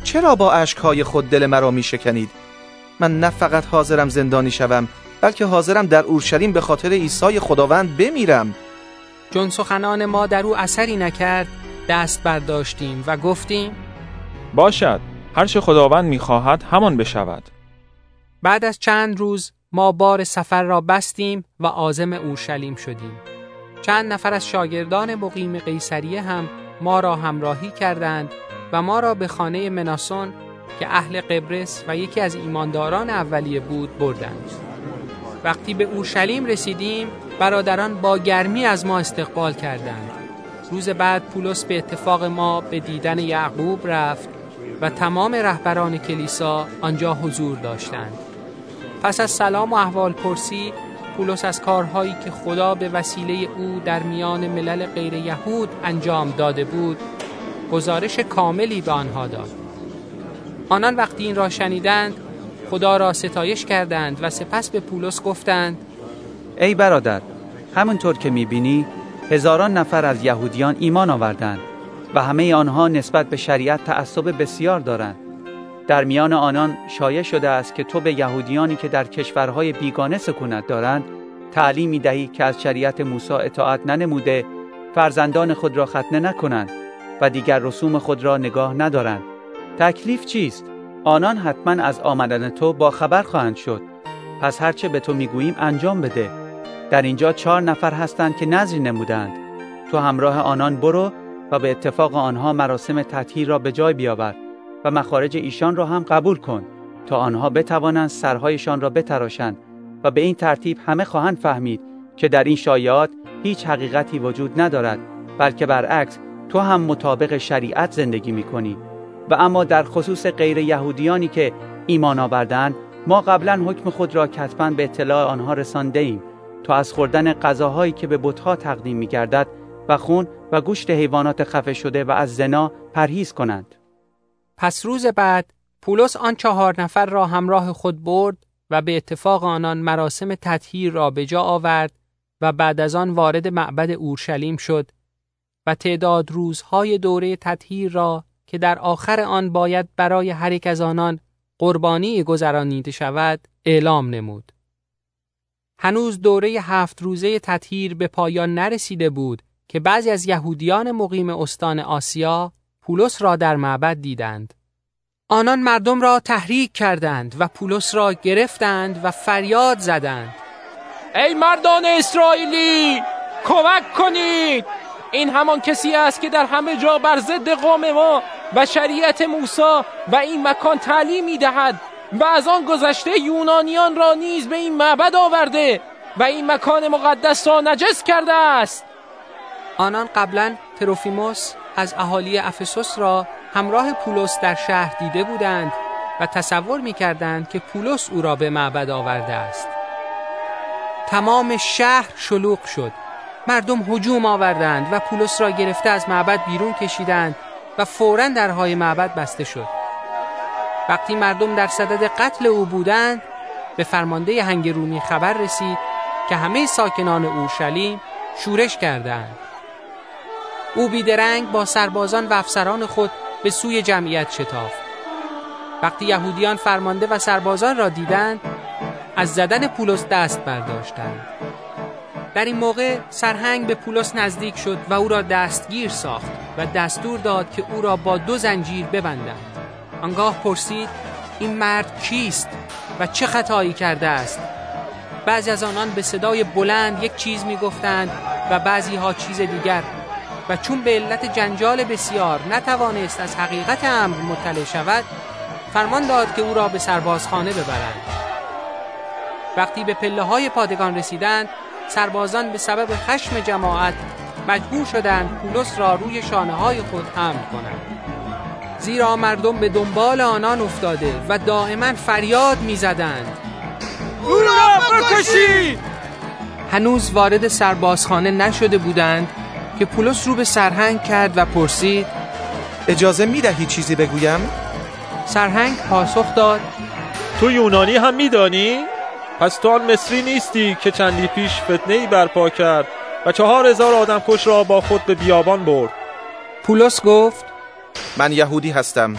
چرا با اشکهای خود دل مرا می شکنید؟ من نه فقط حاضرم زندانی شوم بلکه حاضرم در اورشلیم به خاطر عیسی خداوند بمیرم. چون سخنان ما در او اثری نکرد دست برداشتیم و گفتیم باشد هر چه خداوند می‌خواهد همان بشود. بعد از چند روز ما بار سفر را بستیم و عازم اورشلیم شدیم. چند نفر از شاگردان مقیم قیصریه هم ما را همراهی کردند و ما را به خانه مناسون که اهل قبرس و یکی از ایمانداران اولیه بود بردند. وقتی به اورشلیم رسیدیم برادران با گرمی از ما استقبال کردند. روز بعد پولس به اتفاق ما به دیدن یعقوب رفت و تمام رهبران کلیسا آنجا حضور داشتند. پس از سلام و احوال پرسی پولس از کارهایی که خدا به وسیله او در میان ملل غیر یهود انجام داده بود گزارش کاملی به آنها داد. آنان وقتی این را شنیدند خدا را ستایش کردند و سپس به پولس گفتند ای برادر همونطور که می‌بینی هزاران نفر از یهودیان ایمان آوردند و همه آنها نسبت به شریعت تعصب بسیار دارند. در میان آنان شایع شده است که تو به یهودیانی که در کشورهای بیگانه سکونت دارند تعلیمی دهی که از شریعت موسی اطاعت ننموده فرزندان خود را ختنه نکنند و دیگر رسوم خود را نگاه ندارند. تکلیف چیست؟ آنان حتما از آمدن تو با خبر خواهند شد. پس هرچه به تو می‌گوییم انجام بده. در اینجا چهار نفر هستند که نظری نمودند. تو همراه آنان برو و به اتفاق آنها مراسم تطهیر را به جای بیاور و مخارج ایشان را هم قبول کن تا آنها بتوانند سرهایشان را بتراشند و به این ترتیب همه خواهند فهمید که در این شایعات هیچ حقیقتی وجود ندارد بلکه برعکس تو هم مطابق شریعت زندگی می کنی و اما در خصوص غیر یهودیانی که ایمان آوردند ما قبلا حکم خود را کتبا به اطلاع آنها رسانده ایم تا از خوردن غذاهایی که به بتها تقدیم می گردد و خون و گوشت حیوانات خفه شده و از زنا پرهیز کنند. پس روز بعد پولس آن چهار نفر را همراه خود برد و به اتفاق آنان مراسم تطهیر را به جا آورد و بعد از آن وارد معبد اورشلیم شد و تعداد روزهای دوره تطهیر را که در آخر آن باید برای هر یک از آنان قربانی گذرانیده شود اعلام نمود. هنوز دوره هفت روزه تطهیر به پایان نرسیده بود که بعضی از یهودیان مقیم استان آسیا پولس را در معبد دیدند. آنان مردم را تحریک کردند و پولس را گرفتند و فریاد زدند. ای مردان اسرائیلی کمک کنید این همان کسی است که در همه جا بر ضد قوم ما و شریعت موسی و این مکان تعلیم می دهد و از آن گذشته یونانیان را نیز به این معبد آورده و این مکان مقدس را نجس کرده است. آنان قبلا تروفیموس از اهالی افسوس را همراه پولس در شهر دیده بودند و تصور می کردند که پولس او را به معبد آورده است. تمام شهر شلوغ شد. مردم هجوم آوردند و پولس را گرفته از معبد بیرون کشیدند و فورا درهای معبد بسته شد. وقتی مردم در صدد قتل او بودند به فرمانده هنگرومی خبر رسید که همه ساکنان اورشلیم شورش کردند. او بیدرنگ با سربازان و افسران خود به سوی جمعیت شتافت. وقتی یهودیان فرمانده و سربازان را دیدند از زدن پولس دست برداشتند. در این موقع سرهنگ به پولس نزدیک شد و او را دستگیر ساخت و دستور داد که او را با دو زنجیر ببندند آنگاه پرسید این مرد کیست و چه خطایی کرده است؟ بعضی از آنان به صدای بلند یک چیز می گفتند و بعضی ها چیز دیگر. و چون به علت جنجال بسیار نتوانست از حقیقت امر مطلع شود فرمان داد که او را به سربازخانه ببرند. وقتی به پله های پادگان رسیدند سربازان به سبب خشم جماعت مجبور شدند پولس را روی شانه های خود حمل کنند زیرا مردم به دنبال آنان افتاده و دائما فریاد می‌زدند او را بکشید هنوز وارد سربازخانه نشده بودند که پولس رو به سرهنگ کرد و پرسید اجازه می دهی چیزی بگویم؟ سرهنگ پاسخ داد تو یونانی هم میدانی؟ پس تو آن مصری نیستی که چندی پیش فتنه ای برپا کرد و چهار هزار آدم کش را با خود به بیابان برد. پولس گفت من یهودی هستم.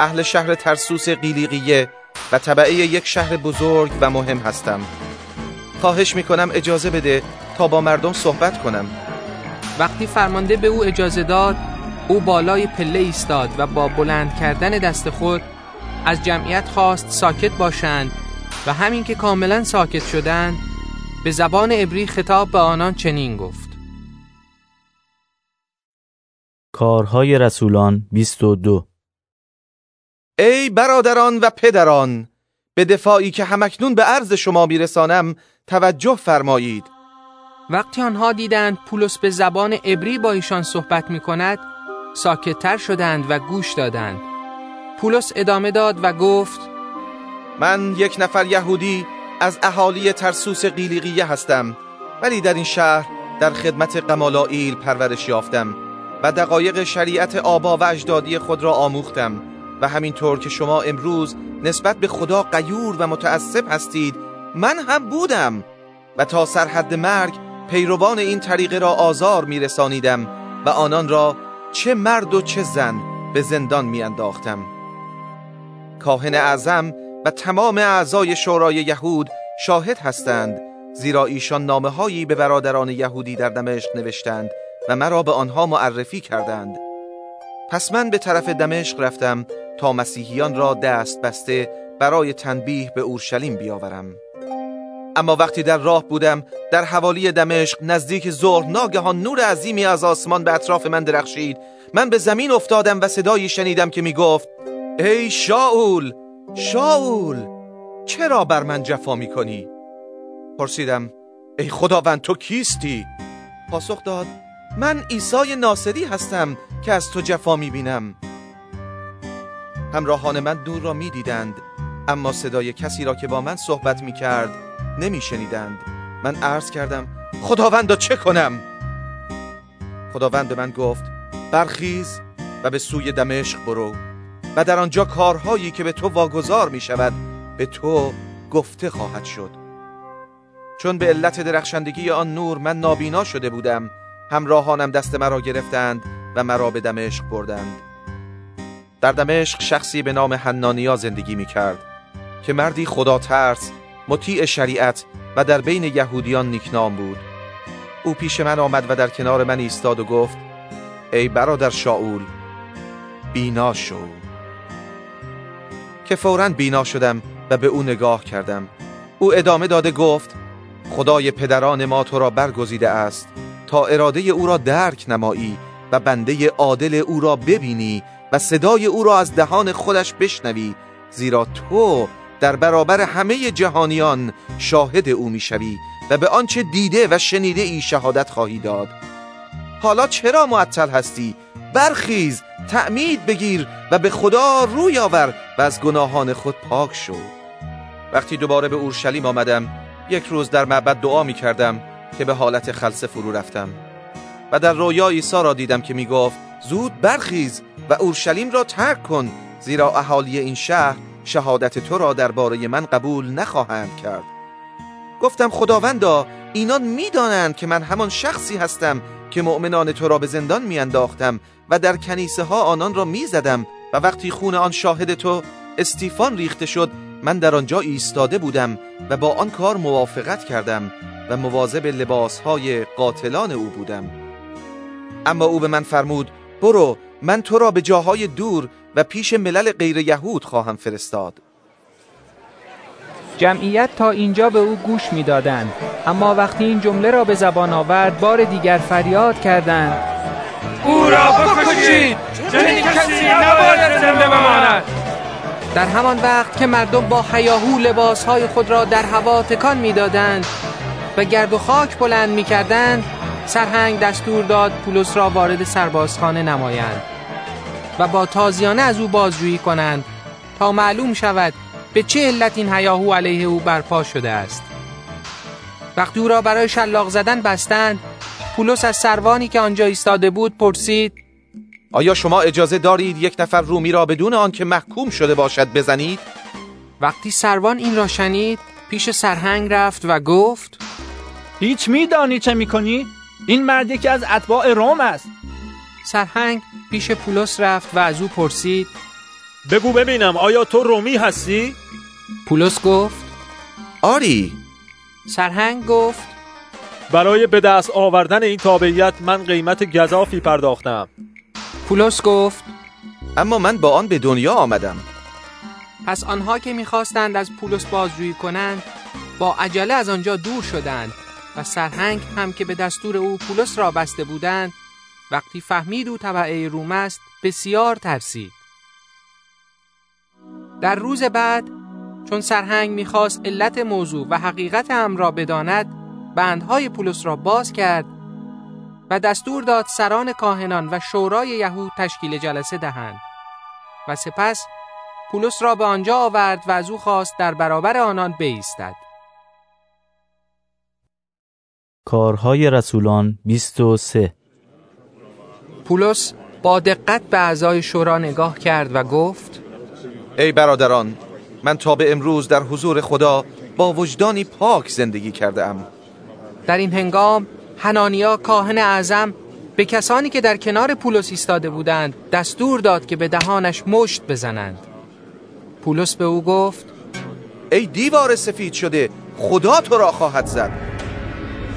اهل شهر ترسوس قیلیقیه و طبعه یک شهر بزرگ و مهم هستم. خواهش می کنم اجازه بده تا با مردم صحبت کنم. وقتی فرمانده به او اجازه داد او بالای پله ایستاد و با بلند کردن دست خود از جمعیت خواست ساکت باشند و همین که کاملا ساکت شدند به زبان عبری خطاب به آنان چنین گفت. کارهای رسولان 22 ای برادران و پدران به دفاعی که همکنون به عرض شما میرسانم توجه فرمایید. وقتی آنها دیدند پولس به زبان عبری با ایشان صحبت می کند ساکتتر شدند و گوش دادند. پولس ادامه داد و گفت من یک نفر یهودی از اهالی ترسوس قیلیقیه هستم ولی در این شهر در خدمت قمالائیل پرورش یافتم و دقایق شریعت آبا و اجدادی خود را آموختم و همینطور که شما امروز نسبت به خدا قیور و متعصب هستید من هم بودم و تا سرحد مرگ پیروان این طریقه را آزار میرسانیدم و آنان را چه مرد و چه زن به زندان میانداختم. کاهن اعظم و تمام اعضای شورای یهود شاهد هستند زیرا ایشان نامه هایی به برادران یهودی در دمشق نوشتند و مرا به آنها معرفی کردند. پس من به طرف دمشق رفتم تا مسیحیان را دست بسته برای تنبیه به اورشلیم بیاورم. اما وقتی در راه بودم در حوالی دمشق نزدیک ظهر ناگهان نور عظیمی از آسمان به اطراف من درخشید. من به زمین افتادم و صدایی شنیدم که می گفت ای شاول! شاول چرا بر من جفا می کنی؟ پرسیدم ای خداوند تو کیستی؟ پاسخ داد من عیسی ناصری هستم که از تو جفا می بینم همراهان من دور را می دیدند اما صدای کسی را که با من صحبت می کرد نمی شنیدند من عرض کردم خداوند چه کنم؟ خداوند به من گفت برخیز و به سوی دمشق برو و در آنجا کارهایی که به تو واگذار می شود به تو گفته خواهد شد. چون به علت درخشندگی آن نور من نابینا شده بودم همراهانم دست مرا گرفتند و مرا به دمشق بردند. در دمشق شخصی به نام حنانیا زندگی می کرد که مردی خدا ترس مطیع شریعت و در بین یهودیان نیکنام بود. او پیش من آمد و در کنار من ایستاد و گفت ای برادر شاول بینا شو. که فورا بینا شدم و به او نگاه کردم. او ادامه داده گفت خدای پدران ما تو را برگزیده است. تا اراده او را درک نمایی و بنده عادل او را ببینی و صدای او را از دهان خودش بشنوی زیرا تو در برابر همه جهانیان شاهد او می‌شوی و به آنچه دیده و شنیده ای شهادت خواهی داد. حالا چرا معطل هستی؟ برخیز تعمید بگیر و به خدا روی آور و از گناهان خود پاک شو. وقتی دوباره به اورشلیم آمدم یک روز در معبد دعا می کردم که به حالت خلصه فرو رفتم. و در رویا عیسی را دیدم که می گفت زود برخیز و اورشلیم را ترک کن زیرا اهالی این شهر شهادت تو را درباره من قبول نخواهند کرد. گفتم خداوندا اینان می‌دانند که من همان شخصی هستم که مؤمنان تو را به زندان میانداختم و در کنیسه ها آنان را می‌زدم و وقتی خون آن شاهد تو استیفان ریخته شد من در آنجا ایستاده بودم و با آن کار موافقت کردم و مواظب لباس های قاتلان او بودم. اما او به من فرمود برو من تو را به جاهای دور و پیش ملل غیر یهود خواهم فرستاد. جمعیت تا اینجا به او گوش می‌دادند. اما وقتی این جمله را به زبان آورد بار دیگر فریاد کردند. او را بکشید! چنین کسی نباید زنده بماند. در همان وقت که مردم با حیاهو لباسهای خود را در هوا تکان می‌دادند و گرد و خاک بلند می‌کردند سرهنگ دستور داد پولس را وارد سربازخانه نمایند و با تازیانه از او بازجویی کنند تا معلوم شود به چه علت این هیاهو علیه او برپا شده است؟ وقتی او را برای شلاق زدن بستند پولس از سروانی که آنجا ایستاده بود پرسید آیا شما اجازه دارید یک نفر رومی را بدون آنکه محکوم شده باشد بزنید؟ وقتی سروان این را شنید پیش سرهنگ رفت و گفت هیچ میدانی چه می‌کنی؟ این مرد یکی از اتباع روم است. سرهنگ پیش پولس رفت و از او پرسید بگو ببینم آیا تو رومی هستی؟ پولس گفت. آری. سرهنگ گفت. برای به دست آوردن این تابعیت من قیمت گذافی پرداختم. پولس گفت. اما من با آن به دنیا آمدم. پس آنها که می‌خواستند از پولس بازجویی کنند با عجله از آنجا دور شدند و سرهنگ هم که به دستور او پولس را بسته بودند وقتی فهمید او طبعه روم است بسیار ترسید. در روز بعد چون سرهنگ می‌خواست علت موضوع و حقیقت هم را بداند بندهای پولس را باز کرد و دستور داد سران کاهنان و شورای یهود تشکیل جلسه دهند و سپس پولس را به آنجا آورد و از او خواست در برابر آنان بایستد کارهای رسولان 23 پولس با دقت به اعضای شورا نگاه کرد و گفت ای برادران من تا به امروز در حضور خدا با وجدانی پاک زندگی کرده ام در این هنگام هنانیا کاهن اعظم به کسانی که در کنار پولس ایستاده بودند دستور داد که به دهانش مشت بزنند. پولس به او گفت ای دیوار سفید شده خدا تو را خواهد زد.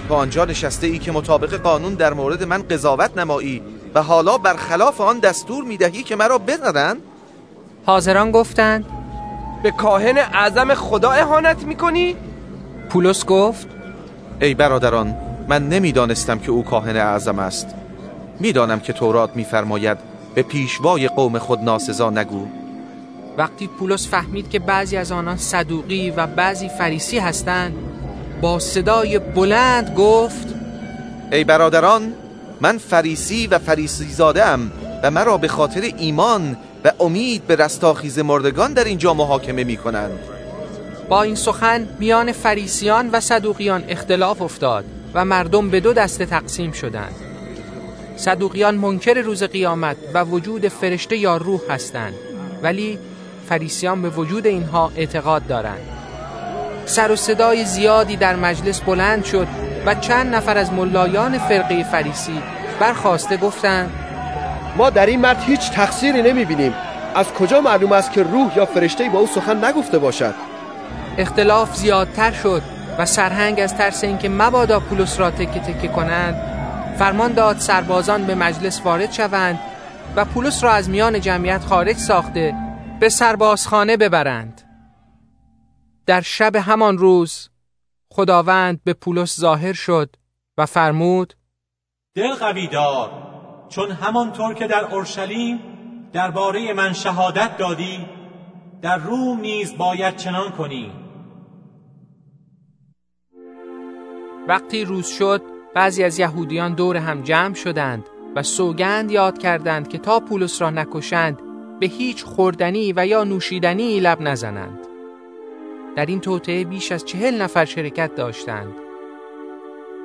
تا آنجا نشسته ای که مطابق قانون در مورد من قضاوت نمایی و حالا برخلاف آن دستور می‌دهی که مرا بزنند حاضران گفتند به کاهن اعظم خدا اهانت می‌کنی؟ پولس گفت ای برادران من نمی‌دانستم که او کاهن اعظم است می‌دانم که تورات میفرماید به پیشوای قوم خود ناسزا نگو وقتی پولس فهمید که بعضی از آنان صدوقی و بعضی فریسی هستند با صدای بلند گفت ای برادران من فریسی و فریسی زاده ام و مرا به خاطر ایمان و امید به رستاخیز مردگان در اینجا محاکمه می کنند با این سخن میان فریسیان و صدوقیان اختلاف افتاد و مردم به دو دسته تقسیم شدند. صدوقیان منکر روز قیامت و وجود فرشته یا روح هستند ولی فریسیان به وجود اینها اعتقاد دارند. سر و صدای زیادی در مجلس بلند شد و چند نفر از ملایان فرقه فریسی برخواسته گفتند ما در این مرد هیچ تقصیری نمی بینیم از کجا معلوم است که روح یا فرشته با او سخن نگفته باشد؟ اختلاف زیادتر شد و سرهنگ از ترس اینکه مبادا پولس را تکه تکه کنند فرمان داد سربازان به مجلس وارد شوند و پولس را از میان جمعیت خارج ساخته به سربازخانه ببرند. در شب همان روز خداوند به پولس ظاهر شد و فرمود دل قوی دار. چون همانطور که در اورشلیم درباره من شهادت دادی در روم نیز باید چنان کنی. وقتی روز شد بعضی از یهودیان دور هم جمع شدند و سوگند یاد کردند که تا پولس را نکشند به هیچ خوردنی و یا نوشیدنی لب نزنند. در این توطعه بیش از چهل نفر شرکت داشتند.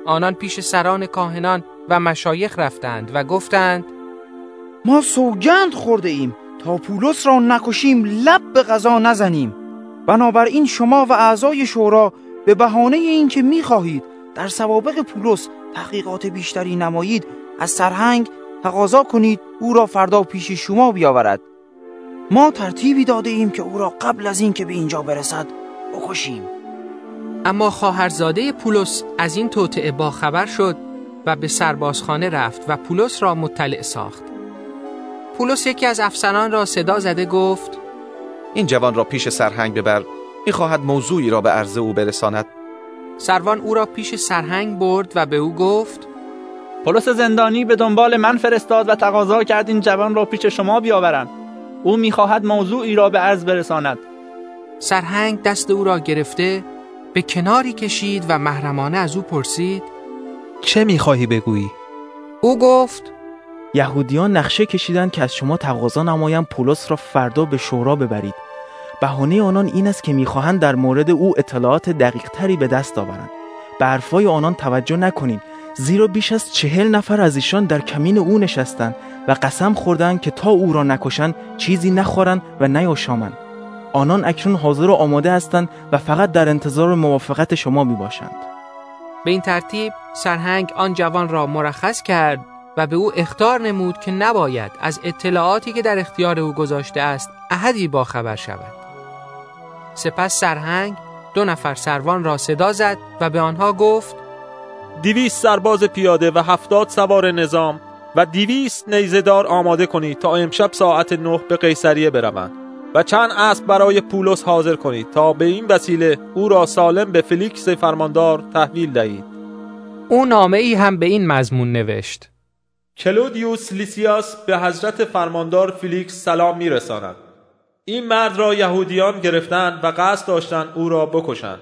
آنان پیش سران کاهنان و مشایخ رفتند و گفتند ما سوگند خورده ایم تا پولس را نکشیم لب به غذا نزنیم. بنابراین شما و اعضای شورا به بهانه اینکه می‌خواهید در سوابق پولس تحقیقات بیشتری نمایید از سرهنگ تقاضا کنید او را فردا پیش شما بیاورد. ما ترتیبی داده ایم که او را قبل از اینکه به اینجا برسد بکشیم. اما خواهرزاده پولس از این توطعه با خبر شد. و به سربازخانه رفت و پولس را مطلع ساخت. پولس یکی از افسران را صدا زده گفت این جوان را پیش سرهنگ ببر می‌خواهد موضوعی را به عرض او برساند. سروان او را پیش سرهنگ برد و به او گفت پولس زندانی به دنبال من فرستاد و تقاضا کرد این جوان را پیش شما بیاورم. او می‌خواهد موضوعی را به عرض برساند. سرهنگ دست او را گرفته به کناری کشید و محرمانه از او پرسید چه می‌خواهی بگویی؟ او گفت یهودیان نقشه کشیدند که از شما تقاضا نمایند پولس را فردا به شورا ببرید بهانه آنان این است که می‌خواهند در مورد او اطلاعات دقیق تری به دست آورند به حرفای آنان توجه نکنید زیرا بیش از چهل نفر از ایشان در کمین او نشستند و قسم خوردند که تا او را نکشند چیزی نخورند و نیاشامند آنان اکنون حاضر و آماده هستند و فقط در انتظار موافقت شما می باشند. به این ترتیب سرهنگ آن جوان را مرخص کرد و به او اختار نمود که نباید از اطلاعاتی که در اختیار او گذاشته است احدی با خبر شود. سپس سرهنگ دو نفر سروان را صدا زد و به آنها گفت دویست سرباز پیاده و هفتاد سوار نظام و دویست نیزه‌دار آماده کنید تا امشب ساعت نه به قیصریه بروند و چند اسب برای پولس حاضر کنید تا به این وسیله او را سالم به فلیکس فرماندار تحویل دهید. او نامه ای هم به این مضمون نوشت. کلودیوس لیسیاس به حضرت فرماندار فیلیکس سلام میرساند. این مرد را یهودیان گرفتند و قصد داشتند او را بکشند.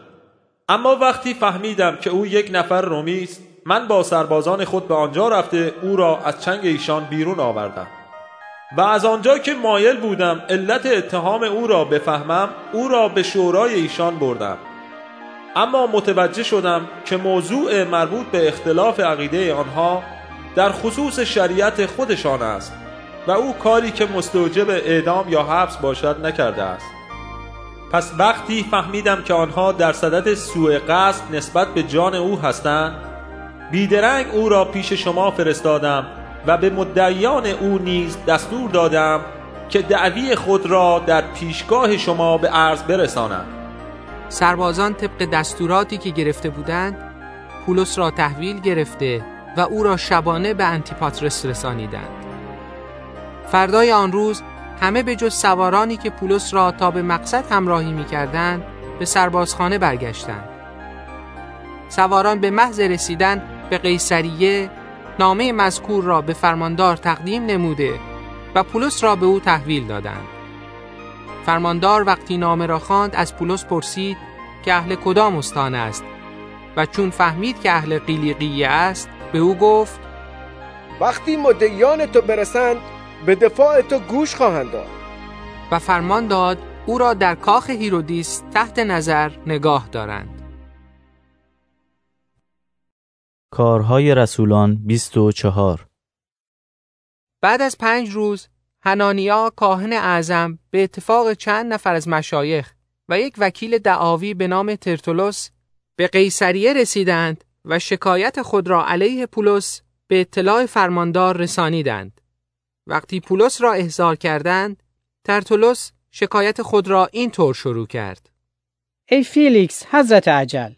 اما وقتی فهمیدم که او یک نفر رومی است من با سربازان خود به آنجا رفته او را از چنگ ایشان بیرون آوردم. و از آنجا که مایل بودم علت اتهام او را بفهمم او را به شورای ایشان بردم. اما متوجه شدم که موضوع مربوط به اختلاف عقیده آنها در خصوص شریعت خودشان است و او کاری که مستوجب اعدام یا حبس باشد نکرده است. پس وقتی فهمیدم که آنها در صدد سوء قصد نسبت به جان او هستند بیدرنگ او را پیش شما فرستادم و به مدعیان او نیز دستور دادم که دعوی خود را در پیشگاه شما به عرض برسانند سربازان طبق دستوراتی که گرفته بودند پولس را تحویل گرفته و او را شبانه به انتیپاترس رسانیدند. فردای آن روز همه به جز سوارانی که پولس را تا به مقصد همراهی می کردند به سربازخانه برگشتند. سواران به محض رسیدن به قیصریه نامه مذکور را به فرماندار تقدیم نموده و پولس را به او تحویل دادند. فرماندار وقتی نامه را خواند از پولس پرسید که اهل کدام استان است و چون فهمید که اهل قیلیقیه است به او گفت وقتی مدعیان تو برسند به دفاع تو گوش خواهند داد و فرمان داد او را در کاخ هیرودیس تحت نظر نگاه دارند کارهای رسولان 24 بعد از پنج روز هنانیا کاهن اعظم به اتفاق چند نفر از مشایخ و یک وکیل دعاوی به نام ترتولوس به قیصریه رسیدند و شکایت خود را علیه پولس به اطلاع فرماندار رسانیدند. وقتی پولس را احضار کردند، ترتولوس شکایت خود را این طور شروع کرد. ای فیلیکس حضرت عجل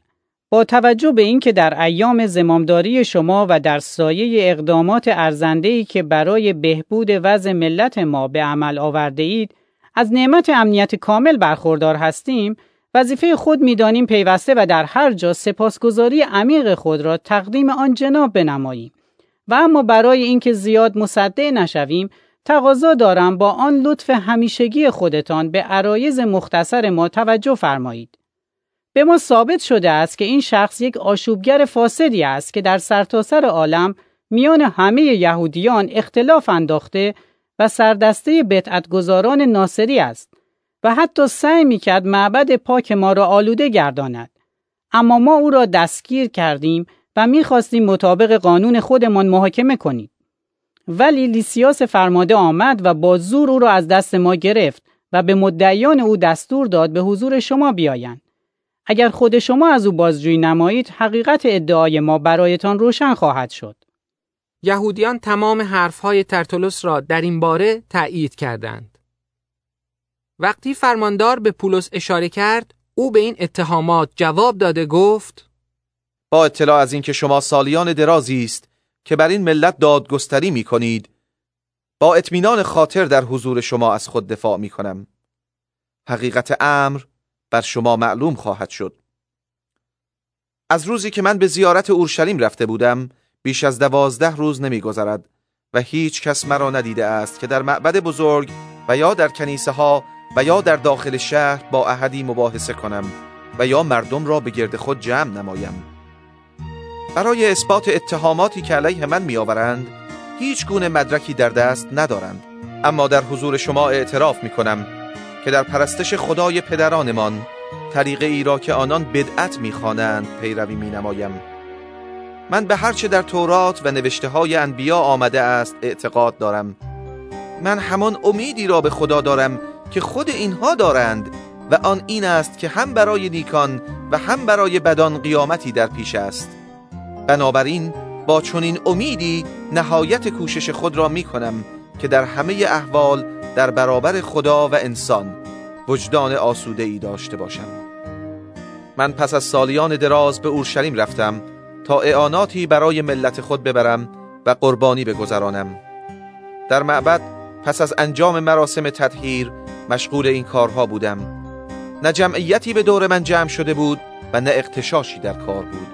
توجه به اینکه در ایام زمامداری شما و در سایه اقدامات ارزنده‌ای که برای بهبود وضع ملت ما به عمل آورده اید از نعمت امنیت کامل برخوردار هستیم وظیفه خود می‌دانیم پیوسته و در هر جا سپاسگزاری عمیق خود را تقدیم آن جناب بنماییم. و اما برای اینکه زیاد مصدع نشویم تقاضا دارم با آن لطف همیشگی خودتان به عرایز مختصر ما توجه فرمایید. به ما ثابت شده است که این شخص یک آشوبگر فاسدی است که در سرتاسر عالم میان همه یهودیان اختلاف انداخته و سردسته بدعتگزاران ناصری است و حتی سعی می‌کرد معبد پاک ما را آلوده گرداند. اما ما او را دستگیر کردیم و می‌خواستیم مطابق قانون خودمان محاکمه کنیم. ولی لیسیاس فرماده آمد و با زور او را از دست ما گرفت و به مدعیان او دستور داد به حضور شما بیایند. اگر خود شما از او بازجویی نمایید حقیقت ادعای ما برایتان روشن خواهد شد یهودیان تمام حرفهای ترتولوس را در این باره تأیید کردند. وقتی فرماندار به پولس اشاره کرد، او به این اتهامات جواب داده گفت: با اطلاع از اینکه شما سالیان درازی است که بر این ملت دادگستری می کنید، با اطمینان خاطر در حضور شما از خود دفاع می کنم. حقیقت امر بر شما معلوم خواهد شد. از روزی که من به زیارت اورشلیم رفته بودم، بیش از دوازده روز نمیگذرد و هیچ کس مرا ندیده است که در معبد بزرگ و یا در کنیسه ها و یا در داخل شهر با احدی مباحثه کنم و یا مردم را به گرد خود جمع نمایم برای اثبات اتهاماتی که علیه من میآورند هیچ گونه مدرکی در دست ندارند اما در حضور شما اعتراف می کنم که در پرستش خدای پدرانمان طریقه ای را که آنان بدعت می‌خوانند پیروی می نمایم من به هرچه در تورات و نوشته های انبیا آمده است اعتقاد دارم. من همان امیدی را به خدا دارم که خود اینها دارند و آن این است که هم برای نیکان و هم برای بدان قیامتی در پیش است. بنابراین با چنین امیدی نهایت کوشش خود را می کنم که در همه احوال در برابر خدا و انسان وجدان آسوده ای داشته باشم. من پس از سالیان دراز به اورشلیم رفتم تا اعاناتی برای ملت خود ببرم و قربانی بگذرانم. در معبد پس از انجام مراسم تطهیر مشغول این کارها بودم. نه جمعیتی به دور من جمع شده بود و نه اقتشاشی در کار بود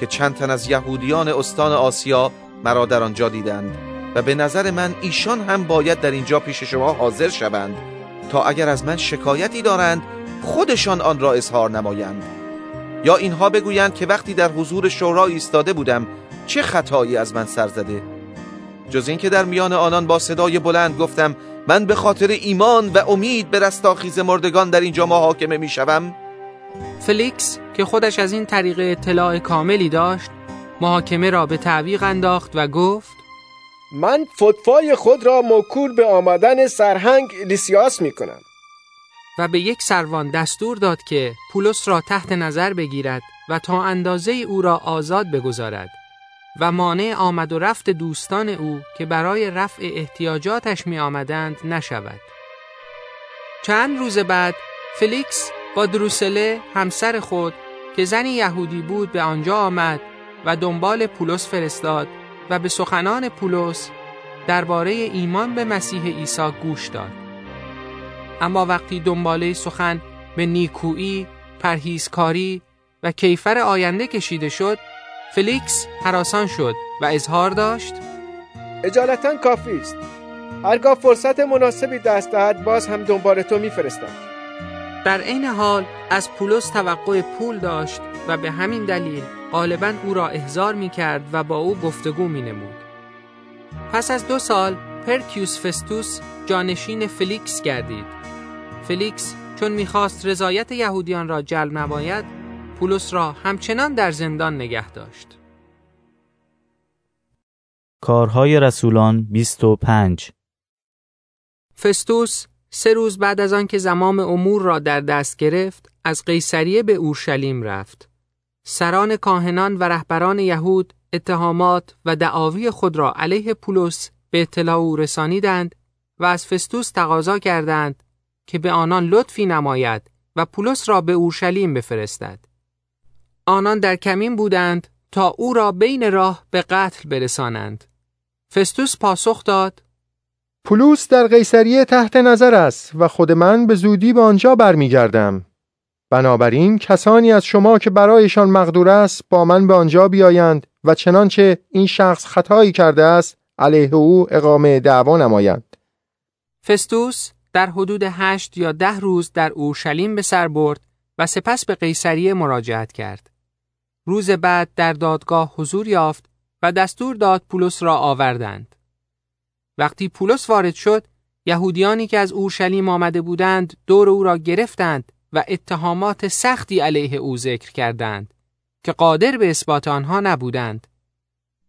که چند تن از یهودیان استان آسیا مرا در آنجا دیدند. و به نظر من ایشان هم باید در اینجا پیش شما حاضر شوند. تا اگر از من شکایتی دارند خودشان آن را اظهار نمایند. یا اینها بگویند که وقتی در حضور شورا ایستاده بودم چه خطایی از من سر زده. جز اینکه در میان آنان با صدای بلند گفتم من به خاطر ایمان و امید به رستاخیز مردگان در اینجا محاکمه می‌شوم فلیکس که خودش از این طریق اطلاع کاملی داشت محاکمه را به تعویق انداخت و گفت من فتفای خود را موکول به آمدن سرهنگ لیسیاس می کنم و به یک سروان دستور داد که پولس را تحت نظر بگیرد و تا اندازه او را آزاد بگذارد و مانع آمد و رفت دوستان او که برای رفع احتیاجاتش می آمدند نشود. چند روز بعد فلیکس با دروسله همسر خود که زنی یهودی بود به آنجا آمد و دنبال پولس فرستاد و به سخنان پولس درباره ایمان به مسیح عیسی گوش داد. اما وقتی دنباله سخن به نیکویی، پرهیزکاری و کیفر آینده کشیده شد فلیکس حراسان شد و اظهار داشت اجالتا کافی است هرگاه فرصت مناسبی دست دهد باز هم دنبال تو میفرستم در عین حال از پولس توقع پول داشت و به همین دلیل غالبا او را احضار می کرد و با او گفتگو می نمود. پس از دو سال پورکیوس فستوس جانشین فلیکس گردید. فلیکس چون می‌خواست رضایت یهودیان را جلب نماید پولس را همچنان در زندان نگه داشت. کارهای رسولان 25 فستوس سه روز بعد از آنکه زمام امور را در دست گرفت از قیصریه به اورشلیم رفت. سران کاهنان و رهبران یهود اتهامات و دعاوی خود را علیه پولس به اطلاع او رسانیدند و از فستوس تقاضا کردند که به آنان لطفی نماید و پولس را به اورشلیم بفرستد. آنان در کمین بودند تا او را بین راه به قتل برسانند. فستوس پاسخ داد پولوس در قیصریه تحت نظر است و خود من به زودی به آنجا برمیگردم. بنابراین کسانی از شما که برایشان مقدور است با من به آنجا بیایند و چنانچه این شخص خطایی کرده است علیه او اقامه دعوا نمایند. فستوس در حدود هشت یا ده روز در اورشلیم به سر برد و سپس به قیصریه مراجعت کرد. روز بعد در دادگاه حضور یافت و دستور داد پولس را آوردند. وقتی پولس وارد شد، یهودیانی که از اورشلیم آمده بودند دور او را گرفتند و اتهامات سختی علیه او ذکر کردند که قادر به اثبات آنها نبودند.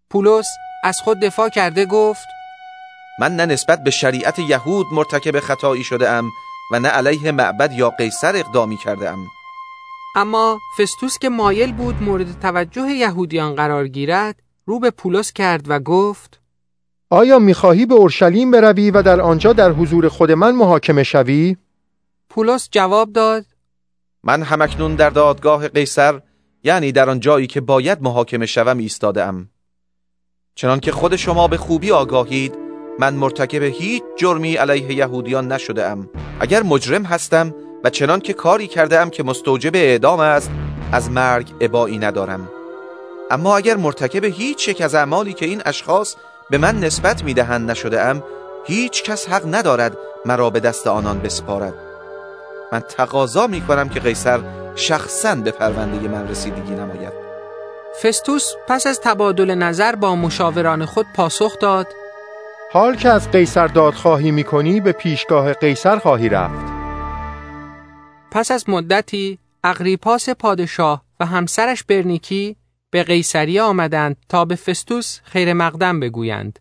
پولس از خود دفاع کرده گفت من نه نسبت به شریعت یهود مرتکب خطایی شده ام و نه علیه معبد یا قیصر اقدامی کرده ام. اما فستوس که مایل بود مورد توجه یهودیان قرار گیرد رو به پولس کرد و گفت آیا می‌خواهی به اورشلیم بروی و در آنجا در حضور خود من محاکمه شوی؟ پولس جواب داد من همکنون در دادگاه قیصر یعنی در آن جایی که باید محاکمه شوم ایستاده ام. چنان که خود شما به خوبی آگاهید من مرتکب هیچ جرمی علیه یهودیان نشده ام. اگر مجرم هستم و چنان که کاری کرده ام که مستوجب اعدام است از مرگ ابایی ندارم اما اگر مرتکب هیچ یک از اعمالی که این اشخاص به من نسبت می‌دهند نشده ام هیچ کس حق ندارد مرا به دست آنان بسپارد من تقاضا می کنم که قیصر شخصا به پرونده من رسیدگی نماید. فستوس پس از تبادل نظر با مشاوران خود پاسخ داد. حال که از قیصر دادخواهی می کنی به پیشگاه قیصر خواهی رفت. پس از مدتی اغریپاس پادشاه و همسرش برنیکی به قیصریه آمدند تا به فستوس خیر مقدم بگویند.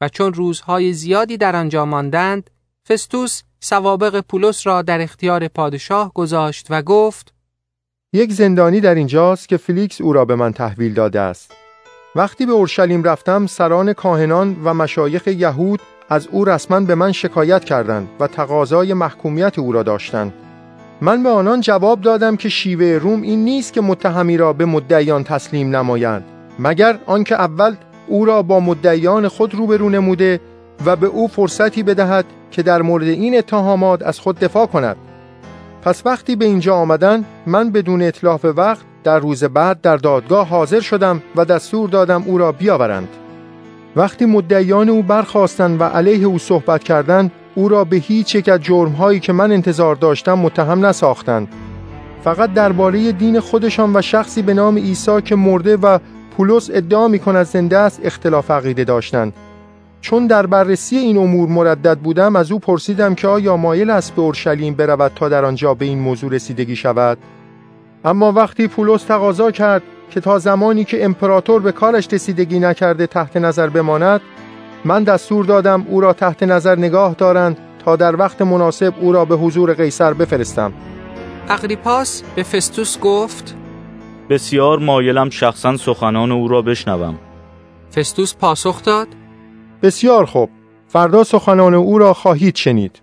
و چون روزهای زیادی در آنجا ماندند فستوس سوابق پولس را در اختیار پادشاه گذاشت و گفت یک زندانی در اینجاست که فلیکس او را به من تحویل داده است. وقتی به اورشلیم رفتم سران کاهنان و مشایخ یهود از او رسما به من شکایت کردند و تقاضای محکومیت او را داشتند. من به آنان جواب دادم که شیوه روم این نیست که متهمی را به مدعیان تسلیم نمایند مگر آنکه اول او را با مدعیان خود روبرو نموده و به او فرصتی بدهد که در مورد این اتهامات از خود دفاع کند. پس وقتی به اینجا آمدن من بدون اطلاف وقت در روز بعد در دادگاه حاضر شدم و دستور دادم او را بیاورند. وقتی مدعیان او برخواستند و علیه او صحبت کردند او را به هیچ یک از جرمهایی که من انتظار داشتم متهم نساختند. فقط درباره دین خودشان و شخصی به نام عیسی که مرده و پولس ادعا می کند زنده است اختلاف عقیده داشتند. چون در بررسی این امور مردد بودم از او پرسیدم که آیا مایل است به اورشلیم برود تا در آنجا به این موضوع رسیدگی شود. اما وقتی پولس تقاضا کرد که تا زمانی که امپراتور به کارش رسیدگی نکرده تحت نظر بماند من دستور دادم او را تحت نظر نگاه دارند تا در وقت مناسب او را به حضور قیصر بفرستم. اغریپاس به فستوس گفت بسیار مایلم شخصا سخنان او را بشنوم. فستوس پاسخ داد بسیار خوب فردا سخنان او را خواهید شنید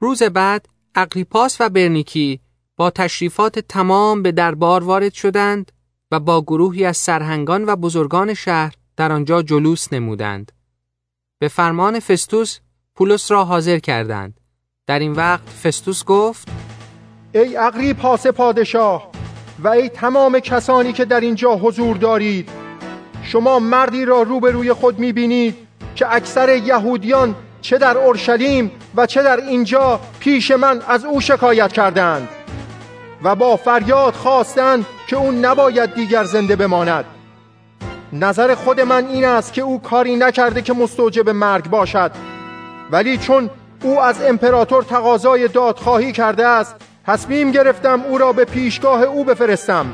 روز بعد اقریپاس و برنیکی با تشریفات تمام به دربار وارد شدند و با گروهی از سرهنگان و بزرگان شهر در آنجا جلوس نمودند. به فرمان فستوس پولس را حاضر کردند. در این وقت فستوس گفت ای اقری پاس پادشاه و ای تمام کسانی که در اینجا حضور دارید شما مردی را روبروی خود می‌بینید که اکثر یهودیان چه در اورشلیم و چه در اینجا پیش من از او شکایت کردند و با فریاد خواستند که او نباید دیگر زنده بماند. نظر خود من این است که او کاری نکرده که مستوجب مرگ باشد. ولی چون او از امپراتور تقاضای دادخواهی کرده است تصمیم گرفتم او را به پیشگاه او بفرستم.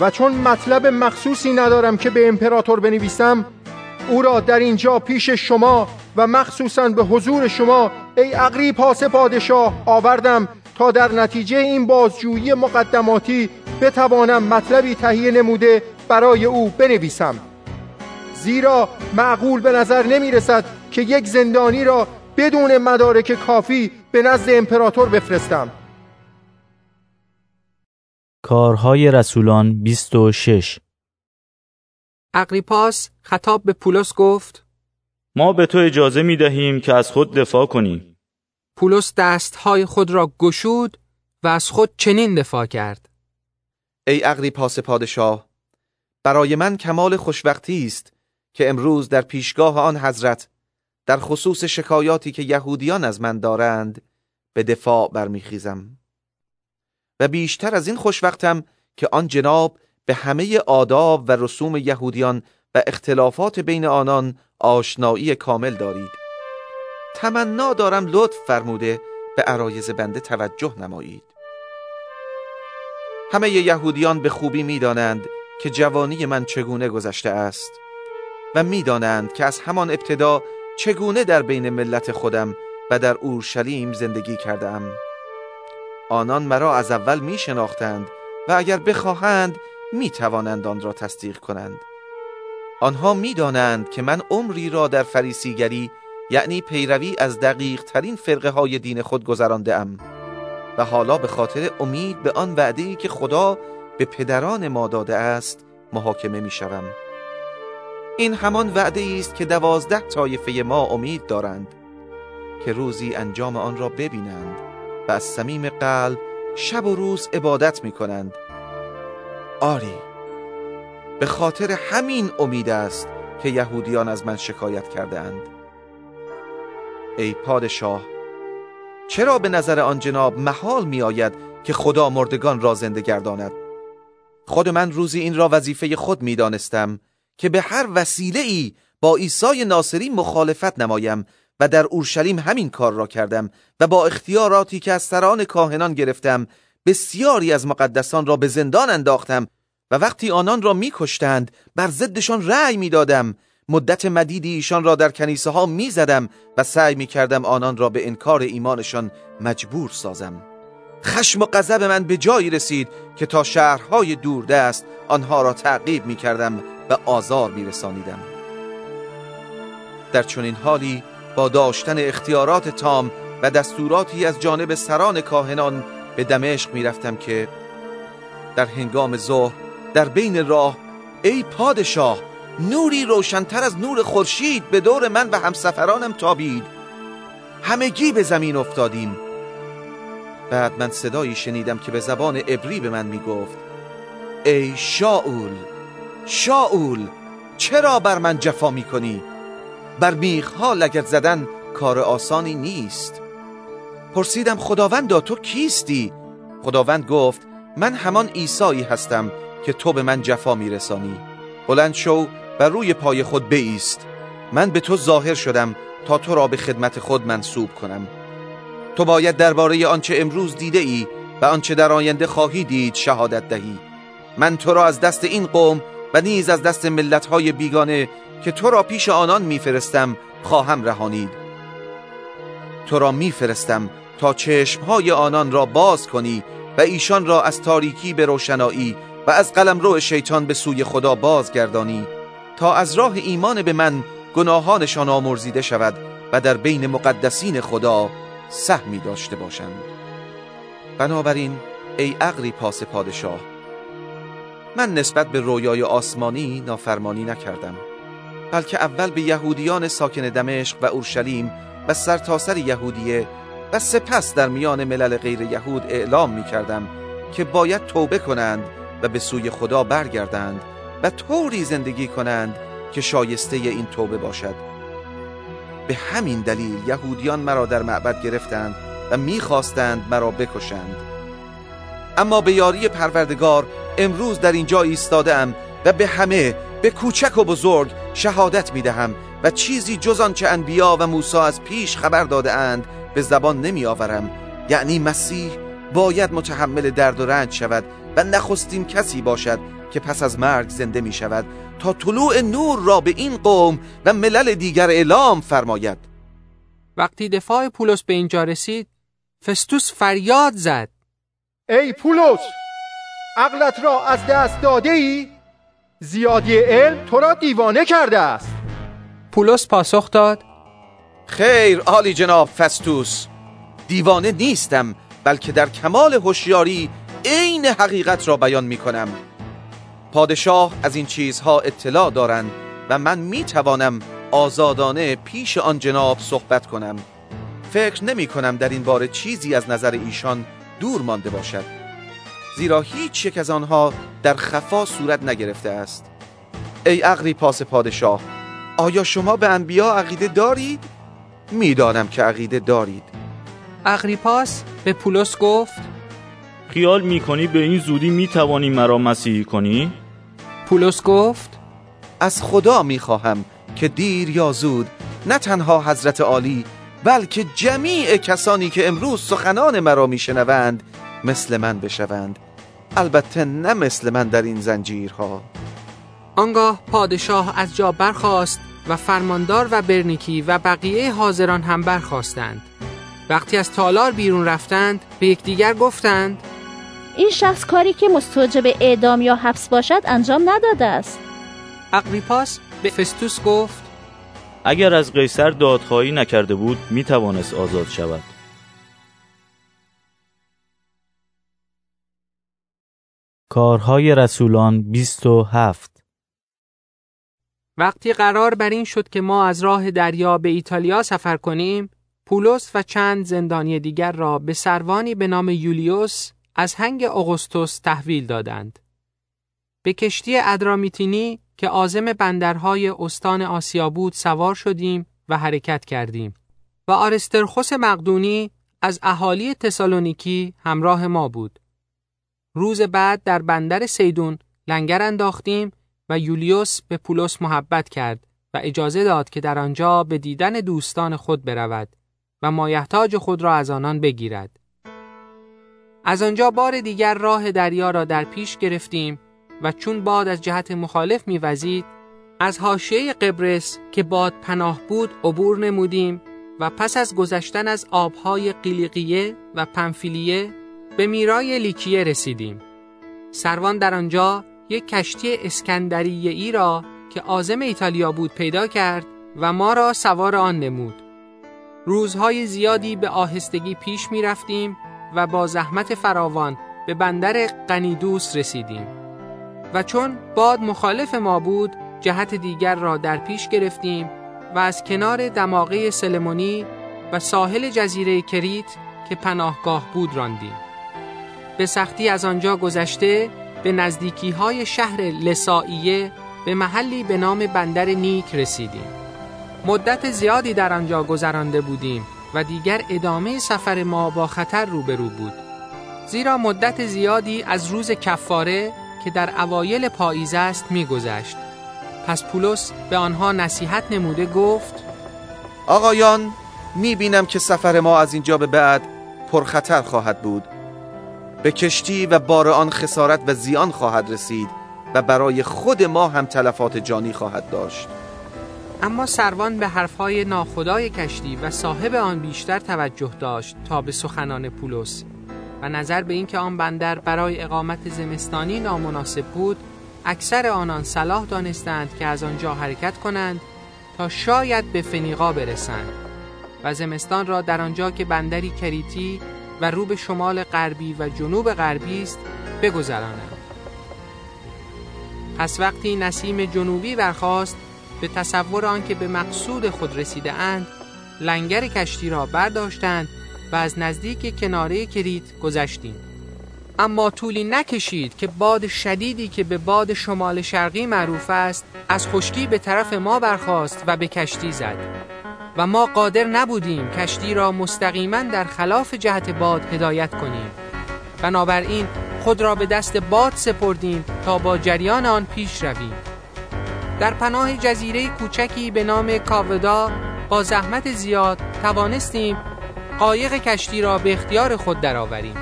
و چون مطلب مخصوصی ندارم که به امپراتور بنویسم او را در اینجا پیش شما و مخصوصا به حضور شما ای اقری پاس پادشاه آوردم تا در نتیجه این بازجویی مقدماتی بتوانم مطلبی تهیه نموده برای او بنویسم. زیرا معقول به نظر نمی رسد که یک زندانی را بدون مدارک کافی به نزد امپراتور بفرستم. کارهای رسولان 26 اقریپاس خطاب به پولس گفت ما به تو اجازه می دهیم که از خود دفاع کنی پولس دستهای خود را گشود و از خود چنین دفاع کرد. ای اقریپاس پادشاه برای من کمال خوشبختی است که امروز در پیشگاه آن حضرت در خصوص شکایاتی که یهودیان از من دارند به دفاع برمیخیزم. و بیشتر از این خوشوقتم که آن جناب به همه آداب و رسوم یهودیان و اختلافات بین آنان آشنایی کامل دارید. تمنا دارم لطف فرموده به عرایز بنده توجه نمایید. همه یهودیان به خوبی می‌دانند که جوانی من چگونه گذشته است و می‌دانند که از همان ابتدا چگونه در بین ملت خودم و در اورشلیم زندگی کردم آنان مرا از اول می شناختند و اگر بخواهند می توانند آن را تصدیق کنند آنها می دانند که من عمری را در فریسیگری یعنی پیروی از دقیق ترین فرقه های دین خود گذرانده ام و حالا به خاطر امید به آن وعده که خدا به پدران ما داده است محاکمه می شوم. این همان وعده است که دوازده طایفه ما امید دارند که روزی انجام آن را ببینند و از صمیم قلب شب و روز عبادت می کنند آری به خاطر همین امید است که یهودیان از من شکایت کرده اند ای پادشاه چرا به نظر آن جناب محال می آید که خدا مردگان را زنده گرداند؟ خود من روزی این را وظیفه خود می دانستم که به هر وسیله ای با عیسی ناصری مخالفت نمایم و در اورشلیم همین کار را کردم و با اختیاراتی که از سران کاهنان گرفتم بسیاری از مقدسان را به زندان انداختم و وقتی آنان را میکشتند بر ضدشان رأی می‌دادم مدت مدیدی ایشان را در کنیسه ها می زدم و سعی می کردم آنان را به انکار ایمانشان مجبور سازم خشم و غضب من به جایی رسید که تا شهرهای دوردست آنها را تعقیب می کردم و آزار می رسانیدم. در چنین حالی با داشتن اختیارات تام و دستوراتی از جانب سران کاهنان به دمشق می رفتم که در هنگام ظهر در بین راه ای پادشاه نوری روشنتر از نور خورشید به دور من و همسفرانم تابید همگی به زمین افتادیم بعد من صدایی شنیدم که به زبان عبری به من می گفت ای شاول شاول چرا بر من جفا می کنی؟ بر میخها لگت زدن کار آسانی نیست. پرسیدم خداوندا تو کیستی؟ خداوند گفت من همان ایسایی هستم که تو به من جفا میرسانی. بلند شو و روی پای خود بیست. من به تو ظاهر شدم تا تو را به خدمت خود منصوب کنم. تو باید درباره آنچه امروز دیده ای و آنچه در آینده خواهی دید شهادت دهی. من تو را از دست این قوم و نیز از دست ملتهای بیگانه که تو را پیش آنان میفرستم خواهم رهانید. تو را میفرستم تا چشمهای آنان را باز کنی و ایشان را از تاریکی به روشنایی و از قلمرو شیطان به سوی خدا بازگردانی تا از راه ایمان به من گناهانشان آمرزیده شود و در بین مقدسین خدا سهمی داشته باشند. بنابراین ای عقلی پاس پادشاه من نسبت به رویای آسمانی نافرمانی نکردم بلکه اول به یهودیان ساکن دمشق و اورشلیم و سرتاسر یهودیه و سپس در میان ملل غیر یهود اعلام می کردم که باید توبه کنند و به سوی خدا برگردند و طوری زندگی کنند که شایسته این توبه باشد. به همین دلیل یهودیان مرا در معبد گرفتند و می‌خواستند مرا بکشند. اما به یاری پروردگار امروز در اینجا ایستادم و به همه به کوچک و بزرگ شهادت می‌دهم و چیزی جز آنچه انبیا و موسی از پیش خبر داده اند به زبان نمی آورم یعنی مسیح باید متحمل درد و رنج شود و نخستین کسی باشد که پس از مرگ زنده می شود تا طلوع نور را به این قوم و ملل دیگر اعلام فرماید. وقتی دفاع پولس به اینجا رسید فستوس فریاد زد. ای پولس عقلت را از دست داده ای؟ زیادی علم تو را دیوانه کرده است. پولس پاسخ داد خیر عالی جناب فستوس دیوانه نیستم بلکه در کمال هوشیاری عین حقیقت را بیان می کنم. پادشاه از این چیزها اطلاع دارند و من می توانم آزادانه پیش آن جناب صحبت کنم. فکر نمی کنم در این باره چیزی از نظر ایشان دور مانده باشد زیرا هیچ یک از آنها در خفا صورت نگرفته است ای اغری پاس پادشاه آیا شما به انبیا عقیده دارید؟ می‌دانم که عقیده دارید اغریپاس به پولس گفت خیال می‌کنی به این زودی می‌توانی مرا مسیحی کنی؟ پولس گفت از خدا می‌خواهم که دیر یا زود نه تنها حضرت عالی بلکه جمیع کسانی که امروز سخنان مرا میشنوند مثل من بشوند. البته نه مثل من در این زنجیرها. آنگاه پادشاه از جا برخاست و فرماندار و برنیکی و بقیه حاضران هم برخواستند وقتی از تالار بیرون رفتند به یکدیگر گفتند این شخص کاری که مستوجب اعدام یا حبس باشد انجام نداده است. اقریپاس به فستوس گفت اگر از قیصر دادخواهی نکرده بود می توانست آزاد شود کارهای رسولان 27 وقتی قرار بر این شد که ما از راه دریا به ایتالیا سفر کنیم پولس و چند زندانی دیگر را به سروانی به نام یولیوس از هنگ آگوستوس تحویل دادند. به کشتی ادرامیتینی که عازم بندرهای استان آسیا بود سوار شدیم و حرکت کردیم و آرسترخوس مقدونی از اهالی تسالونیکی همراه ما بود. روز بعد در بندر سیدون لنگر انداختیم و یولیوس به پولس محبت کرد و اجازه داد که در آنجا به دیدن دوستان خود برود و مایحتاج خود را از آنان بگیرد. از آنجا بار دیگر راه دریا را در پیش گرفتیم و چون باد از جهت مخالف میوزید از حاشیه قبرس که باد پناه بود عبور نمودیم و پس از گذشتن از آبهای قیلیقیه و پنفیلیه به میرای لیکیه رسیدیم. سروان در آنجا یک کشتی اسکندریه ای را که آزم ایتالیا بود پیدا کرد و ما را سوار آن نمود. روزهای زیادی به آهستگی پیش می رفتیم و با زحمت فراوان به بندر قنیدوس رسیدیم و چون باد مخالف ما بود جهت دیگر را در پیش گرفتیم و از کنار دماغه سلمونی و ساحل جزیره کریت که پناهگاه بود راندیم. به سختی از آنجا گذشته به نزدیکی های شهر لسائیه به محلی به نام بندر نیک رسیدیم. مدت زیادی در آنجا گذرانده بودیم و دیگر ادامه سفر ما با خطر روبرو بود. زیرا مدت زیادی از روز کفاره که در اوایل پاییز است میگذشت. پس پولس به آنها نصیحت نموده گفت آقایان می‌بینم که سفر ما از اینجا به بعد پرخطر خواهد بود. به کشتی و بار آن خسارت و زیان خواهد رسید و برای خود ما هم تلفات جانی خواهد داشت. اما سروان به حرفهای ناخدای کشتی و صاحب آن بیشتر توجه داشت تا به سخنان پولس. و نظر به اینکه آن بندر برای اقامت زمستانی نامناسب بود اکثر آنان صلاح دانستند که از آنجا حرکت کنند تا شاید به فنیقا برسند و زمستان را در آنجا که بندری کریتی و رو به شمال غربی و جنوب غربی است بگذرانند. پس وقتی نسیم جنوبی برخاست به تصور آنکه به مقصود خود رسیده اند لنگر کشتی را برداشتند و از نزدیک کناره کریت گذشتیم. اما طولی نکشید که باد شدیدی که به باد شمال شرقی معروف است از خشکی به طرف ما برخاست و به کشتی زد. و ما قادر نبودیم کشتی را مستقیما در خلاف جهت باد هدایت کنیم. بنابراین خود را به دست باد سپردیم تا با جریان آن پیش رویم. در پناه جزیره کوچکی به نام کاودا با زحمت زیاد توانستیم قایق کشتی را به اختیار خود درآوریم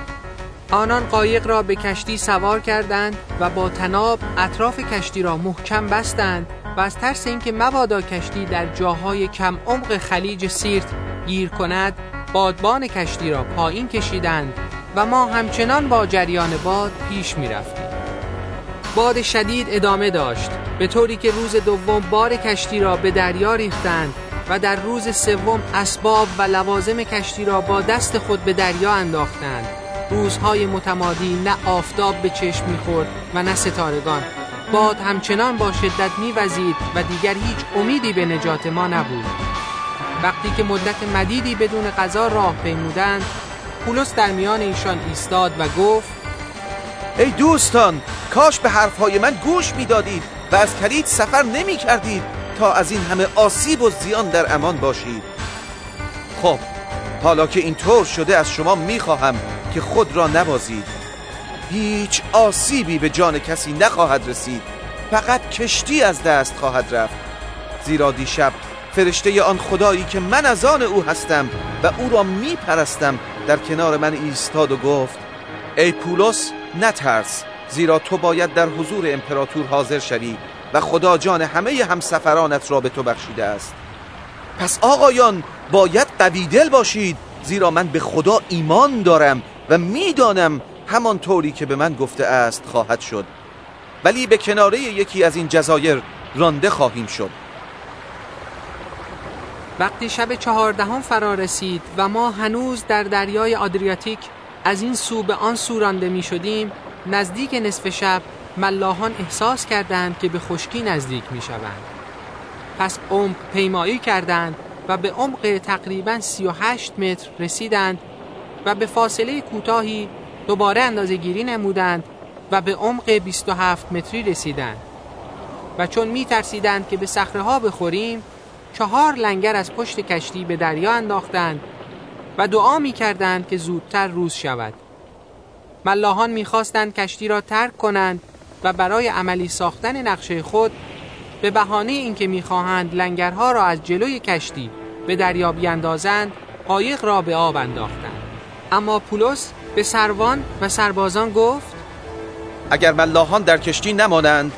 آنان قایق را به کشتی سوار کردند و با تناب اطراف کشتی را محکم بستند و از ترس اینکه مبادا کشتی در جاهای کم عمق خلیج سیرت گیر کند بادبان کشتی را پایین کشیدند و ما همچنان با جریان باد پیش می رفتیم. باد شدید ادامه داشت به طوری که روز دوم بار کشتی را به دریا ریختند و در روز سوم اسباب و لوازم کشتی را با دست خود به دریا انداختند. روزهای متمادی نه آفتاب به چشم می‌خورد و نه ستارگان. باد همچنان با شدت میوزید و دیگر هیچ امیدی به نجات ما نبود. وقتی که مدت مدیدی بدون غذا راه پیمودند پولس در میان ایشان ایستاد و گفت ای دوستان کاش به حرفهای من گوش می‌دادید و از کلید سفر نمی کردید تا از این همه آسیب و زیان در امان باشید. خب حالا که اینطور شده از شما می‌خواهم که خود را نبازید هیچ آسیبی به جان کسی نخواهد رسید. فقط کشتی از دست خواهد رفت. زیرا دیشب فرشته آن خدایی که من از آن او هستم و او را میپرستم در کنار من ایستاد و گفت ای پولس نترس زیرا تو باید در حضور امپراتور حاضر شوی. و خدا جان همه همسفرانت را به تو بخشیده است. پس آقایان باید قوی باشید زیرا من به خدا ایمان دارم و می‌دانم همان طوری که به من گفته است خواهد شد. ولی به کناره یکی از این جزایر رانده خواهیم شد. وقتی شب چهاردهم فرا رسید و ما هنوز در دریای آدریاتیک از این سو به آن سو رانده می شدیم نزدیک نصف شب ملاحان احساس کردند که به خشکی نزدیک می شوند. پس عمق پیمایی کردند و به عمق تقریبا 38 متر رسیدند و به فاصله کوتاهی دوباره اندازه گیری نمودند و به عمق 27 متری رسیدند و چون می ترسیدند که به صخره ها بخوریم چهار لنگر از پشت کشتی به دریا انداختند و دعا می کردند که زودتر روز شود ملاحان می‌خواستند کشتی را ترک کنند و برای عملی ساختن نقشه خود به بهانه اینکه می‌خواهند لنگرها را از جلوی کشتی به دریا بیاندازند قایق را به آب انداختند. اما پولس به سروان و سربازان گفت اگر ملاحان در کشتی نمانند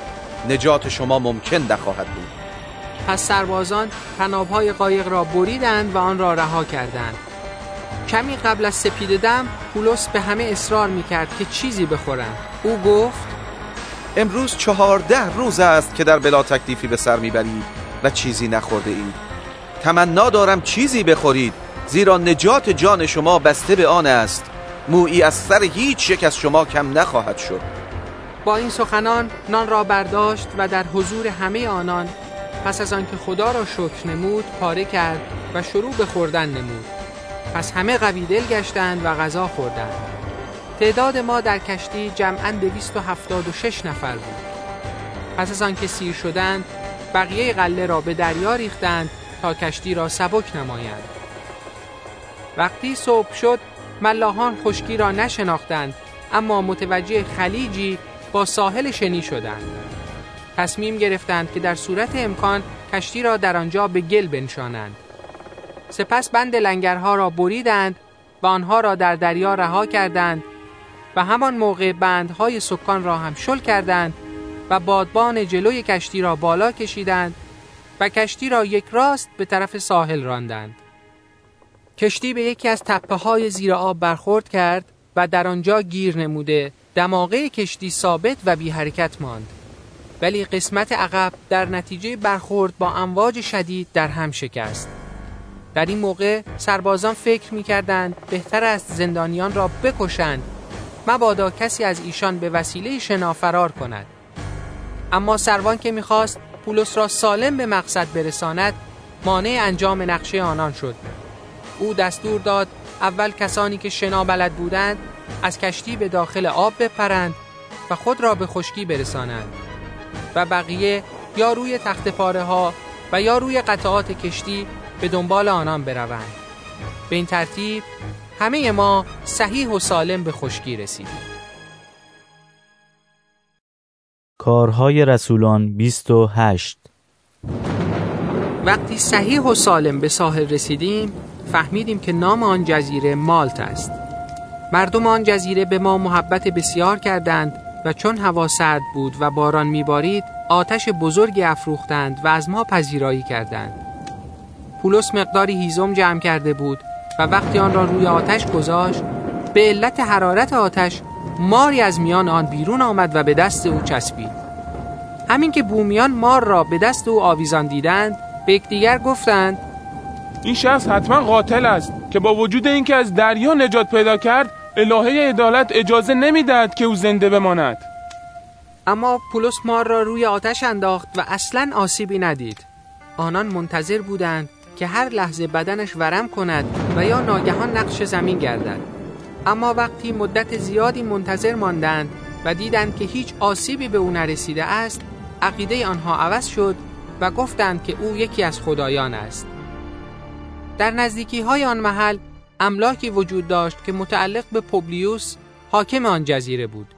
نجات شما ممکن نخواهد بود. پس سربازان تنابهای قایق را بریدند و آن را رها کردند. کمی قبل از سپیده دم پولس به همه اصرار می‌کرد که چیزی بخورند. او گفت امروز چهارده روز است که در بلا تکلیفی به سر می‌برید و چیزی نخورده اید تمنا دارم چیزی بخورید زیرا نجات جان شما بسته به آن است. مویی از سر هیچ یک از شما کم نخواهد شد. با این سخنان نان را برداشت و در حضور همه آنان پس از آنکه خدا را شکر نمود پاره کرد و شروع به خوردن نمود. پس همه قوی دل گشتند و غذا خوردند. تعداد ما در کشتی جمعا 276 نفر بود. پس از آنکه سیر شدند بقیه قله را به دریا ریختند تا کشتی را سبک نمایند. وقتی صبح شد ملاحان خشکی را نشناختند اما متوجه خلیجی با ساحل شنی شدند. تصمیم گرفتند که در صورت امکان کشتی را در آنجا به گل بنشانند. سپس بند لنگرها را بریدند و آنها را در دریا رها کردند و همان موقع بندهای سکان را هم شل کردند و بادبان جلوی کشتی را بالا کشیدند و کشتی را یک راست به طرف ساحل راندند. کشتی به یکی از تپه های زیر آب برخورد کرد و در آنجا گیر نموده دماغه کشتی ثابت و بی حرکت ماند. ولی قسمت عقب در نتیجه برخورد با امواج شدید در هم شکست. در این موقع سربازان فکر می کردند بهتر است زندانیان را بکشند مبادا کسی از ایشان به وسیله شنا فرار کند. اما سروان که می‌خواست پولس را سالم به مقصد برساند مانع انجام نقشه آنان شد. او دستور داد اول کسانی که شنا بلد بودند از کشتی به داخل آب بپرند و خود را به خشکی برسانند. و بقیه یا روی تخت پاره ها و یا روی قطعات کشتی به دنبال آنان بروند. به این ترتیب همه ما صحیح و سالم به خشکی رسیدیم. کارهای رسولان 28 وقتی صحیح و سالم به ساحل رسیدیم فهمیدیم که نام آن جزیره مالت است. مردم آن جزیره به ما محبت بسیار کردند و چون هوا سرد بود و باران میبارید آتش بزرگی افروختند و از ما پذیرایی کردند. پولس مقداری هیزم جمع کرده بود و وقتی آن را روی آتش گذاشت به علت حرارت آتش ماری از میان آن بیرون آمد و به دست او چسبید. همین که بومیان مار را به دست او آویزان دیدند به یکدیگر گفتند این شخص حتما قاتل است که با وجود اینکه از دریا نجات پیدا کرد الهه عدالت اجازه نمی‌دهد که او زنده بماند. اما پولس مار را روی آتش انداخت و اصلا آسیبی ندید. آنان منتظر بودند که هر لحظه بدنش ورم کند و یا ناگهان نقش زمین گردد. اما وقتی مدت زیادی منتظر ماندند و دیدند که هیچ آسیبی به او نرسیده است عقیده آنها عوض شد و گفتند که او یکی از خدایان است. در نزدیکی های آن محل املاکی وجود داشت که متعلق به پوبلیوس حاکم آن جزیره بود.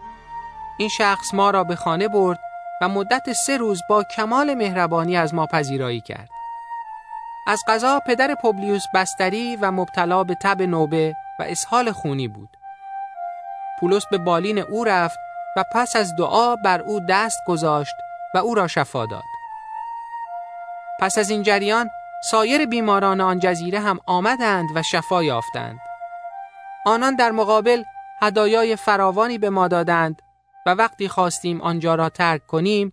این شخص ما را به خانه برد و مدت سه روز با کمال مهربانی از ما پذیرایی کرد. از قضا پدر پوبلیوس بستری و مبتلا به تب نوبه و اسهال خونی بود. پولس به بالین او رفت و پس از دعا بر او دست گذاشت و او را شفا داد. پس از این جریان سایر بیماران آن جزیره هم آمدند و شفا یافتند. آنان در مقابل هدایای فراوانی به ما دادند و وقتی خواستیم آنجا را ترک کنیم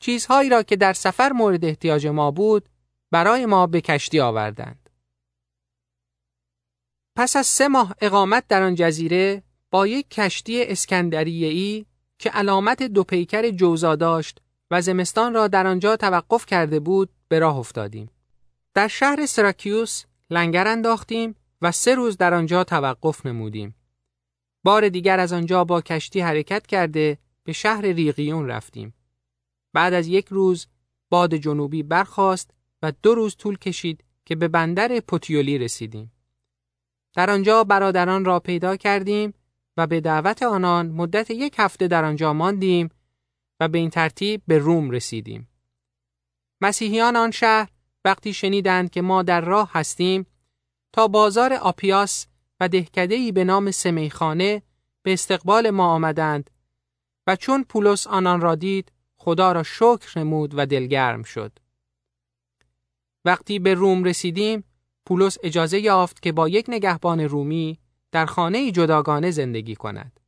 چیزهایی را که در سفر مورد احتیاج ما بود برای ما به کشتی آوردند پس از سه ماه اقامت در آن جزیره با یک کشتی اسکندریه‌ای که علامت دو پیکر جوزا داشت و زمستان را در آنجا توقف کرده بود به راه افتادیم در شهر سراکیوس لنگر انداختیم و سه روز در آنجا توقف نمودیم. بار دیگر از آنجا با کشتی حرکت کرده به شهر ریقیون رفتیم. بعد از یک روز باد جنوبی برخاست و دو روز طول کشید که به بندر پوتیولی رسیدیم. در آنجا برادران را پیدا کردیم و به دعوت آنان مدت یک هفته در آنجا ماندیم و به این ترتیب به روم رسیدیم. مسیحیان آن شهر وقتی شنیدند که ما در راه هستیم تا بازار آپیاس و دهکدهی به نام سمیخانه به استقبال ما آمدند و چون پولس آنان را دید خدا را شکر نمود و دلگرم شد. وقتی به روم رسیدیم پولس اجازه یافت که با یک نگهبان رومی در خانه جداگانه زندگی کند.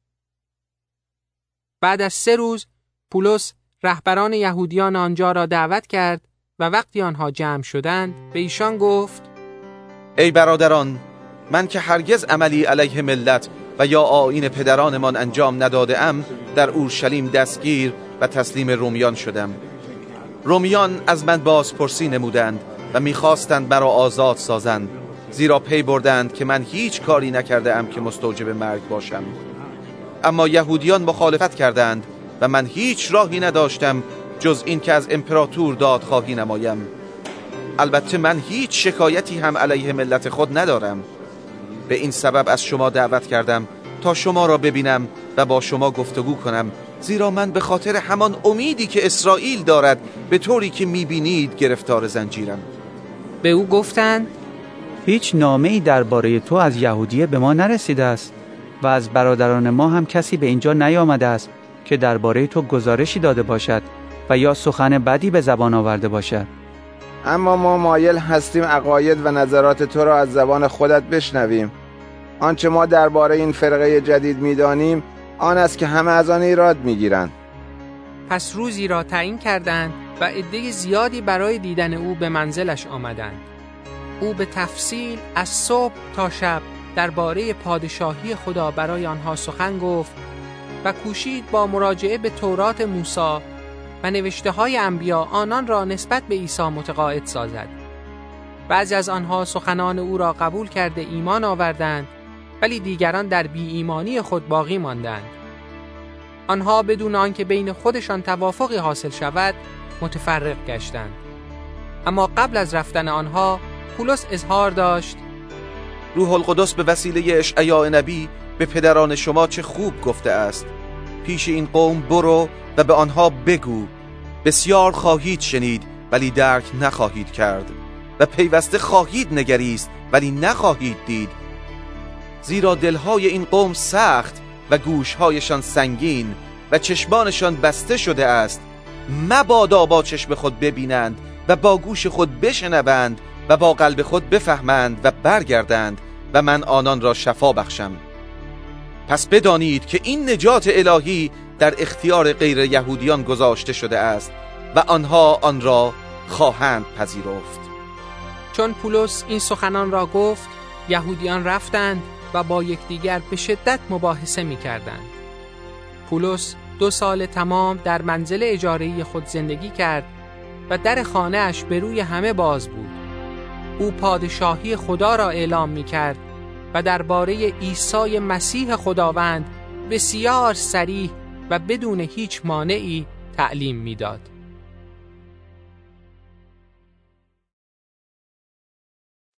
بعد از سه روز پولس رهبران یهودیان آنجا را دعوت کرد و وقتی آنها جمع شدند به ایشان گفت ای برادران من که هرگز عملی علیه ملت و یا آین پدرانمان انجام نداده ام در اورشلیم دستگیر و تسلیم رومیان شدم رومیان از من بازپرسی نمودند و می‌خواستند مرا آزاد سازند زیرا پی بردند که من هیچ کاری نکرده ام که مستوجب مرگ باشم. اما یهودیان مخالفت کردند و من هیچ راهی نداشتم جز این که از امپراتور دادخواهی نمایم. البته من هیچ شکایتی هم علیه ملت خود ندارم. به این سبب از شما دعوت کردم تا شما را ببینم و با شما گفتگو کنم زیرا من به خاطر همان امیدی که اسرائیل دارد به طوری که می‌بینید گرفتار زنجیرم. به او گفتند هیچ نامه ای درباره تو از یهودیه به ما نرسیده است و از برادران ما هم کسی به اینجا نیامده است که درباره تو گزارشی داده باشد و یا سخن بدی به زبان آورده باشد. اما ما مایل هستیم عقاید و نظرات تو را از زبان خودت بشنویم. آنچه ما درباره این فرقه جدید می‌دانیم آن است که همه از آن ایراد می‌گیرند. پس روزی را تعیین کردند و عده زیادی برای دیدن او به منزلش آمدند او به تفصیل از صبح تا شب درباره پادشاهی خدا برای آنها سخن گفت و کوشید با مراجعه به تورات موسی و نوشته های انبیا آنان را نسبت به عیسی متقاعد سازد. بعضی از آنها سخنان او را قبول کرده ایمان آوردند ولی دیگران در بی ایمانی خود باقی ماندند آنها بدون آنکه بین خودشان توافقی حاصل شود متفرق گشتند. اما قبل از رفتن آنها پولس اظهار داشت روح القدس به وسیله اشعیا نبی به پدران شما چه خوب گفته است. پیش این قوم برو و به آنها بگو. بسیار خواهید شنید ولی درک نخواهید کرد. و پیوسته خواهید نگریست ولی نخواهید دید. زیرا دلهای این قوم سخت و گوشهایشان سنگین و چشمانشان بسته شده است. مبادا با چشم خود ببینند و با گوش خود بشنوند و با قلب خود بفهمند و برگردند و من آنان را شفا بخشم پس بدانید که این نجات الهی در اختیار غیر یهودیان گذاشته شده است و آنها آن را خواهند پذیرفت چون پولس این سخنان را گفت یهودیان رفتند و با یکدیگر به شدت مباحثه می کردند. پولس دو سال تمام در منزل اجارهی خود زندگی کرد و در خانهاش به روی همه باز بود. او پادشاهی خدا را اعلام می کرد و درباره عیسی مسیح خداوند بسیار سریح و بدون هیچ مانعی تعلیم می‌داد.